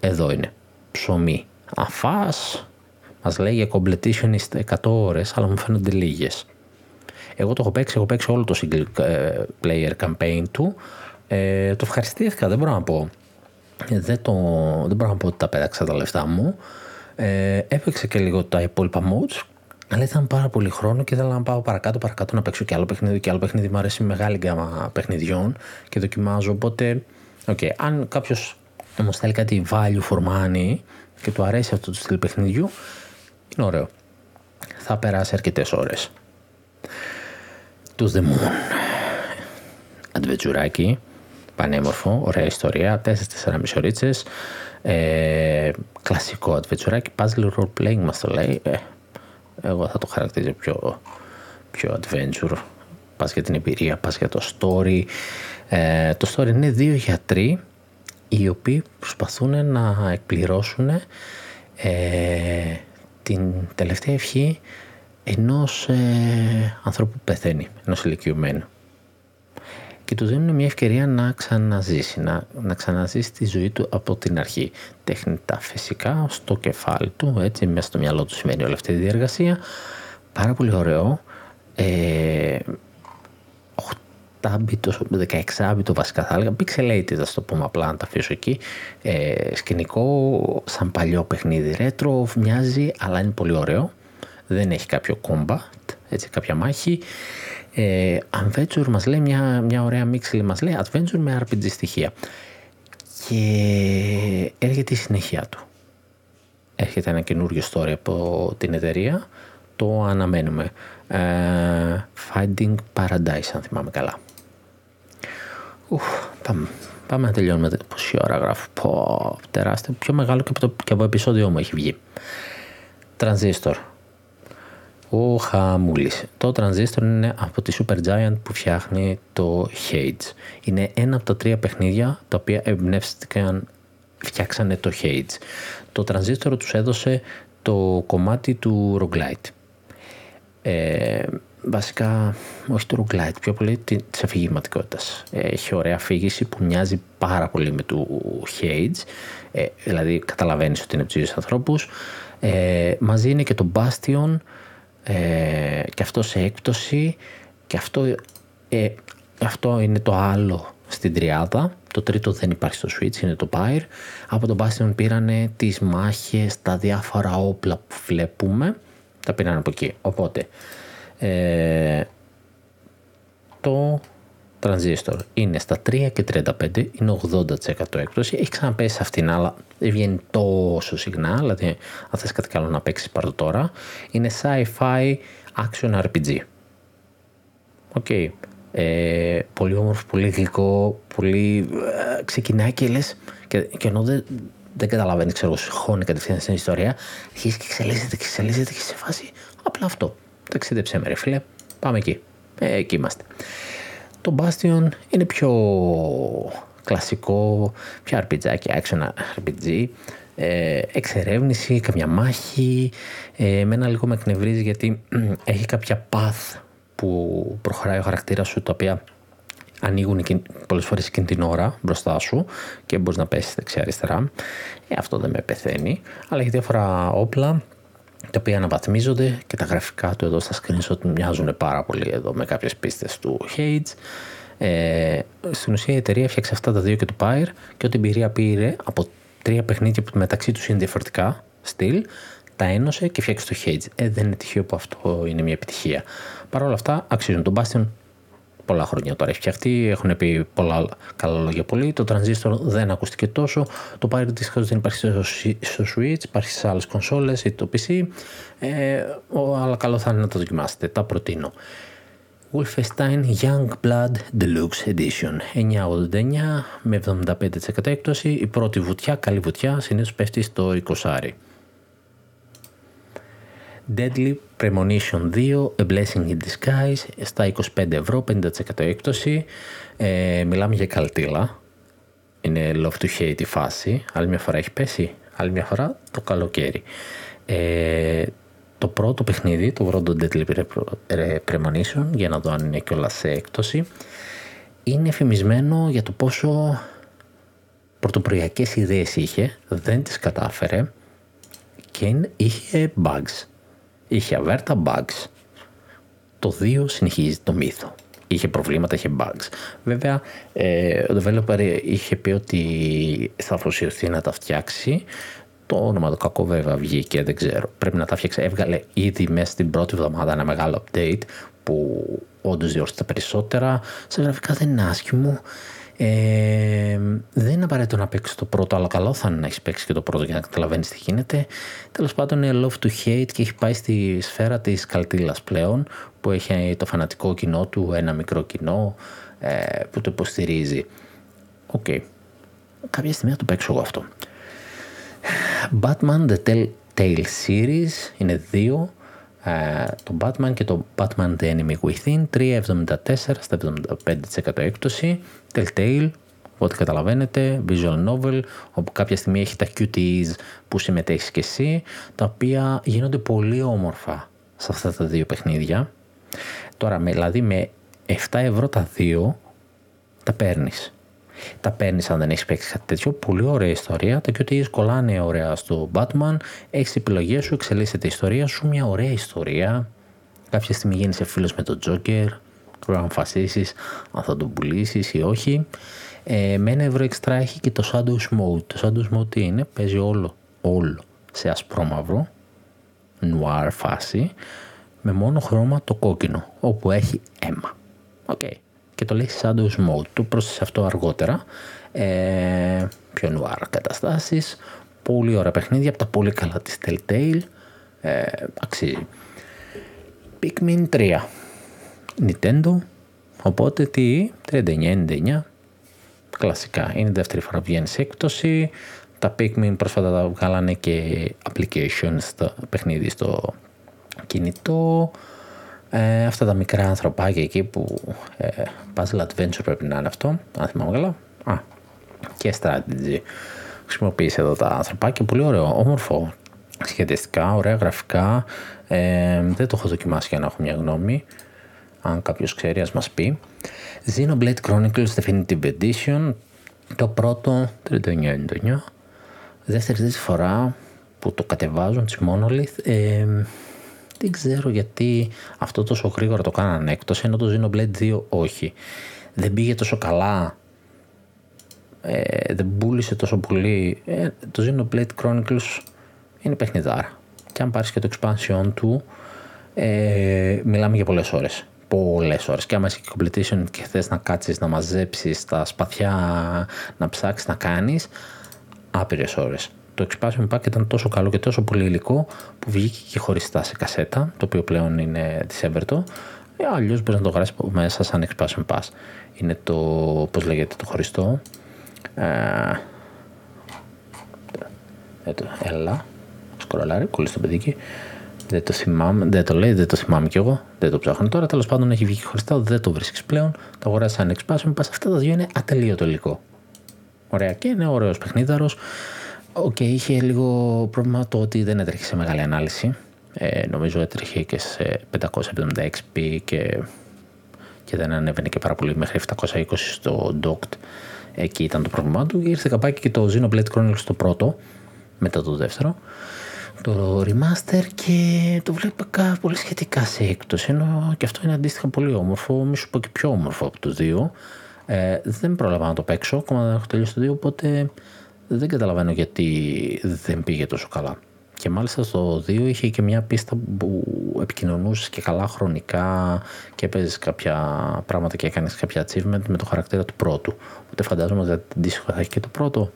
Εδώ είναι. Ψωμί. Αφά μας λέει για completionist 100 ώρες, αλλά μου φαίνονται λίγες. Εγώ το έχω παίξει, έχω παίξει όλο το single ε, player campaign του. Ε, το ευχαριστήθηκα, δεν μπορώ να πω. Δεν, το, δεν μπορώ να πω ότι τα πέταξα τα λεφτά μου. Ε, έπαιξε και λίγο τα υπόλοιπα modes αλλά ήταν πάρα πολύ χρόνο και ήθελα να πάω παρακάτω, παρακάτω να παίξω και άλλο παιχνίδι και άλλο παιχνίδι. Μου αρέσει μεγάλη γκάμα παιχνιδιών και δοκιμάζω. Οπότε, okay, αν κάποιος όμω θέλει κάτι value for money και του αρέσει αυτό το στυλ παιχνιδιού, είναι ωραίο. Θα περάσει αρκετές ώρες. To the Moon. Αντβετσουράκι. πανέμορφο, ωραία ιστορία, 4-4 μισορίτσες, ε, κλασικό adventure, puzzle role playing μας το λέει. Ε, εγώ θα το χαρακτηρίζω πιο, πιο adventure. Πας για την εμπειρία, πας για το story. Ε, το story είναι δύο γιατροί οι οποίοι προσπαθούν να εκπληρώσουν ε, την τελευταία ευχή ενός ε, ανθρώπου που πεθαίνει, ενός ηλικιωμένου. Και του δίνουν μια ευκαιρία να ξαναζήσει, να, να ξαναζήσει τη ζωή του από την αρχή. Τέχνητα φυσικά, στο κεφάλι του, έτσι, μέσα στο μυαλό του σημαίνει όλη αυτή η διεργασία. Πάρα πολύ ωραίο. Ε, 8-bit, 16-bit βασικά θα έλεγα, pixelated θα το πούμε απλά να τα αφήσω εκεί. Ε, σκηνικό, σαν παλιό παιχνίδι retro, μοιάζει αλλά είναι πολύ ωραίο. Δεν έχει κάποιο combat, έτσι κάποια μάχη. Ε, adventure μας λέει, μια, μια ωραία μίξη μας λέει adventure με RPG στοιχεία. Και έρχεται η συνέχεια του. Έρχεται ένα καινούριο story από την εταιρεία, το αναμένουμε. Ε, Finding Paradise, αν θυμάμαι καλά. Ουφ, πάμε, πάμε να τελειώνουμε. Πόση ώρα γράφω. Πω, τεράστιο. Πιο μεγάλο και από, το, και από επεισόδιο μου έχει βγει. Transistor. Ο Χαμούλης. Το Transistor είναι από τη Supergiant που φτιάχνει το Hades. Είναι ένα από τα τρία παιχνίδια τα οποία εμπνεύστηκαν, φτιάξανε το Hades. Το Transistor τους έδωσε το κομμάτι του Roguelite. Ε, βασικά, όχι του roguelite, πιο πολύ τη αφηγηματικότητας. Έχει ωραία αφήγηση που μοιάζει πάρα πολύ με του Hades, ε, δηλαδή καταλαβαίνεις ότι είναι από ανθρώπους. Ε, μαζί είναι και το Bastion ε, και αυτό σε έκπτωση και αυτό, ε, αυτό είναι το άλλο στην τριάδα. Το τρίτο δεν υπάρχει στο Switch, είναι το Pyre. Από το Bastion πήρανε τις μάχες, τα διάφορα όπλα που βλέπουμε, τα πήραν από εκεί. Οπότε, ε, το Transistor είναι στα 3 και 35, είναι 80% έκπτωση. Έχει ξαναπέσει αυτήν, αλλά δεν βγαίνει τόσο συχνά. Δηλαδή, αν θες κάτι καλό να παίξεις πάρω τώρα. Είναι sci-fi action RPG. OK. Okay. Ε, πολύ όμορφο, πολύ γλυκό, πολύ... Ε, ξεκινάει και λες, και, και ενώ δεν, δεν καταλαβαίνει, ξέρω, χώνει κατευθείαν στην ιστορία, αρχίζει και εξελίσσεται και εξελίσσεται και σε φάση απλά αυτό. Ταξίδεψέ με ρε φίλε, πάμε εκεί. Ε, εκεί είμαστε. Το Bastion είναι πιο κλασικό, πιο RPG, action RPG, ε, εξερεύνηση, καμιά μάχη. Ε, εμένα λίγο με εκνευρίζει γιατί έχει κάποια path που προχωράει ο χαρακτήρας σου τα οποία ανοίγουν πολλές φορές εκείνη την ώρα μπροστά σου και μπορείς να πέσεις δεξιά αριστερά. Ε, αυτό δεν με πεθαίνει, αλλά έχει διάφορα όπλα τα οποία αναβαθμίζονται και τα γραφικά του εδώ στα screenshot μοιάζουν πάρα πολύ εδώ με κάποιες πίστες του Hades. Ε, στην ουσία η εταιρεία φτιάξε αυτά τα δύο και το Pyre και ό,τι εμπειρία πήρε από τρία παιχνίδια που μεταξύ τους είναι διαφορετικά στυλ, τα ένωσε και φτιάξε το Hades. Ε, δεν είναι τυχαίο που αυτό είναι μια επιτυχία. Παρ' όλα αυτά αξίζουν. Τον Bastion πολλά χρόνια τώρα έχει φτιαχτεί, έχουν πει πολλά καλά λόγια πολύ. Το Transistor δεν ακούστηκε τόσο. Το Pirate δυστυχώ δεν υπάρχει στο Switch, υπάρχει σε άλλες κονσόλες ή το PC. Ε, αλλά καλό θα είναι να το δοκιμάσετε. Τα προτείνω. Wolfenstein Young Blood Deluxe Edition 989 με 75% έκπτωση. Η πρώτη βουτιά, καλή βουτιά, συνήθως πέφτει στο 20. Deadly Premonition 2, A Blessing in Disguise, στα 25 ευρώ, 50% έκπτωση. Ε, μιλάμε για καλτήλα. Είναι love to hate η φάση. Άλλη μια φορά έχει πέσει, άλλη μια φορά το καλοκαίρι. Ε, το πρώτο παιχνίδι, το πρώτο Deadly Premonition, για να δω αν είναι κιόλας σε έκπτωση, είναι εφημισμένο για το πόσο πρωτοπροιακές ιδέες είχε, δεν τις κατάφερε και είχε bugs είχε αβέρτα bugs. Το 2 συνεχίζει το μύθο. Είχε προβλήματα, είχε bugs. Βέβαια, ε, ο developer είχε πει ότι θα αφοσιωθεί να τα φτιάξει. Το όνομα το κακό βέβαια βγήκε, δεν ξέρω. Πρέπει να τα φτιάξει. Έβγαλε ήδη μέσα στην πρώτη εβδομάδα ένα μεγάλο update που όντως διόρθωσε τα περισσότερα. Σε γραφικά δεν είναι άσχημο. Ε, δεν είναι απαραίτητο να παίξεις το πρώτο, αλλά καλό θα είναι να έχεις παίξει και το πρώτο για να καταλαβαίνεις τι γίνεται. Τέλος πάντων, είναι love to hate και έχει πάει στη σφαίρα της καλτίλας πλέον, που έχει το φανατικό κοινό του, ένα μικρό κοινό ε, που το υποστηρίζει. OK. Okay. Κάποια στιγμή θα το παίξω εγώ αυτό. Batman The Telltale Series είναι δύο. Uh, το Batman και το Batman The Enemy Within 3,74 στα 75% έκπτωση. Telltale, ό,τι καταλαβαίνετε, visual novel, όπου κάποια στιγμή έχει τα QTEs που συμμετέχεις και εσύ, τα οποία γίνονται πολύ όμορφα σε αυτά τα δύο παιχνίδια. Τώρα, δηλαδή με 7 ευρώ τα δύο, τα παίρνεις. Τα παίρνεις αν δεν έχεις παίξει κάτι τέτοιο. Πολύ ωραία ιστορία. Τα QTEs κολλάνε ωραία στο Batman. Έχεις επιλογές σου, εξελίσσεται η ιστορία σου. Μια ωραία ιστορία. Κάποια στιγμή γίνεις φίλος με τον Joker. Πρέπει να αποφασίσεις αν θα τον πουλήσεις ή όχι. Ε, με ένα ευρώ εξτρά έχει και το Shadow Mode. Το Shadow Mode τι είναι, παίζει όλο, όλο σε ασπρόμαυρο, νουάρ φάση, με μόνο χρώμα το κόκκινο, όπου έχει αίμα. OK. Okay. Και το λέει Shadow Mode. Του πρόσθεσες αυτό αργότερα. Ε, πιο νουάρ καταστάσεις. Πολύ ωραία παιχνίδια από τα πολύ καλά της Telltale. Ε, αξίζει. Pikmin 3. Nintendo. Οπότε τι, 39,99 κλασικά. Είναι η δεύτερη φορά που βγαίνει σε έκπτωση. Τα Pikmin πρόσφατα τα βγάλανε και applications στο παιχνίδι στο κινητό. Ε, αυτά τα μικρά ανθρωπάκια εκεί που ε, puzzle adventure πρέπει να είναι αυτό, αν θυμάμαι καλά. Α, και strategy. Χρησιμοποίησε εδώ τα ανθρωπάκια, πολύ ωραίο, όμορφο σχεδιαστικά, ωραία γραφικά. Ε, δεν το έχω δοκιμάσει για να έχω μια γνώμη. Αν κάποιος ξέρει, ας μας πει. Xenoblade Chronicles Definitive Edition. Το πρώτο 39,99. Δεύτερη φορά που το κατεβάζουν τη Monolith. Ε, δεν ξέρω γιατί αυτό τόσο γρήγορα το κάνανε έκτος, ενώ το Xenoblade 2 όχι. Δεν πήγε τόσο καλά, ε, δεν πούλησε τόσο πολύ. Ε, το Xenoblade Chronicles είναι παιχνιδάρα. Και αν πάρεις και το expansion του, ε, μιλάμε για πολλές ώρες πολλές ώρες. Και άμα είσαι και competition και θες να κάτσεις να μαζέψεις τα σπαθιά, να ψάξεις, να κάνεις, άπειρες ώρες. Το expansion pack ήταν τόσο καλό και τόσο πολύ υλικό που βγήκε και χωριστά σε κασέτα, το οποίο πλέον είναι της Everton. Ε, Αλλιώς μπορείς να το γράψεις μέσα σαν expansion pass. Είναι το, πώς λέγεται το χωριστό; Ε, ε έλα, σκορολάρι, κολλήσει το παιδίκι. Δεν το θυμάμαι, δεν το λέει, δεν το θυμάμαι κι εγώ. Δεν το ψάχνω τώρα. Τέλος πάντων έχει βγει χωριστά, δεν το βρίσκεις πλέον. Το αγοράζεις σαν expansion pass. Αυτά τα δύο είναι ατελείωτο υλικό. Ωραία και είναι ωραίος παιχνίδαρος. OK, okay, είχε λίγο πρόβλημα το ότι δεν έτρεχε σε μεγάλη ανάλυση. Ε, νομίζω έτρεχε και σε 576p και, και δεν ανέβαινε και πάρα πολύ μέχρι 720 στο docked. Εκεί ήταν το πρόβλημά του. Ήρθε καπάκι και το Xenoblade Chronicles το πρώτο, μετά το δεύτερο το remaster και το βλέπω πολύ σχετικά σε έκπτωση ενώ και αυτό είναι αντίστοιχα πολύ όμορφο, μη σου πω και πιο όμορφο από τους δύο. Ε, δεν πρόλαβα να το παίξω, ακόμα δεν έχω τελειώσει το δύο, οπότε δεν καταλαβαίνω γιατί δεν πήγε τόσο καλά. Και μάλιστα στο 2 είχε και μια πίστα που επικοινωνούσες και καλά χρονικά και έπαιζε κάποια πράγματα και έκανες κάποια achievement με το χαρακτήρα του πρώτου. Οπότε φαντάζομαι ότι αντίστοιχα θα έχει και το πρώτο.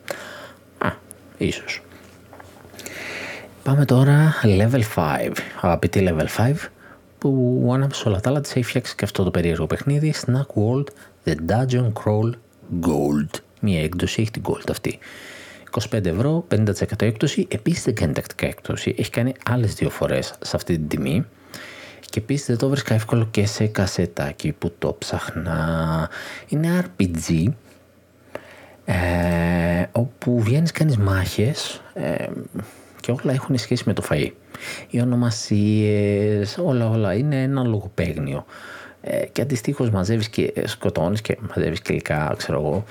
Α, ίσως. Πάμε τώρα level 5. Αγαπητή level 5 που ανάμεσα όλα τα άλλα της έχει φτιάξει και αυτό το περίεργο παιχνίδι Snack World The Dungeon Crawl Gold. Μία έκδοση έχει την Gold αυτή. 25 ευρώ, 50% έκπτωση. Επίσης δεν κάνει τακτικά έκπτωση. Έχει κάνει άλλες δύο φορές σε αυτή την τιμή. Και επίσης δεν το βρίσκα εύκολο και σε κασετάκι που το ψάχνα. Είναι RPG. Ε, όπου βγαίνεις κάνεις μάχες. Ε, και όλα έχουν σχέση με το φαΐ. Οι ονομασίες, όλα όλα είναι ένα λογοπαίγνιο. Ε, και αντιστοίχως μαζεύεις και σκοτώνεις και μαζεύεις και υλικά, ξέρω εγώ.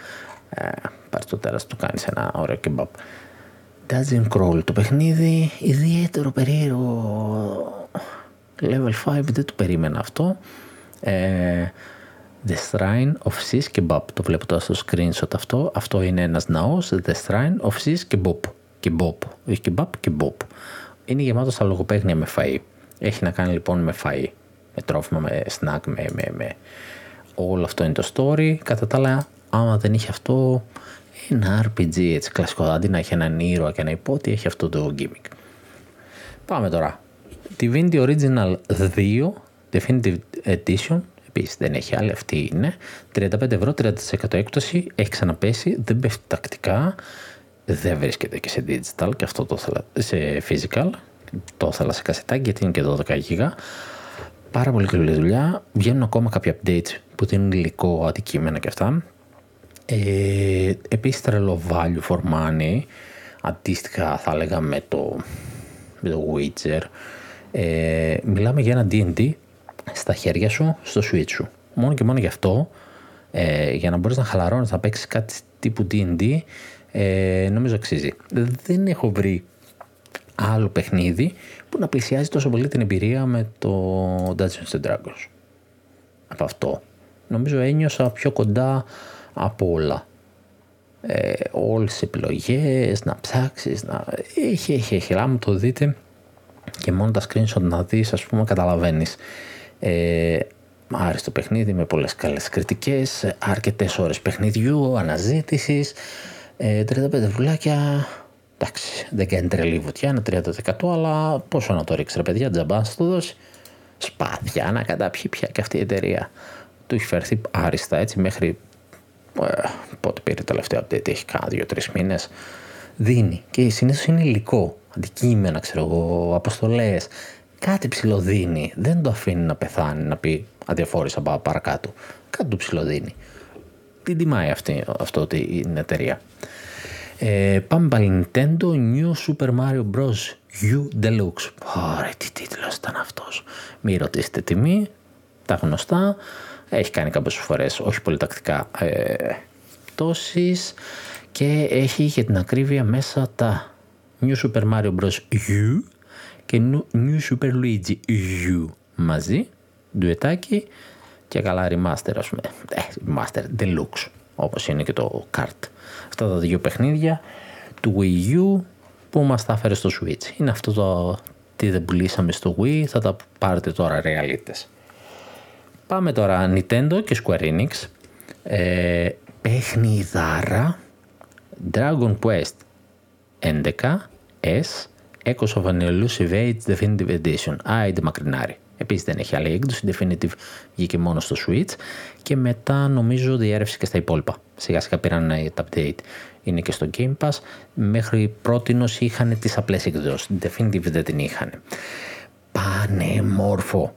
Ε, Πάρεις το τέρας του κάνεις ένα ωραίο κεμπάπ. Dungeon Crawl το παιχνίδι, ιδιαίτερο περίεργο. Level 5 δεν το περίμενα αυτό. Ε, The Shrine of Sis Kebab. Το βλέπω τώρα στο screenshot αυτό. Αυτό είναι ένας ναός. The Shrine of Sis Kebab μπόπ. Έχει μπαπ και μπόπ. Είναι γεμάτο στα λογοπαίγνια με φαΐ. Έχει να κάνει λοιπόν με φαΐ. Με τρόφιμα, με σνακ, με, με, με. Όλο αυτό είναι το story. Κατά τα άλλα, άμα δεν είχε αυτό, ένα RPG έτσι κλασικό. Αντί να έχει έναν ήρωα και ένα υπότι, έχει αυτό το gimmick. Πάμε τώρα. Divinity Original 2 Definitive Edition Επίσης δεν έχει άλλη, αυτή είναι. 35 ευρώ, 30% έκπτωση, έχει ξαναπέσει, δεν πέφτει τακτικά, δεν βρίσκεται και σε digital και αυτό το ήθελα σε physical. Το ήθελα σε κασετάκι γιατί είναι και 12 γίγα. Πάρα πολύ καλή δουλειά. Βγαίνουν ακόμα κάποια updates που δίνουν υλικό αντικείμενα και αυτά. Ε, επίσης τρελό value for money. Αντίστοιχα θα έλεγα με το, με το Witcher. Ε, μιλάμε για ένα D&D στα χέρια σου, στο Switch σου. Μόνο και μόνο γι' αυτό, ε, για να μπορείς να χαλαρώνεις, να παίξεις κάτι τύπου D&D, ε, νομίζω αξίζει. Δεν έχω βρει άλλο παιχνίδι που να πλησιάζει τόσο πολύ την εμπειρία με το Dungeons and Dragons. Από αυτό. Νομίζω ένιωσα πιο κοντά από όλα. Ε, όλες τις επιλογές, να ψάξεις, να... Έχει, έχει, έχει. Άμα το δείτε και μόνο τα screenshot να δεις, ας πούμε, καταλαβαίνεις. Ε, άριστο παιχνίδι με πολλές καλές κριτικές, αρκετές ώρες παιχνιδιού, αναζήτησης, ε, 35 βουλάκια, εντάξει, δεν κάνει τρελή βουτιά, είναι 30% αλλά πόσο να το ρίξει ρε παιδιά, τζαμπά να το δώσει. Σπάθια να καταπιεί πια και αυτή η εταιρεία. Του έχει φερθεί άριστα έτσι μέχρι ε, πότε πήρε το τελευταίο update, έχει κάνα δύο-τρεις μήνες. Δίνει και συνήθως είναι υλικό, αντικείμενα, ξέρω εγώ, αποστολές. Κάτι ψηλοδίνει. Δεν το αφήνει να πεθάνει, να πει αδιαφόρησα πάω παρακάτω. Κάτι του ψηλοδίνει. Την τιμάει αυτή, αυτό η εταιρεία. Ε, πάμε πάλι Nintendo New Super Mario Bros. U Deluxe. Ωραία, τι τίτλος ήταν αυτός. Μη ρωτήσετε τιμή, τα γνωστά. Έχει κάνει κάποιες φορές, όχι πολύ τακτικά, ε, πτώσεις και έχει για την ακρίβεια μέσα τα New Super Mario Bros. U και New Super Luigi U μαζί, ντουετάκι και καλά remaster ας πούμε, ε, remaster deluxe όπως είναι και το kart. Αυτά τα δύο παιχνίδια του Wii U που μας τα έφερε στο Switch. Είναι αυτό το τι δεν πουλήσαμε στο Wii, θα τα πάρετε τώρα ρεαλίτες. Πάμε τώρα Nintendo και Square Enix. Ε, παιχνιδάρα Dragon Quest 11 S Echoes of an Elusive Age Definitive Edition. Άιντε μακρινάρι. Επίσης δεν έχει άλλη έκδοση. Definitive βγήκε μόνο στο Switch και μετά νομίζω διέρευσε και στα υπόλοιπα. Σιγά σιγά πήραν τα update. Είναι και στο Game Pass. Μέχρι πρώτη είχαν τις απλές εκδόσεις. Definitive δεν την είχαν. Πανέμορφο.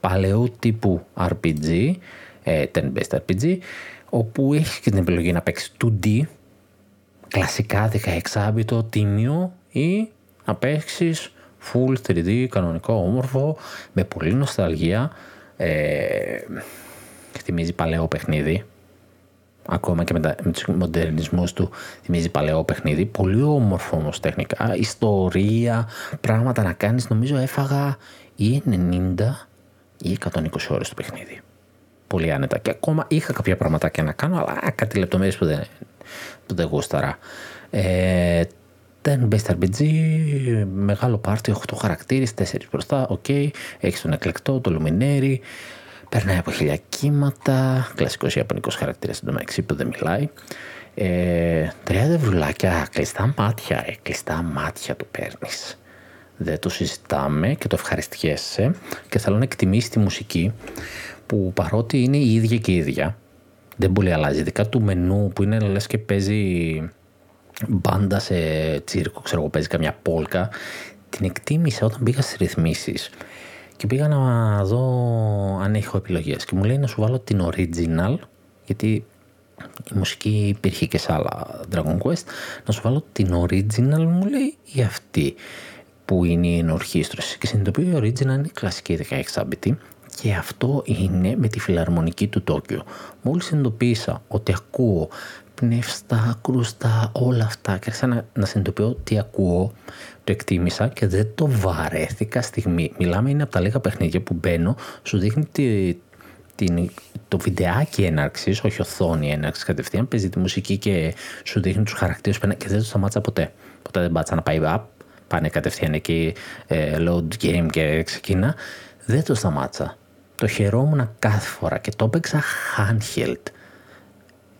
Παλαιού τύπου RPG, ε, turn-based RPG, όπου έχει και την επιλογή να παίξει 2D, κλασικά 16 bit τίμιο ή να παίξεις full 3D, κανονικό, όμορφο, με πολύ νοσταλγία. Ε, θυμίζει παλαιό παιχνίδι. Ακόμα και με, τα, με τους μοντερνισμούς του θυμίζει παλαιό παιχνίδι. Πολύ όμορφο όμως τεχνικά. Ιστορία, πράγματα να κάνεις. Νομίζω έφαγα ή 90 ή 120 ώρες το παιχνίδι. Πολύ άνετα. Και ακόμα είχα κάποια πραγματάκια να κάνω, αλλά κάτι λεπτομέρειες που δεν, που δεν γούσταρα. Ε, ήταν Best RPG, μεγάλο πάρτι, 8 χαρακτήρες, 4 μπροστά, OK. Okay. Έχεις τον εκλεκτό, το Luminary, περνάει από χίλια κύματα, κλασικός ιαπωνικός χαρακτήρας εντωμεταξύ που δεν μιλάει. Ε, 30 ευρουλάκια, κλειστά μάτια, ε, κλειστά μάτια το παίρνεις. Δεν το συζητάμε και το ευχαριστιέσαι και θέλω να εκτιμήσει τη μουσική που παρότι είναι η ίδια και η ίδια, δεν πολύ αλλάζει. Ειδικά του μενού που είναι λες και παίζει μπάντα σε τσίρκο, ξέρω εγώ, παίζει καμιά πόλκα. Την εκτίμησα όταν πήγα στις ρυθμίσεις και πήγα να δω αν έχω επιλογές. Και μου λέει να σου βάλω την original, γιατί η μουσική υπήρχε και σε άλλα Dragon Quest. Να σου βάλω την original, μου λέει, ή αυτή που είναι η ενορχίστρωση. Και συνειδητοποιώ η original είναι η κλασική 16 bit και αυτό είναι με τη φιλαρμονική του Τόκιο. Μόλις συνειδητοποίησα ότι ακούω πνεύστα, κρούστα, όλα αυτά και άρχισα να, να συνειδητοποιώ τι ακούω, το εκτίμησα και δεν το βαρέθηκα στιγμή. Μιλάμε είναι από τα λίγα παιχνίδια που μπαίνω, σου δείχνει τη, την, το βιντεάκι έναρξης, όχι οθόνη έναρξης κατευθείαν, παίζει τη μουσική και σου δείχνει τους χαρακτήρες που και δεν το σταμάτησα ποτέ. Ποτέ δεν πάτσα να πάει up, πάνε κατευθείαν εκεί, ε, load game και ξεκίνα. Δεν το σταμάτησα. Το χαιρόμουν κάθε φορά και το έπαιξα handheld.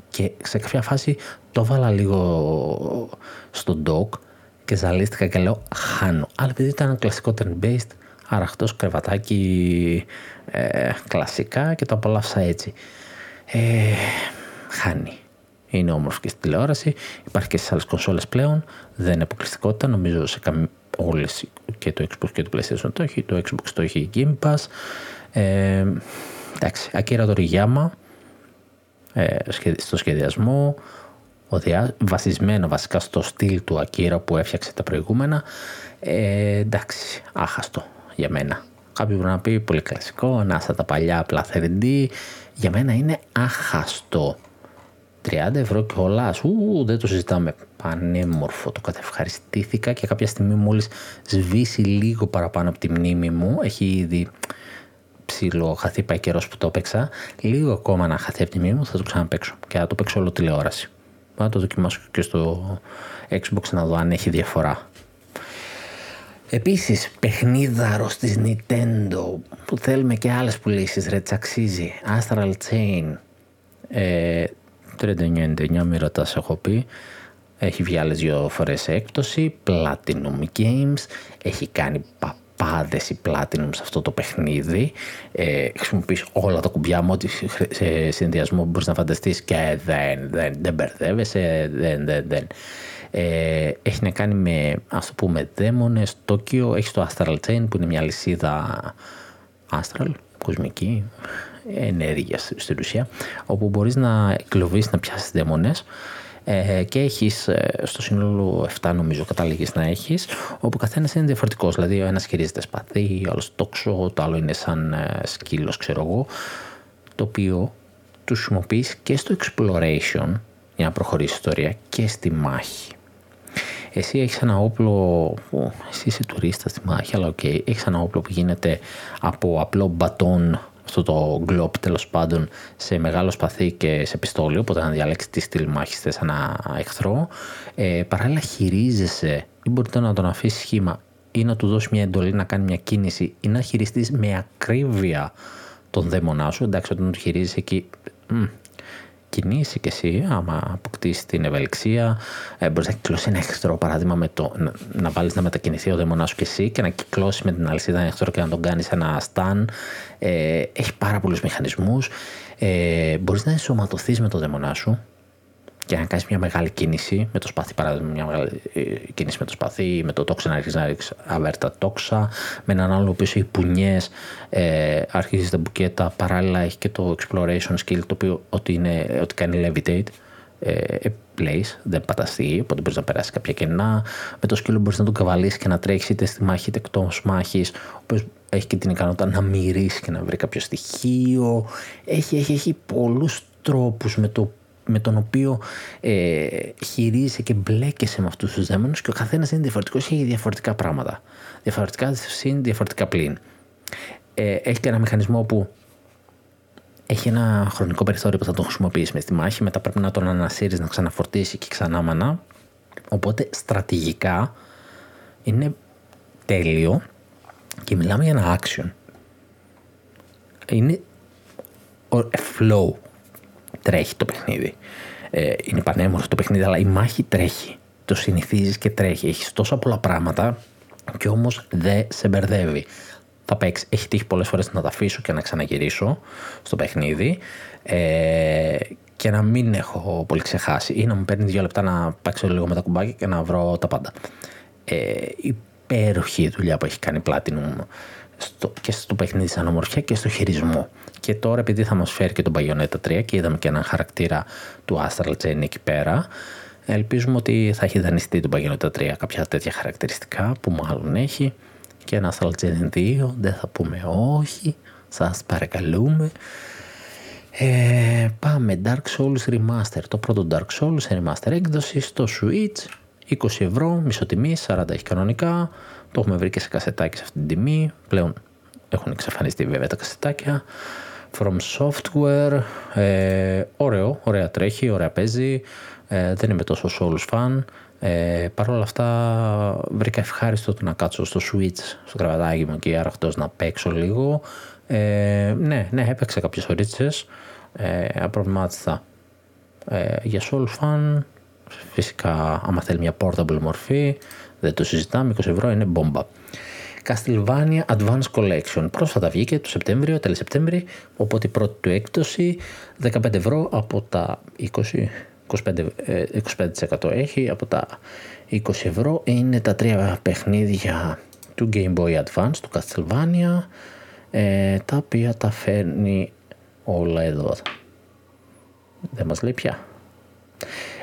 Και σε κάποια φάση το έβαλα λίγο στο dock και ζαλίστηκα και λέω χάνω. Αλλά επειδή ήταν κλασικό turn-based, αραχτός κρεβατάκι ε, κλασικά και το απολαύσα έτσι. Ε, χάνει. Είναι όμορφη και στη τηλεόραση, υπάρχει και στις άλλες κονσόλες πλέον, δεν είναι αποκλειστικότητα, νομίζω σε καμ... όλες και το Xbox και το PlayStation το έχει, το Xbox το έχει Game Pass. Ε, εντάξει, Ακύρα Τοριγιάμα, ε, στο σχεδιασμό, βασισμένο βασικά στο στυλ του Ακύρα που έφτιαξε τα προηγούμενα. Ε, εντάξει, άχαστο για μένα. Κάποιο μπορεί να πει πολύ κλασικό, να στα τα παλιά απλά 3D. Για μένα είναι άχαστο. 30 ευρώ και όλα, ου, δεν το συζητάμε. Πανέμορφο, το κατευχαριστήθηκα και κάποια στιγμή μόλις σβήσει λίγο παραπάνω από τη μνήμη μου, έχει ήδη ψηλό χαθεί πάει καιρός που το έπαιξα, λίγο ακόμα να χαθεί από τη μνήμη μου θα το ξαναπαίξω και θα το παίξω όλο τηλεόραση. Να το δοκιμάσω και στο Xbox να δω αν έχει διαφορά. Επίσης, παιχνίδαρος της Nintendo που θέλουμε και άλλες πουλήσεις, ρε τσαξίζει. Astral Chain, ε, 39,99 μη ρωτάς έχω πει. Έχει βγει άλλες δύο φορές έκπτωση, Platinum Games, έχει κάνει παπάδες η Platinum σε αυτό το παιχνίδι. Ε, χρησιμοποιείς όλα τα κουμπιά μου, ό,τι σε συνδυασμό μπορείς να φανταστείς και δεν, δεν, δεν μπερδεύεσαι, δεν, δεν, δεν. Ε, έχει να κάνει με, ας το πούμε, δαίμονες, Τόκιο, έχεις το Astral Chain που είναι μια λυσίδα Astral, κοσμική, ενέργειας στην ουσία, όπου μπορείς να εκλοβείς, να πιάσεις δαίμονες ε, και έχεις ε, στο σύνολο 7 νομίζω καταλήγεις να έχεις, όπου καθένας είναι διαφορετικός, δηλαδή ο ένας χειρίζεται σπαθί, ο άλλος τόξο, το άλλο είναι σαν ε, σκύλος ξέρω εγώ, το οποίο τους χρησιμοποιείς και στο exploration για να προχωρήσει η ιστορία και στη μάχη. Εσύ έχεις ένα όπλο, εσύ είσαι τουρίστας στη μάχη, αλλά OK, okay, έχεις ένα όπλο που γίνεται από απλό μπατόν, αυτό το γκλοπ τέλος πάντων, σε μεγάλο σπαθί και σε πιστόλι, οπότε να διαλέξει τι στυλ μάχης θες ένα εχθρό. Ε, παράλληλα χειρίζεσαι ή μπορείτε να τον αφήσει χύμα ή να του δώσει μια εντολή να κάνει μια κίνηση ή να χειριστείς με ακρίβεια τον δαίμονά σου. Εντάξει, όταν το χειρίζεσαι εκεί, κινήσει και εσύ, άμα αποκτήσεις την ευελιξία, ε, μπορείς να κυκλώσεις ένα εχθρό παράδειγμα με το, να, να βάλεις να μετακινηθεί ο δαίμονάς σου και εσύ και να κυκλώσεις με την αλυσίδα ένα εχθρό και να τον κάνεις ένα στάν. Ε, έχει πάρα πολλούς μηχανισμούς. Ε, μπορείς να ενσωματωθείς με το δαίμονά σου και να κάνεις μια μεγάλη κίνηση με το σπαθί, παράδειγμα, μια μεγάλη ε, κίνηση με το σπαθί, με το τόξα να αρχίσεις να ρίξεις αβέρτα τόξα, με έναν άλλο που έχει πουνιέ, ε, αρχίζεις τα μπουκέτα, παράλληλα έχει και το exploration skill το οποίο ότι, είναι, ότι κάνει levitate. Ε, place, δεν παταστεί, οπότε μπορείς να περάσεις κάποια κενά. Με το σκύλο μπορείς να τον καβαλήσει και να τρέξει είτε στη μάχη είτε εκτός μάχης. Ο οποίος έχει και την ικανότητα να μυρίσει και να βρει κάποιο στοιχείο. Έχει, έχει, έχει πολλούς τρόπους με το με τον οποίο ε, χειρίζεσαι και μπλέκεσαι με αυτούς τους δαίμονες και ο καθένας είναι διαφορετικός και έχει διαφορετικά πράγματα. Διαφορετικά συν, διαφορετικά πλήν. Ε, έχει και ένα μηχανισμό που έχει ένα χρονικό περιθώριο που θα τον χρησιμοποιήσει μες στη μάχη, μετά πρέπει να τον ανασύρεις, να ξαναφορτίσει και ξανά μανά. Οπότε στρατηγικά είναι τέλειο και μιλάμε για ένα action. Είναι flow τρέχει το παιχνίδι. Ε, είναι πανέμορφο το παιχνίδι, αλλά η μάχη τρέχει. Το συνηθίζεις και τρέχει. Έχεις τόσα πολλά πράγματα και όμως δεν σε μπερδεύει. Θα παίξει. Έχει τύχει πολλές φορές να τα αφήσω και να ξαναγυρίσω στο παιχνίδι ε, και να μην έχω πολύ ξεχάσει ή να μου παίρνεις δύο λεπτά να παίξω λίγο με τα κουμπάκια και να βρω τα πάντα. Ε, υπέροχη δουλειά που έχει κάνει Platinum στο, και στο παιχνίδι σαν ομορφιά και στο χειρισμό. Και τώρα επειδή θα μας φέρει και τον Bayonetta 3 και είδαμε και έναν χαρακτήρα του Astral Chain εκεί πέρα, ελπίζουμε ότι θα έχει δανειστεί τον Bayonetta 3 κάποια τέτοια χαρακτηριστικά που μάλλον έχει και ένα Astral Chain 2, δεν θα πούμε όχι, σας παρακαλούμε. Ε, πάμε Dark Souls Remaster, το πρώτο Dark Souls Remaster έκδοση στο Switch, 20 ευρώ, μισοτιμή, 40 έχει κανονικά, το έχουμε βρει και σε κασετάκι σε αυτή την τιμή, πλέον έχουν εξαφανιστεί βέβαια τα κασετάκια. From Software, ε, ωραίο, ωραία τρέχει, ωραία παίζει, ε, δεν είμαι τόσο Souls fan. Ε, Παρ' όλα αυτά βρήκα ευχάριστο το να κάτσω στο Switch, στο κρεβατάκι μου και άραχτος να παίξω λίγο. Ε, ναι, ναι, έπαιξα κάποιες ωρίτσες, ε, απροβλημάτιστα. Ε, για Souls fan, φυσικά άμα θέλει μια portable μορφή, δεν το συζητάμε, 20 ευρώ είναι μπόμπα. Castlevania Advance Collection. Πρόσφατα βγήκε το Σεπτέμβριο, τέλη Σεπτέμβρη, οπότε η πρώτη του έκπτωση 15 ευρώ από τα 20, 25, 25% έχει, από τα 20 ευρώ είναι τα τρία παιχνίδια του Game Boy Advance, του Castlevania, ε, τα οποία τα φέρνει όλα εδώ. Δεν μας λέει πια.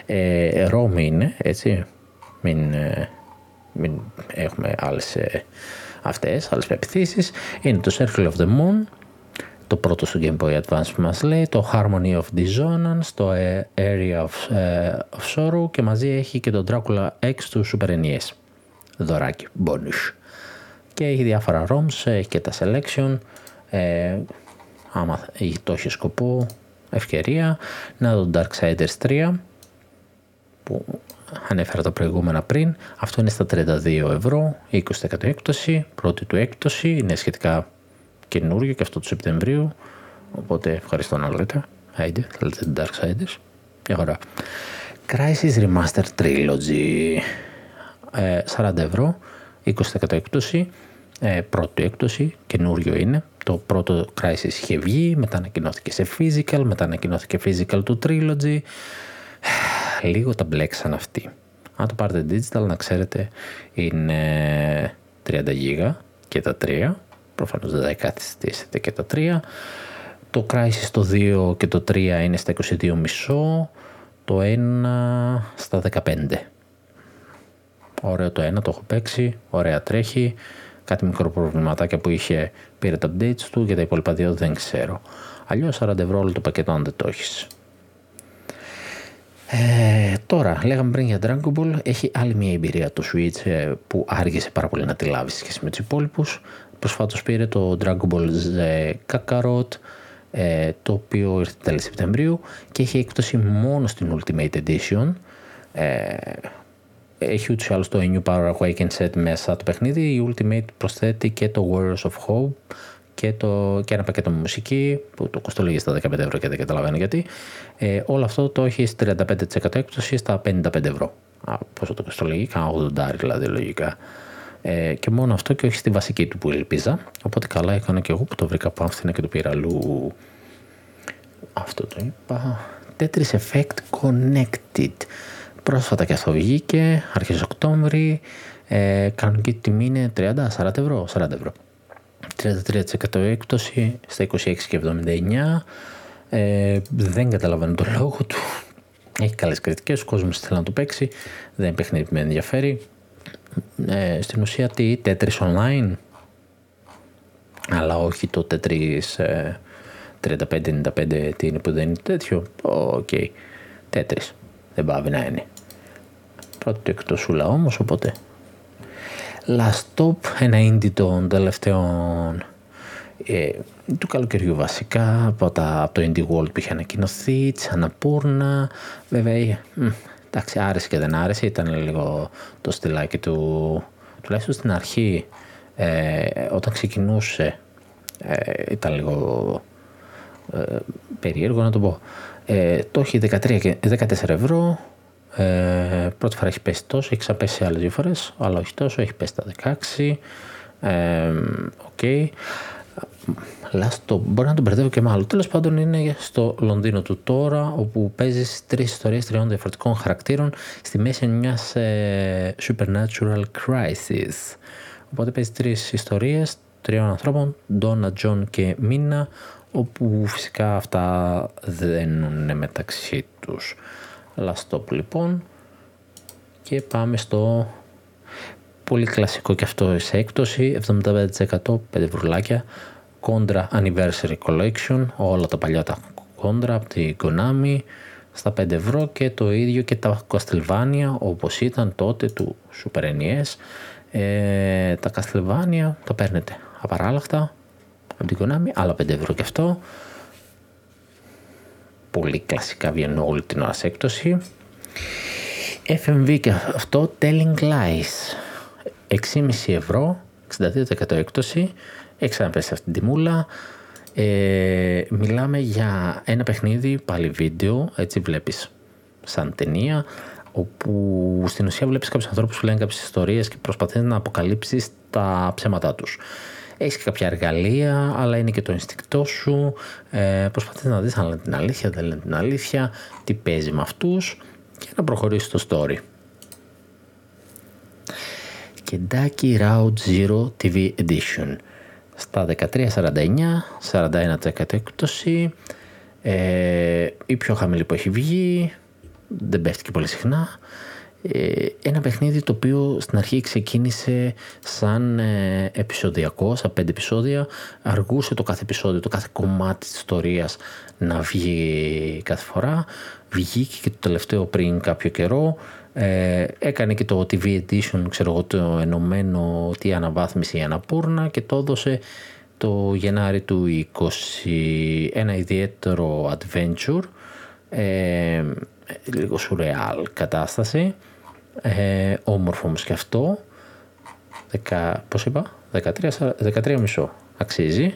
Ε, ROM είναι, έτσι, μην, ε, μην έχουμε άλλες ε, αυτές, άλλες πεπιθήσεις. Είναι το Circle of the Moon, το πρώτο στο Game Boy Advance που μας λέει, το Harmony of Dissonance, το ε, Area of, of Sorrow και μαζί έχει και το Dracula X του Super NES. Δωράκι, bonus. Και έχει διάφορα ROMs, έχει και τα selection, ε, άμα το έχει σκοπό, ευκαιρία. Να το Darksiders 3 που ανέφερα τα προηγούμενα πριν. Αυτό είναι στα 32 ευρώ, 20% έκπτωση, πρώτη του έκπτωση, είναι σχετικά καινούριο και αυτό του Σεπτεμβρίου. Οπότε ευχαριστώ να λέτε. Άιντε, θέλετε την Darksiders. Μια χαρά. Crisis Remaster Trilogy. 40 ε, ευρώ, 20% έκπτωση. Ε, πρώτη έκπτωση, καινούριο είναι. Το πρώτο Crisis είχε βγει, μετά ανακοινώθηκε σε physical, μετά ανακοινώθηκε physical του Trilogy. Λίγο τα μπλέξαν αυτοί. Αν το πάρετε digital, να ξέρετε, είναι 30 GB και τα 3. Προφανώς δεν θα καθιστήσετε και τα 3. Το Crisis το 2 και το 3 είναι στα 22,5. Το 1 στα 15. Ωραίο το 1, το έχω παίξει. Ωραία τρέχει. Κάτι μικρό προβληματάκια που είχε πήρε τα updates του και τα υπόλοιπα δύο δεν ξέρω. Αλλιώς 40 ευρώ όλο το πακέτο αν δεν το έχεις. Ε, τώρα, λέγαμε πριν για Dragon Ball, έχει άλλη μια εμπειρία το Switch ε, που άργησε πάρα πολύ να τη λάβεις σχέση με τους υπόλοιπους. Προσφάτως πήρε το Dragon Ball Z Kakarot, ε, το οποίο ήρθε τέλη Σεπτεμβρίου και έχει έκπτωση μόνο στην Ultimate Edition. Ε, έχει ούτως ή άλλως το New Power Awaken Set μέσα το παιχνίδι. Η Ultimate προσθέτει και το Warriors of Hope και, το, και ένα πακέτο με μουσική που το κοστολογείς στα 15 ευρώ και δεν καταλαβαίνω γιατί. Ε, όλο αυτό το έχεις 35% έκπτωση στα 55 ευρώ. Α, πόσο το κοστολογεί, κάνα 80 δηλαδή λογικά. Ε, και μόνο αυτό και όχι στη βασική του που ελπίζα. Οπότε καλά έκανα και εγώ που το βρήκα πάνω και το πήρα αλλού. Αυτό το είπα. Tetris Effect Connected. Πρόσφατα και αυτό βγήκε, αρχές Οκτώβρη, ε, κανονική τιμή είναι 30-40 ευρώ, 40 ευρώ. 33% έκπτωση στα 26,79. Ε, δεν καταλαβαίνω τον λόγο του. Έχει καλές κριτικές, ο κόσμος θέλει να το παίξει. Δεν είναι παιχνίδι που με ενδιαφέρει. Ε, στην ουσία τι, Tetris Online; Αλλά όχι το Tetris ε, 35-95 τι είναι που δεν είναι τέτοιο. OK. Okay. Tetris. Δεν πάβει να είναι πρώτη εκτοσούλα όμως, οπότε Last Stop, ένα indie των τελευταίων ε, του καλοκαιριού βασικά από, τα, από το Indie World που είχε ανακοινωθεί, της Αναπούρνα, βέβαια εντάξει άρεσε και δεν άρεσε, ήταν λίγο το στυλάκι του, τουλάχιστον στην αρχή ε, όταν ξεκινούσε ε, ήταν λίγο ε, περίεργο να το πω. Ε, το έχει 13 και 14 ευρώ, ε, πρώτη φορά έχει πέσει τόσο, έχει ξαναπέσει άλλες δύο φορές, αλλά όχι τόσο, έχει πέσει τα 16. Ε, OK. Okay. Last Stop, μπορεί να τον μπερδεύω και με άλλο. Τέλος πάντων είναι στο Λονδίνο του τώρα, όπου παίζεις τρεις ιστορίες τριών διαφορετικών χαρακτήρων στη μέση μιας ε, supernatural crisis. Οπότε παίζει τρεις ιστορίες τριών ανθρώπων, Ντόνα, Τζον και Μίνα, όπου φυσικά αυτά δένουνε μεταξύ τους. Last λοιπόν. Και πάμε στο πολύ κλασικό και αυτό σε έκπτωση. 75% 5 ευρουλάκια Contra Anniversary Collection όλα τα παλιά τα Contra από τη Konami στα 5 ευρώ. Και το ίδιο και τα Castlevania όπως ήταν τότε του Super NES ε, τα Castlevania τα παίρνετε απαράλλαχτα από την Konami άλλα 5 ευρώ και αυτό πολύ κλασικά βγαίνουν όλη την ώρα σε έκπτωση. FMV και αυτό Telling Lies 6,5 ευρώ 62% έκπτωση έχει ξαναπέσει αυτή την τιμούλα ε, μιλάμε για ένα παιχνίδι πάλι βίντεο έτσι βλέπεις σαν ταινία όπου στην ουσία βλέπεις κάποιους ανθρώπους που λένε κάποιες ιστορίες και προσπαθείς να αποκαλύψεις τα ψέματά τους. Έχεις κάποια εργαλεία, αλλά είναι και το ενστικτό σου. Ε, προσπαθείς να δεις αν λένε την αλήθεια, δεν λένε την αλήθεια, τι παίζει με αυτούς και να προχωρήσεις το story. Kentucky Route Zero TV Edition στα 13.49, 41% έκπτωση, ε, η πιο χαμηλή που έχει βγει, δεν πέφτει και πολύ συχνά. Ε, ένα παιχνίδι το οποίο στην αρχή ξεκίνησε σαν ε, επεισοδιακό, σαν πέντε επεισόδια, αργούσε το κάθε επεισόδιο, το κάθε κομμάτι της ιστορίας να βγει κάθε φορά. Βγήκε και το τελευταίο πριν κάποιο καιρό, ε, έκανε και το TV Edition, ξέρω εγώ, το ενωμένο τι αναβάθμιση αναπούρνα και το έδωσε το Γενάρη του 20 ένα ιδιαίτερο adventure. Ε, λίγο σουρεάλ κατάσταση ε, όμορφο όμως και αυτό δεκα, πώς είπα; 13, 13 μισό αξίζει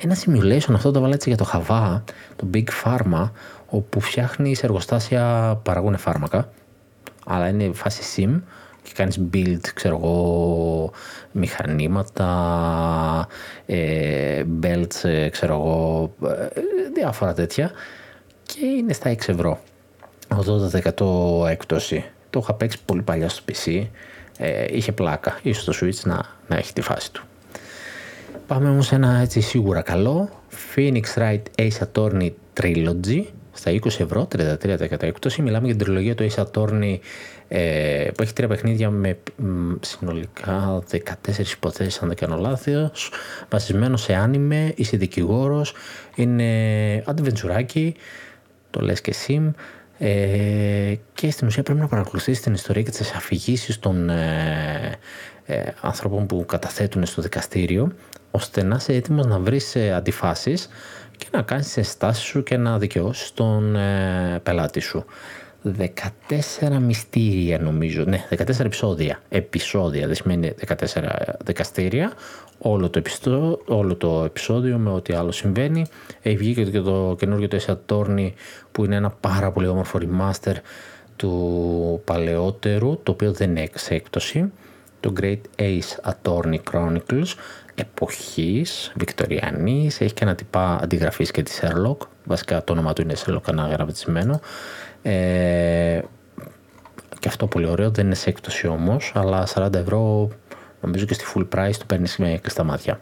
ένα simulation αυτό το βάλα έτσι για το Χαβά το Big Pharma όπου φτιάχνει εργοστάσια παραγούν φάρμακα, αλλά είναι φάση sim και κάνεις build, ξέρω εγώ, μηχανήματα, ε, belts, ε, ξέρω εγώ, ε, διάφορα τέτοια και είναι στα 6 ευρώ. 80% έκπτωση. Το είχα παίξει πολύ παλιά στο PC, ε, είχε πλάκα, ίσως το Switch να, να έχει τη φάση του. Πάμε όμως σε ένα έτσι σίγουρα καλό, Phoenix Wright Ace Attorney Trilogy, στα 20 ευρώ, 33% έκπτωση. Μιλάμε για την τριλογία του Ace Attorney ε, που έχει τρία παιχνίδια με συνολικά 14 υποθέσεις αν δεν κάνω λάθος, βασισμένο σε άνιμε, είσαι δικηγόρος, είναι αντιβεντσουράκι, το λες και sim ε, και στην ουσία πρέπει να παρακολουθήσει την ιστορία και τις αφηγήσεις των ε, ε, ανθρώπων που καταθέτουν στο δικαστήριο ώστε να είσαι έτοιμος να βρεις ε, αντιφάσεις και να κάνεις τις αισθάσεις σου και να δικαιώσεις τον ε, πελάτη σου. 14 μυστήρια νομίζω, ναι 14 επεισόδια, επεισόδια δεν σημαίνει 14 δικαστήρια, όλο το, επεισόδιο, όλο το επεισόδιο με ό,τι άλλο συμβαίνει. Έχει βγει και το καινούργιο το Ace που είναι ένα πάρα πολύ όμορφο remaster του παλαιότερου, το οποίο δεν είναι σε έκπτωση, το Great Ace Attorney Chronicles, εποχής, βικτοριανής, έχει και ένα τυπά αντιγραφής και της Sherlock, βασικά το όνομα του είναι Sherlock αναγραφητισμένο. Ε, και αυτό πολύ ωραίο, δεν είναι σε έκπτωση όμως, αλλά 40 ευρώ νομίζω και στη full price το παίρνεις με κλειστά μάτια.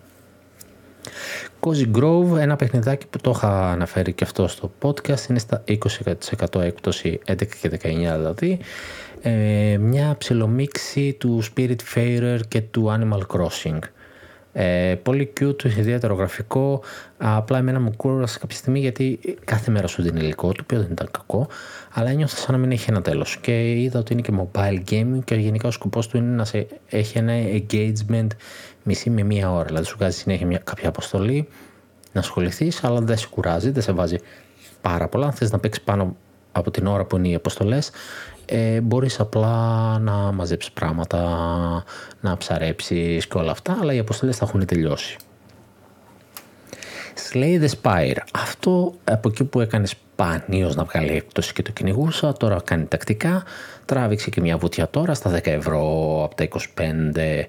Cozy Grove, ένα παιχνιδάκι που το είχα αναφέρει και αυτό στο podcast, είναι στα 20% έκπτωση 11 και 19 δηλαδή. Ε, μια ψιλομίξη του Spirit Fairer και του Animal Crossing. Ε, πολύ cute, ιδιαίτερο γραφικό. Απλά εμένα μου κούρασε κάποια στιγμή γιατί κάθε μέρα σου δίνει υλικό, το οποίο δεν ήταν κακό, αλλά ένιωθα σαν να μην έχει ένα τέλος. Και είδα ότι είναι και mobile gaming και γενικά ο σκοπός του είναι να σε, έχει ένα engagement μισή με μία ώρα. Δηλαδή σου βγάζει συνέχεια μια, κάποια αποστολή να ασχοληθείς, αλλά δεν σε κουράζει, δεν σε βάζει πάρα πολλά. Αν θες να παίξεις πάνω από την ώρα που είναι οι αποστολές, ε, μπορείς απλά να μαζέψεις πράγματα, να ψαρέψεις και όλα αυτά, αλλά οι αποστολές θα έχουν τελειώσει. Slay the Spire. Αυτό από εκεί που έκανες σπανίω να βγάλει έκπτωση και το κυνηγούσα, τώρα κάνει τακτικά. Τράβηξε και μια βουτιά τώρα στα 10 ευρώ από τα 25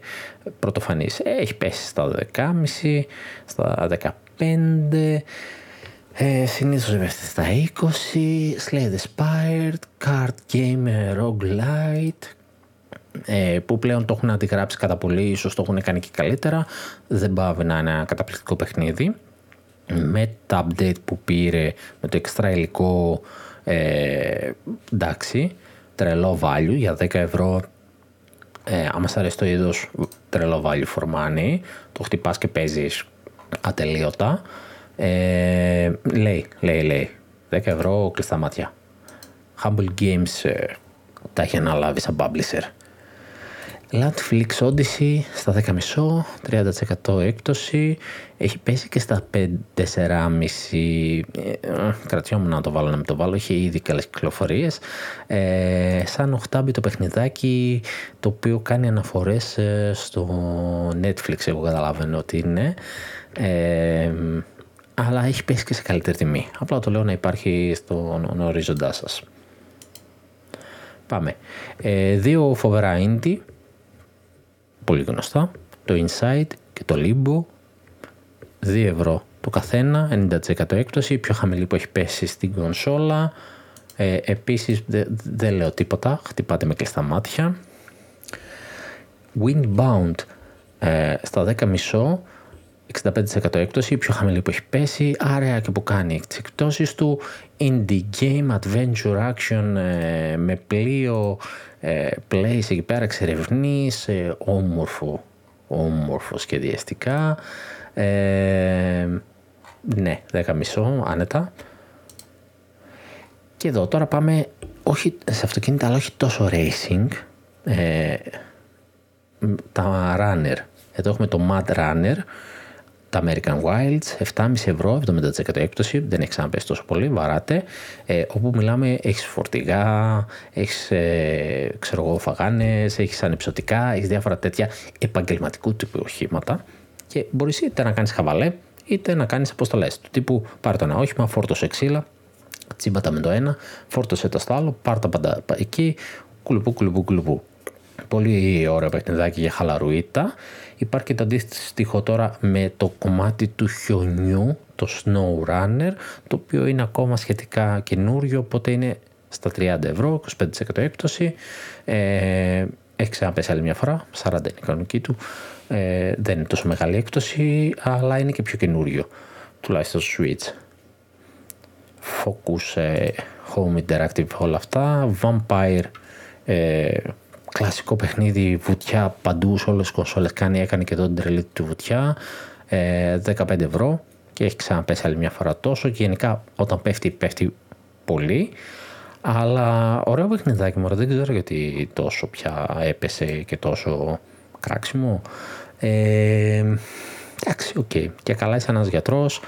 πρωτοφανής. Έχει πέσει στα 10,5, στα 15. Ε, συνήθως είμαστε στα 20, Slay the Spired, Card Game Roguelite, ε, που πλέον το έχουν αντιγράψει κατά πολύ, ίσως το έχουν κάνει και καλύτερα. Δεν πάβει να είναι ένα καταπληκτικό παιχνίδι. Με τα update που πήρε, με το extra υλικό, ε, εντάξει, τρελό value για 10 ευρώ. Ε, άμα σ' αρέσει το είδος, τρελό value for money. Το χτυπάς και παίζεις ατελείωτα. Ε, λέει, λέει, λέει. 10 ευρώ κλειστά μάτια. Humble Games ε, τα έχει αναλάβει σαν publisher. Netflix Odyssey στα 10,5, 30% έκπτωση. Έχει πέσει και στα 5, 4,5. Ε, κρατιόμουν να το βάλω να μην το βάλω. Έχει ήδη καλές κυκλοφορίες. Ε, σαν 8 το παιχνιδάκι το οποίο κάνει αναφορές ε, στο Netflix εγώ καταλαβαίνω ότι είναι. Ε, αλλά έχει πέσει και σε καλύτερη τιμή. Απλά το λέω να υπάρχει στον ορίζοντά σας. Πάμε. Ε, δύο φοβερά indie, πολύ γνωστά, το Inside και το Limbo, 2 ευρώ το καθένα, 90% έκπτωση, πιο χαμηλή που έχει πέσει στην κονσόλα. Ε, επίσης δεν λέω τίποτα, χτυπάτε με κλειστά μάτια. Windbound ε, στα 10,5 65% έκπτωση, πιο χαμηλή που έχει πέσει, άρα και που κάνει τις εκπτώσεις του, indie game, adventure action ε, με πλοίο, ε, place εκεί πέρα, εξερευνής, ε, όμορφο, όμορφο σχεδιαστικά, ε, ναι, 10,5 άνετα. Και εδώ τώρα πάμε όχι σε αυτοκίνητα αλλά όχι τόσο racing, ε, τα runner. Εδώ έχουμε το Mad Runner, τα American Wilds, 7,5 ευρώ, 70% έκπτωση, δεν έχει ξαναπέσει τόσο πολύ, βαράτε, ε, όπου μιλάμε, έχεις φορτηγά, έχεις, ε, ξέρω εγώ, φαγάνες, έχεις ανεψωτικά, έχεις διάφορα τέτοια επαγγελματικού τύπου οχήματα. Και μπορείς είτε να κάνεις χαβαλέ, είτε να κάνεις αποστολές του τύπου πάρε το ένα όχημα, φόρτωσε ξύλα, τσίμπατα με το ένα, φόρτωσε το στο άλλο, πάρ τα πάντα εκεί, κουλουπού, κουλουπού, κουλουπού. Πολύ ωραίο παιχνιδάκι για χαλαρουίτα. Υπάρχει και το αντίστοιχο τώρα με το κομμάτι του χιονιού, το Snow Runner, το οποίο είναι ακόμα σχετικά καινούριο, οπότε είναι στα 30 ευρώ, 25% έκπτωση. Ε, έχεις ξαναπέσει άλλη μια φορά, 40 είναι η κανονική του. Ε, δεν είναι τόσο μεγάλη έκπτωση, αλλά είναι και πιο καινούριο, τουλάχιστον στο Switch. Focus, ε, Home Interactive, όλα αυτά. Vampire, ε, κλασικό παιχνίδι, βουτιά παντού σε όλες τις κονσόλες κάνει, έκανε και εδώ την τρελή του βουτιά, ε, 15 ευρώ και έχει ξαναπέσει άλλη μια φορά τόσο και γενικά όταν πέφτει, πέφτει πολύ. Αλλά ωραίο παιχνιδάκι μου, δεν ξέρω γιατί τόσο πια έπεσε και τόσο κράξιμο. Ε, εντάξει, OK. Okay. Και καλά είσαι ένας γιατρός,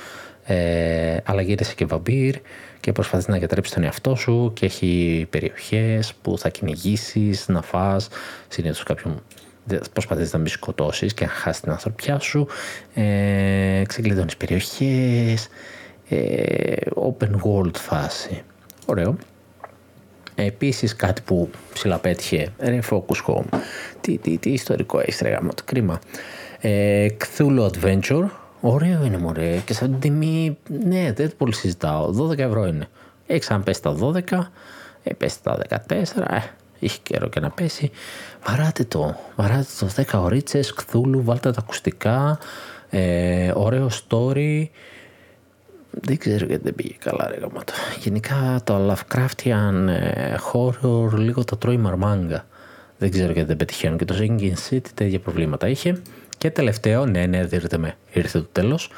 ε, αλλά γύρισε και βαμπίρ και προσπαθείς να γιατρέψεις τον εαυτό σου και έχει περιοχές που θα κυνηγήσεις, να φας, συνήθως κάποιον προσπαθείς να μην σκοτώσεις και να χάσεις την ανθρωπιά σου, ε, ξεκλειδώνεις περιοχές, ε, open world φάση. Ωραίο. Επίσης κάτι που ψιλοπέτυχε, ρε Focus Home, τι, τι, τι ιστορικό έχει ρε γάμο, κρίμα. Ε, Cthulhu Adventure, Ωραίο είναι μωρέ και σαν την τιμή, ναι δεν πολύ συζητάω, 12 ευρώ είναι. Έχεις αν πέσει τα 12, ε, πέσει τα 14, ε, είχε καιρό και να πέσει. Βαράτε το, βαράτε το 10 ωρίτσες, κθούλου, βάλτε τα ακουστικά, ε, ωραίο story. Δεν ξέρω γιατί δεν πήγε καλά ρε γαμάτα. Γενικά το Lovecraftian ε, horror λίγο τα τρώει μαρμάγκα. Δεν ξέρω γιατί δεν πετυχαίνουν και το Sinking City τέτοια προβλήματα είχε. Και τελευταίο, ναι, ναι, δείτε με, ήρθε το τέλος.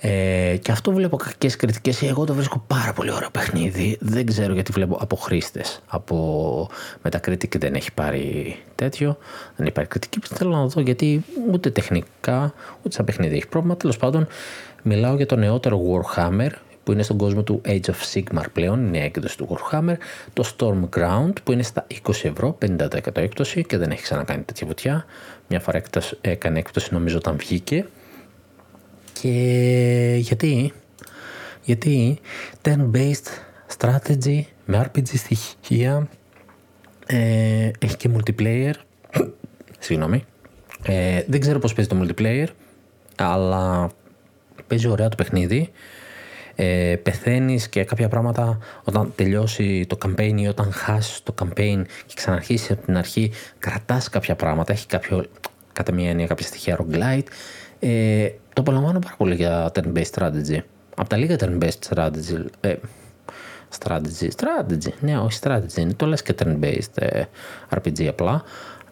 Ε, και αυτό βλέπω κακές κριτικές. Εγώ το βρίσκω πάρα πολύ ωραίο παιχνίδι. Δεν ξέρω γιατί βλέπω από χρήστες. Από Metacritic δεν έχει πάρει τέτοιο. Δεν υπάρχει κριτική. Θέλω να δω γιατί ούτε τεχνικά ούτε σαν παιχνίδι έχει πρόβλημα. Τέλος πάντων, μιλάω για το νεότερο Warhammer που είναι στον κόσμο του Age of Sigmar πλέον, είναι η έκδοση του Warhammer, το Storm Ground που είναι στα 20 ευρώ, 50% έκπτωση και δεν έχει ξανακάνει τέτοια βουτιά. Μια φορά έκανε έκπτωση νομίζω όταν βγήκε. Και γιατί, γιατί; Turn-based strategy με RPG στοιχεία ε, έχει και multiplayer. Συγγνώμη. Ε, δεν ξέρω πώς παίζει το multiplayer, αλλά παίζει ωραία το παιχνίδι ε, πεθαίνεις και κάποια πράγματα όταν τελειώσει το campaign ή όταν χάσεις το campaign και ξαναρχίσεις από την αρχή κρατάς κάποια πράγματα, έχει κάποιο, κατά μία έννοια κάποια στοιχεία roguelite. Ε, το απολαμβάνω πάρα πολύ για turn-based strategy. Από τα λίγα turn-based strategy ε, strategy, strategy, ναι όχι strategy το λες και turn-based ε, RPG απλά.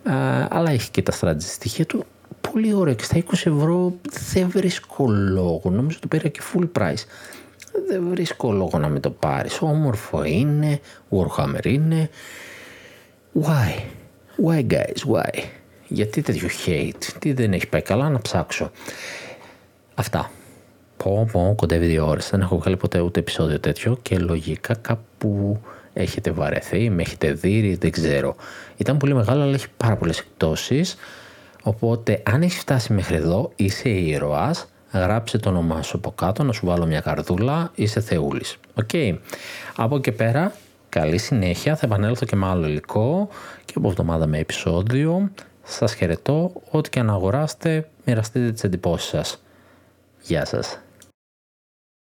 Ε, αλλά έχει και τα strategy στοιχεία του. Πολύ ωραίο και στα 20 ευρώ δεν βρίσκω λόγο. Νομίζω το πήρα και full price δεν βρίσκω λόγο να μην το πάρεις. Όμορφο είναι, Warhammer είναι. Why? Why guys, why? Γιατί τέτοιο hate, τι δεν έχει πάει καλά να ψάξω. Αυτά. Πω, πω, κοντεύει δύο ώρες. Δεν έχω βγάλει ποτέ ούτε επεισόδιο τέτοιο και λογικά κάπου έχετε βαρεθεί, με έχετε δει, δεν ξέρω. Ήταν πολύ μεγάλο, αλλά έχει πάρα πολλές εκτόσεις. Οπότε, αν έχεις φτάσει μέχρι εδώ, είσαι ήρωας γράψε το όνομά σου από κάτω, να σου βάλω μια καρδούλα, είσαι θεούλης. Οκ. Από εκεί πέρα, Καλή συνέχεια, θα επανέλθω και με άλλο υλικό και από εβδομάδα με επεισόδιο. Σας χαιρετώ, ό,τι και αν αγοράσετε, μοιραστείτε τις εντυπώσεις σας. Γεια σας.